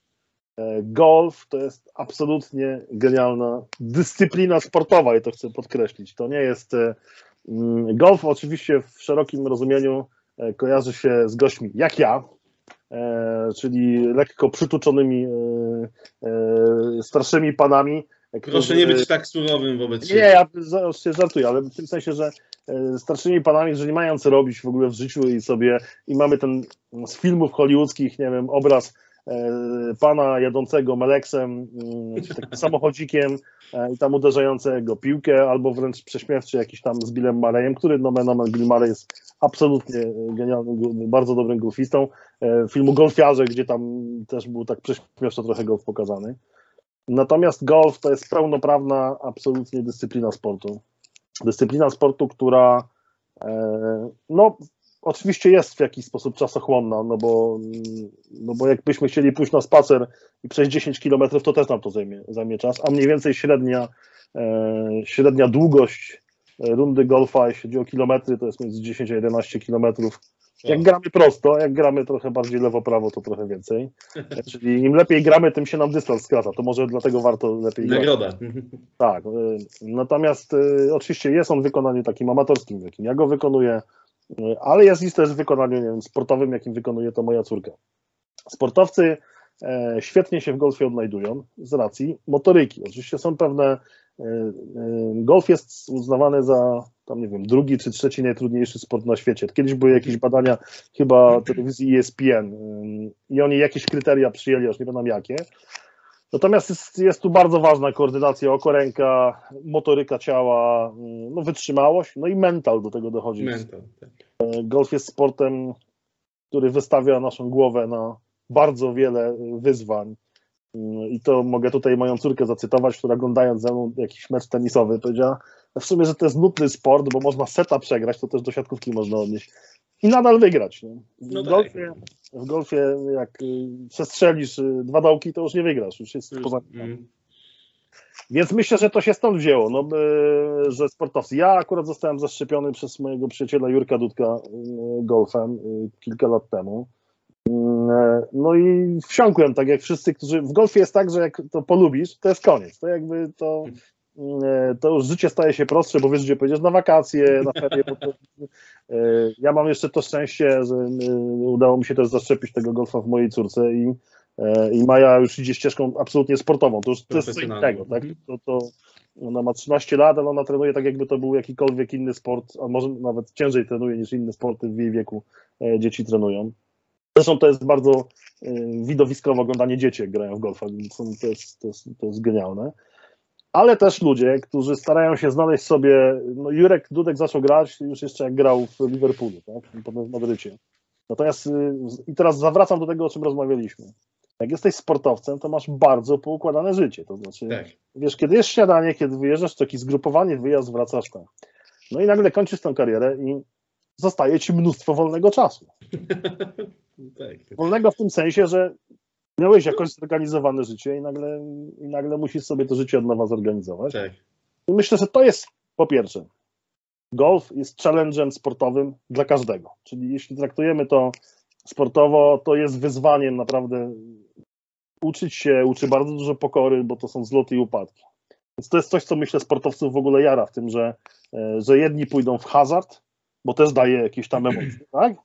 E, Golf to jest absolutnie genialna dyscyplina sportowa i to chcę podkreślić. To nie jest. e, mm, Golf oczywiście w szerokim rozumieniu e, kojarzy się z gośćmi jak ja, czyli lekko przytuczonymi starszymi panami. e, Proszę którzy- nie być tak surowym wobec nie, siebie. ja za- oczywiście żartuję, ale w tym sensie, że starszymi panami, że nie mają co robić w ogóle w życiu i sobie i mamy ten z filmów hollywoodzkich, nie wiem, obraz pana jadącego Meleksem, mm, samochodzikiem e, i tam uderzającego piłkę, albo wręcz prześmiewczy jakiś tam z Billem Marejem, który nomen omen Bill Murray jest absolutnie e, genialnym, bardzo dobrym golfistą. E, Filmu Golfiarze, gdzie tam też był tak prześmiewczo trochę golf pokazany. Natomiast golf to jest pełnoprawna absolutnie dyscyplina sportu. Dyscyplina sportu, która e, no oczywiście jest w jakiś sposób czasochłonna, no bo, no bo jakbyśmy chcieli pójść na spacer i przejść 10 km, to też nam to zajmie, zajmie czas, a mniej więcej średnia, e, średnia długość e, rundy golfa, jeśli chodzi o kilometry, to jest między 10 a 11 kilometrów. Jak gramy prosto, jak gramy trochę bardziej lewo-prawo, to trochę więcej. E, *laughs* Czyli im lepiej gramy, tym się nam dystans skraca. To może dlatego warto lepiej grać. Nagroda. Tak. y, Natomiast y, oczywiście jest on w wykonaniu takim amatorskim, jakim ja go wykonuję, ale jest i też w wykonaniu wiem, sportowym, jakim wykonuje to moja córka. Sportowcy e, świetnie się w golfie odnajdują z racji motoryki. Oczywiście są pewne, e, e, golf jest uznawany za tam nie wiem, drugi czy trzeci najtrudniejszy sport na świecie. Kiedyś były jakieś badania chyba telewizji ESPN i oni jakieś kryteria przyjęli, już nie pamiętam jakie. Natomiast jest, jest tu bardzo ważna koordynacja oko, ręka, motoryka ciała, ym, no, wytrzymałość, no i mental do tego dochodzi. Mental, tak. Golf jest sportem, który wystawia naszą głowę na bardzo wiele wyzwań. Ym, I to mogę tutaj moją córkę zacytować, która oglądając ze mną jakiś mecz tenisowy powiedziała, w sumie, że to jest nudny sport, bo można seta przegrać, to też do siatkówki można odnieść i nadal wygrać. Nie? W, No tak. golfie, w golfie jak y, przestrzelisz y, dwa dołki, to już nie wygrasz, już jest poza Mm. Więc myślę, że to się stąd wzięło, no, że sportowcy. Ja akurat zostałem zaszczepiony przez mojego przyjaciela Jurka Dudka y, golfem kilka lat temu. No i wsiąkłem, tak jak wszyscy, którzy. W golfie jest tak, że jak to polubisz, to jest koniec. To jakby to. Y, To już życie staje się prostsze, bo wiesz, gdzie pojedziesz na wakacje, na ferie. Bo to, y, *laughs* ja mam jeszcze to szczęście, że y, udało mi się też zaszczepić tego golfa w mojej córce i, i Maja już idzie ścieżką absolutnie sportową. To już to jest co innego, tak? Mhm. To, to ona ma 13 lat, ale ona trenuje tak, jakby to był jakikolwiek inny sport, a może nawet ciężej trenuje niż inne sporty w jej wieku e, dzieci trenują. Zresztą to jest bardzo e, widowiskowe oglądanie dzieci, jak grają w golfa, to jest, to, jest, to jest genialne. Ale też ludzie, którzy starają się znaleźć sobie, no Jurek Dudek zaczął grać już jeszcze jak grał w Liverpoolu, tak? potem w Madrycie. Natomiast y, i teraz zawracam do tego, o czym rozmawialiśmy. Jak jesteś sportowcem, to masz bardzo poukładane życie. To znaczy, Tak. wiesz, kiedy jest śniadanie, kiedy wyjeżdżasz, to taki zgrupowany wyjazd, wracasz tam. No i nagle kończysz tę karierę i zostaje ci mnóstwo wolnego czasu. *laughs* tak. Wolnego w tym sensie, że miałeś jakoś zorganizowane życie i nagle, i nagle musisz sobie to życie od nowa zorganizować. tak. I myślę, że to jest po pierwsze, golf jest challenge'em sportowym dla każdego. Czyli jeśli traktujemy to sportowo, to jest wyzwaniem naprawdę uczyć się, uczy bardzo dużo pokory, bo to są zloty i upadki. Więc to jest coś, co myślę sportowców w ogóle jara w tym, że, e, że jedni pójdą w hazard, bo też daje jakieś tam emocje, tak?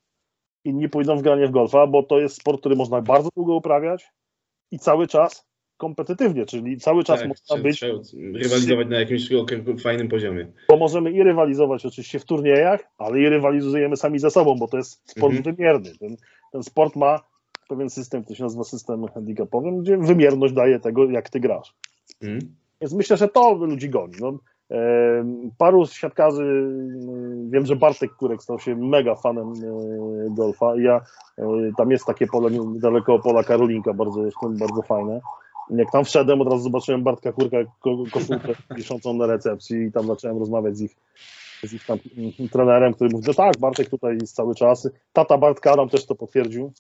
Inni pójdą w granie w golfa, bo to jest sport, który można bardzo długo uprawiać i cały czas kompetytywnie, czyli cały czas tak. można Trzeba, być trzeba rywalizować na jakimś fajnym poziomie. bo możemy i rywalizować oczywiście w turniejach, ale i rywalizujemy sami ze sobą, bo to jest sport Mhm. wymierny. Ten, ten sport ma pewien system, który się nazywa system handicapowy, gdzie wymierność daje tego, jak ty grasz. Mm. Więc myślę, że to ludzi goni. No, paru siatkarzy, em, wiem, że Bartek Kurek stał się mega fanem e, golfa ja, e, tam jest takie pole niedaleko pola Karolinka, bardzo, bardzo fajne. Jak tam wszedłem, od razu zobaczyłem Bartka Kurka, ko- koszulkę *laughs* wiszącą na recepcji i tam zacząłem rozmawiać z ich, z ich tam mm, trenerem, który mówi, no tak, Bartek tutaj jest cały czas. Tata Bartka nam też to potwierdził. *laughs*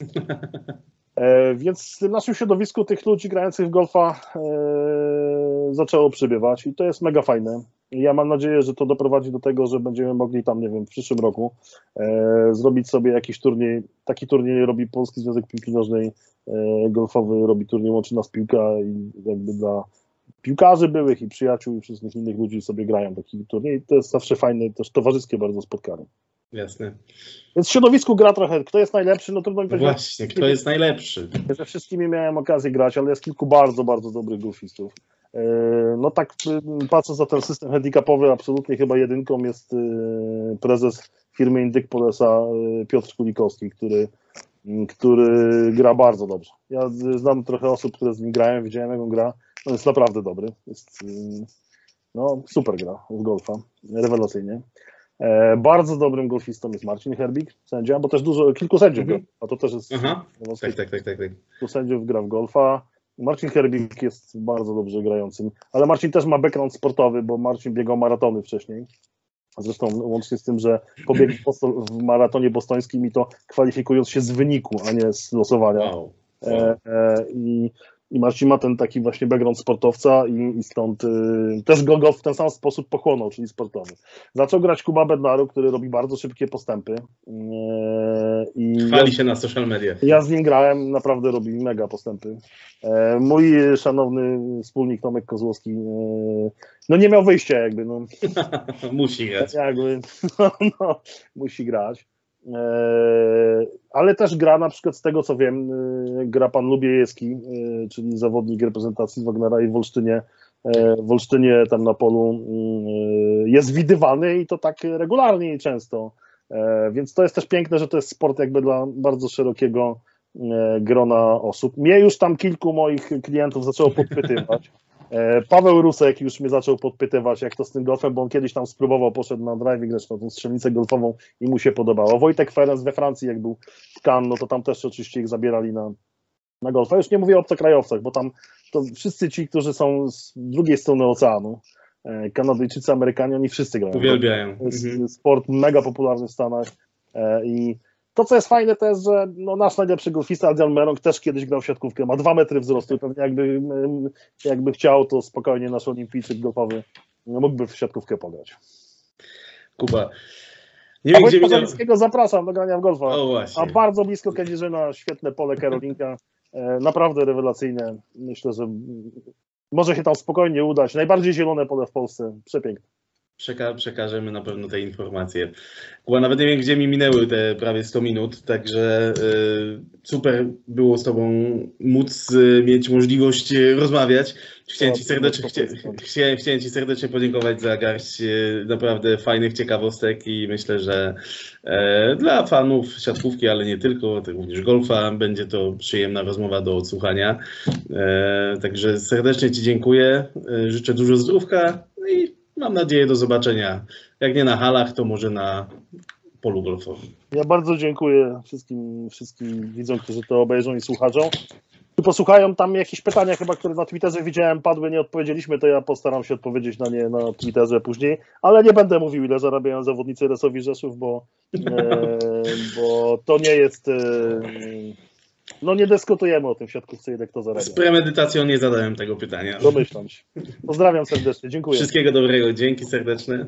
E, więc w naszym środowisku tych ludzi grających w golfa e, zaczęło przybywać i to jest mega fajne. Ja mam nadzieję, że to doprowadzi do tego, że będziemy mogli tam, nie wiem, w przyszłym roku e, zrobić sobie jakiś turniej. Taki turniej robi Polski Związek Piłki Nożnej e, Golfowy, robi turniej Łączy Nas Piłka i jakby dla piłkarzy byłych i przyjaciół i wszystkich innych ludzi sobie grają taki turniej. To jest zawsze fajne, też towarzyskie bardzo spotkanie. Jasne. Więc w środowisku gra trochę, kto jest najlepszy, no trudno mi powiedzieć. właśnie, kto jest najlepszy? Ze wszystkimi miałem okazję grać, ale jest kilku bardzo, bardzo dobrych golfistów. Yy, No tak, patrząc na ten system handicapowy, absolutnie chyba jedynką jest y, prezes firmy Indyk Polesa y, Piotr Kulikowski, który, y, który gra bardzo dobrze. Ja y, znam trochę osób, które z nim grają, widziałem jak on gra. On jest naprawdę dobry. Jest, no, super gra w golfa, rewelacyjnie. E, Bardzo dobrym golfistą jest Marcin Herbik, sędzia, bo też dużo, kilku sędziów Mhm. gra, a to też jest Aha. Tak, tak, tak, tak. tak. kilku sędziów gra w golfa. Marcin Herbik jest bardzo dobrze grającym, ale Marcin też ma background sportowy, bo Marcin biegał maratony wcześniej. Zresztą łącznie z tym, że pobiegł w maratonie bostońskim i to kwalifikując się z wyniku, a nie z losowania. Wow. E, e, I, I Marcin ma ten taki właśnie background sportowca i, i stąd y, też go, go w ten sam sposób pochłonął, czyli sportowy. Zaczął grać Kuba Bednaru, który robi bardzo szybkie postępy. I Chwali się na social mediach. ja z nim grałem, naprawdę robi mega postępy. E, mój szanowny wspólnik Tomek Kozłowski, e, no nie miał wyjścia jakby, no *laughs* Musi grać. jakby, *laughs* no, no musi grać. E, ale też gra na przykład z tego co wiem, e, gra pan Lubiejewski, e, czyli zawodnik reprezentacji Wagnera i w Olsztynie, w Olsztynie tam na polu mm, jest widywany i to tak regularnie i często. Więc to jest też piękne, że to jest sport jakby dla bardzo szerokiego grona osób. Mnie już tam kilku moich klientów zaczęło podpytywać. *laughs* E, Paweł Rusek już mnie zaczął podpytywać, jak to z tym golfem, bo on kiedyś tam spróbował, poszedł na driving zresztą tą strzelnicę golfową i mu się podobało. Wojtek Ferenc we Francji, jak był w Cannes, no to tam też oczywiście ich zabierali na, na golfa. Już nie mówię o obcokrajowcach, bo tam to wszyscy ci, którzy są z drugiej strony oceanu, e, Kanadyjczycy, Amerykanie, oni wszyscy grają. Uwielbiają. Jest Mhm. sport mega popularny w Stanach e, i to, co jest fajne, to jest, że no, nasz najlepszy golfista Adrian Merong też kiedyś grał w siatkówkę, ma dwa metry wzrostu i pewnie jakby, mm, jakby chciał, to spokojnie nasz olimpijczyk golfowy mógłby w siatkówkę pograć. Kuba. Nie wiem, gdzie. Zalickiego zapraszam do grania w golfa. O A bardzo blisko Kędzierzyna, świetne pole Karolinka, e, naprawdę rewelacyjne. Myślę, że może się tam spokojnie udać. Najbardziej zielone pole w Polsce, przepiękne. Przeka przekażemy na pewno te informacje. Kuba, nawet nie wiem, gdzie mi minęły te prawie 100 minut, także y, super było z Tobą móc y, mieć możliwość y, rozmawiać. Chciałem ci, serdecznie, chcia, chciałem, chciałem Ci serdecznie podziękować za garść naprawdę fajnych ciekawostek i myślę, że e, dla fanów siatkówki, ale nie tylko, to również golfa, będzie to przyjemna rozmowa do odsłuchania. E, także serdecznie Ci dziękuję, e, życzę dużo zdrówka no i mam nadzieję do zobaczenia. Jak nie na halach, to może na polu golfowym. Ja bardzo dziękuję wszystkim, wszystkim widzom, którzy to obejrzą i słuchaczą. I posłuchają tam jakieś pytania chyba, które na Twitterze widziałem, padły, nie odpowiedzieliśmy, to ja postaram się odpowiedzieć na nie na Twitterze później, ale nie będę mówił, ile zarabiają zawodnicy Resowi Rzeszów, bo, *laughs* e, bo to nie jest, e, no nie dyskutujemy o tym w siatkówce, ile kto zarabia. Z premedytacją nie zadałem tego pytania. Domyślam się. Pozdrawiam serdecznie, dziękuję. Wszystkiego dobrego, dzięki serdeczne.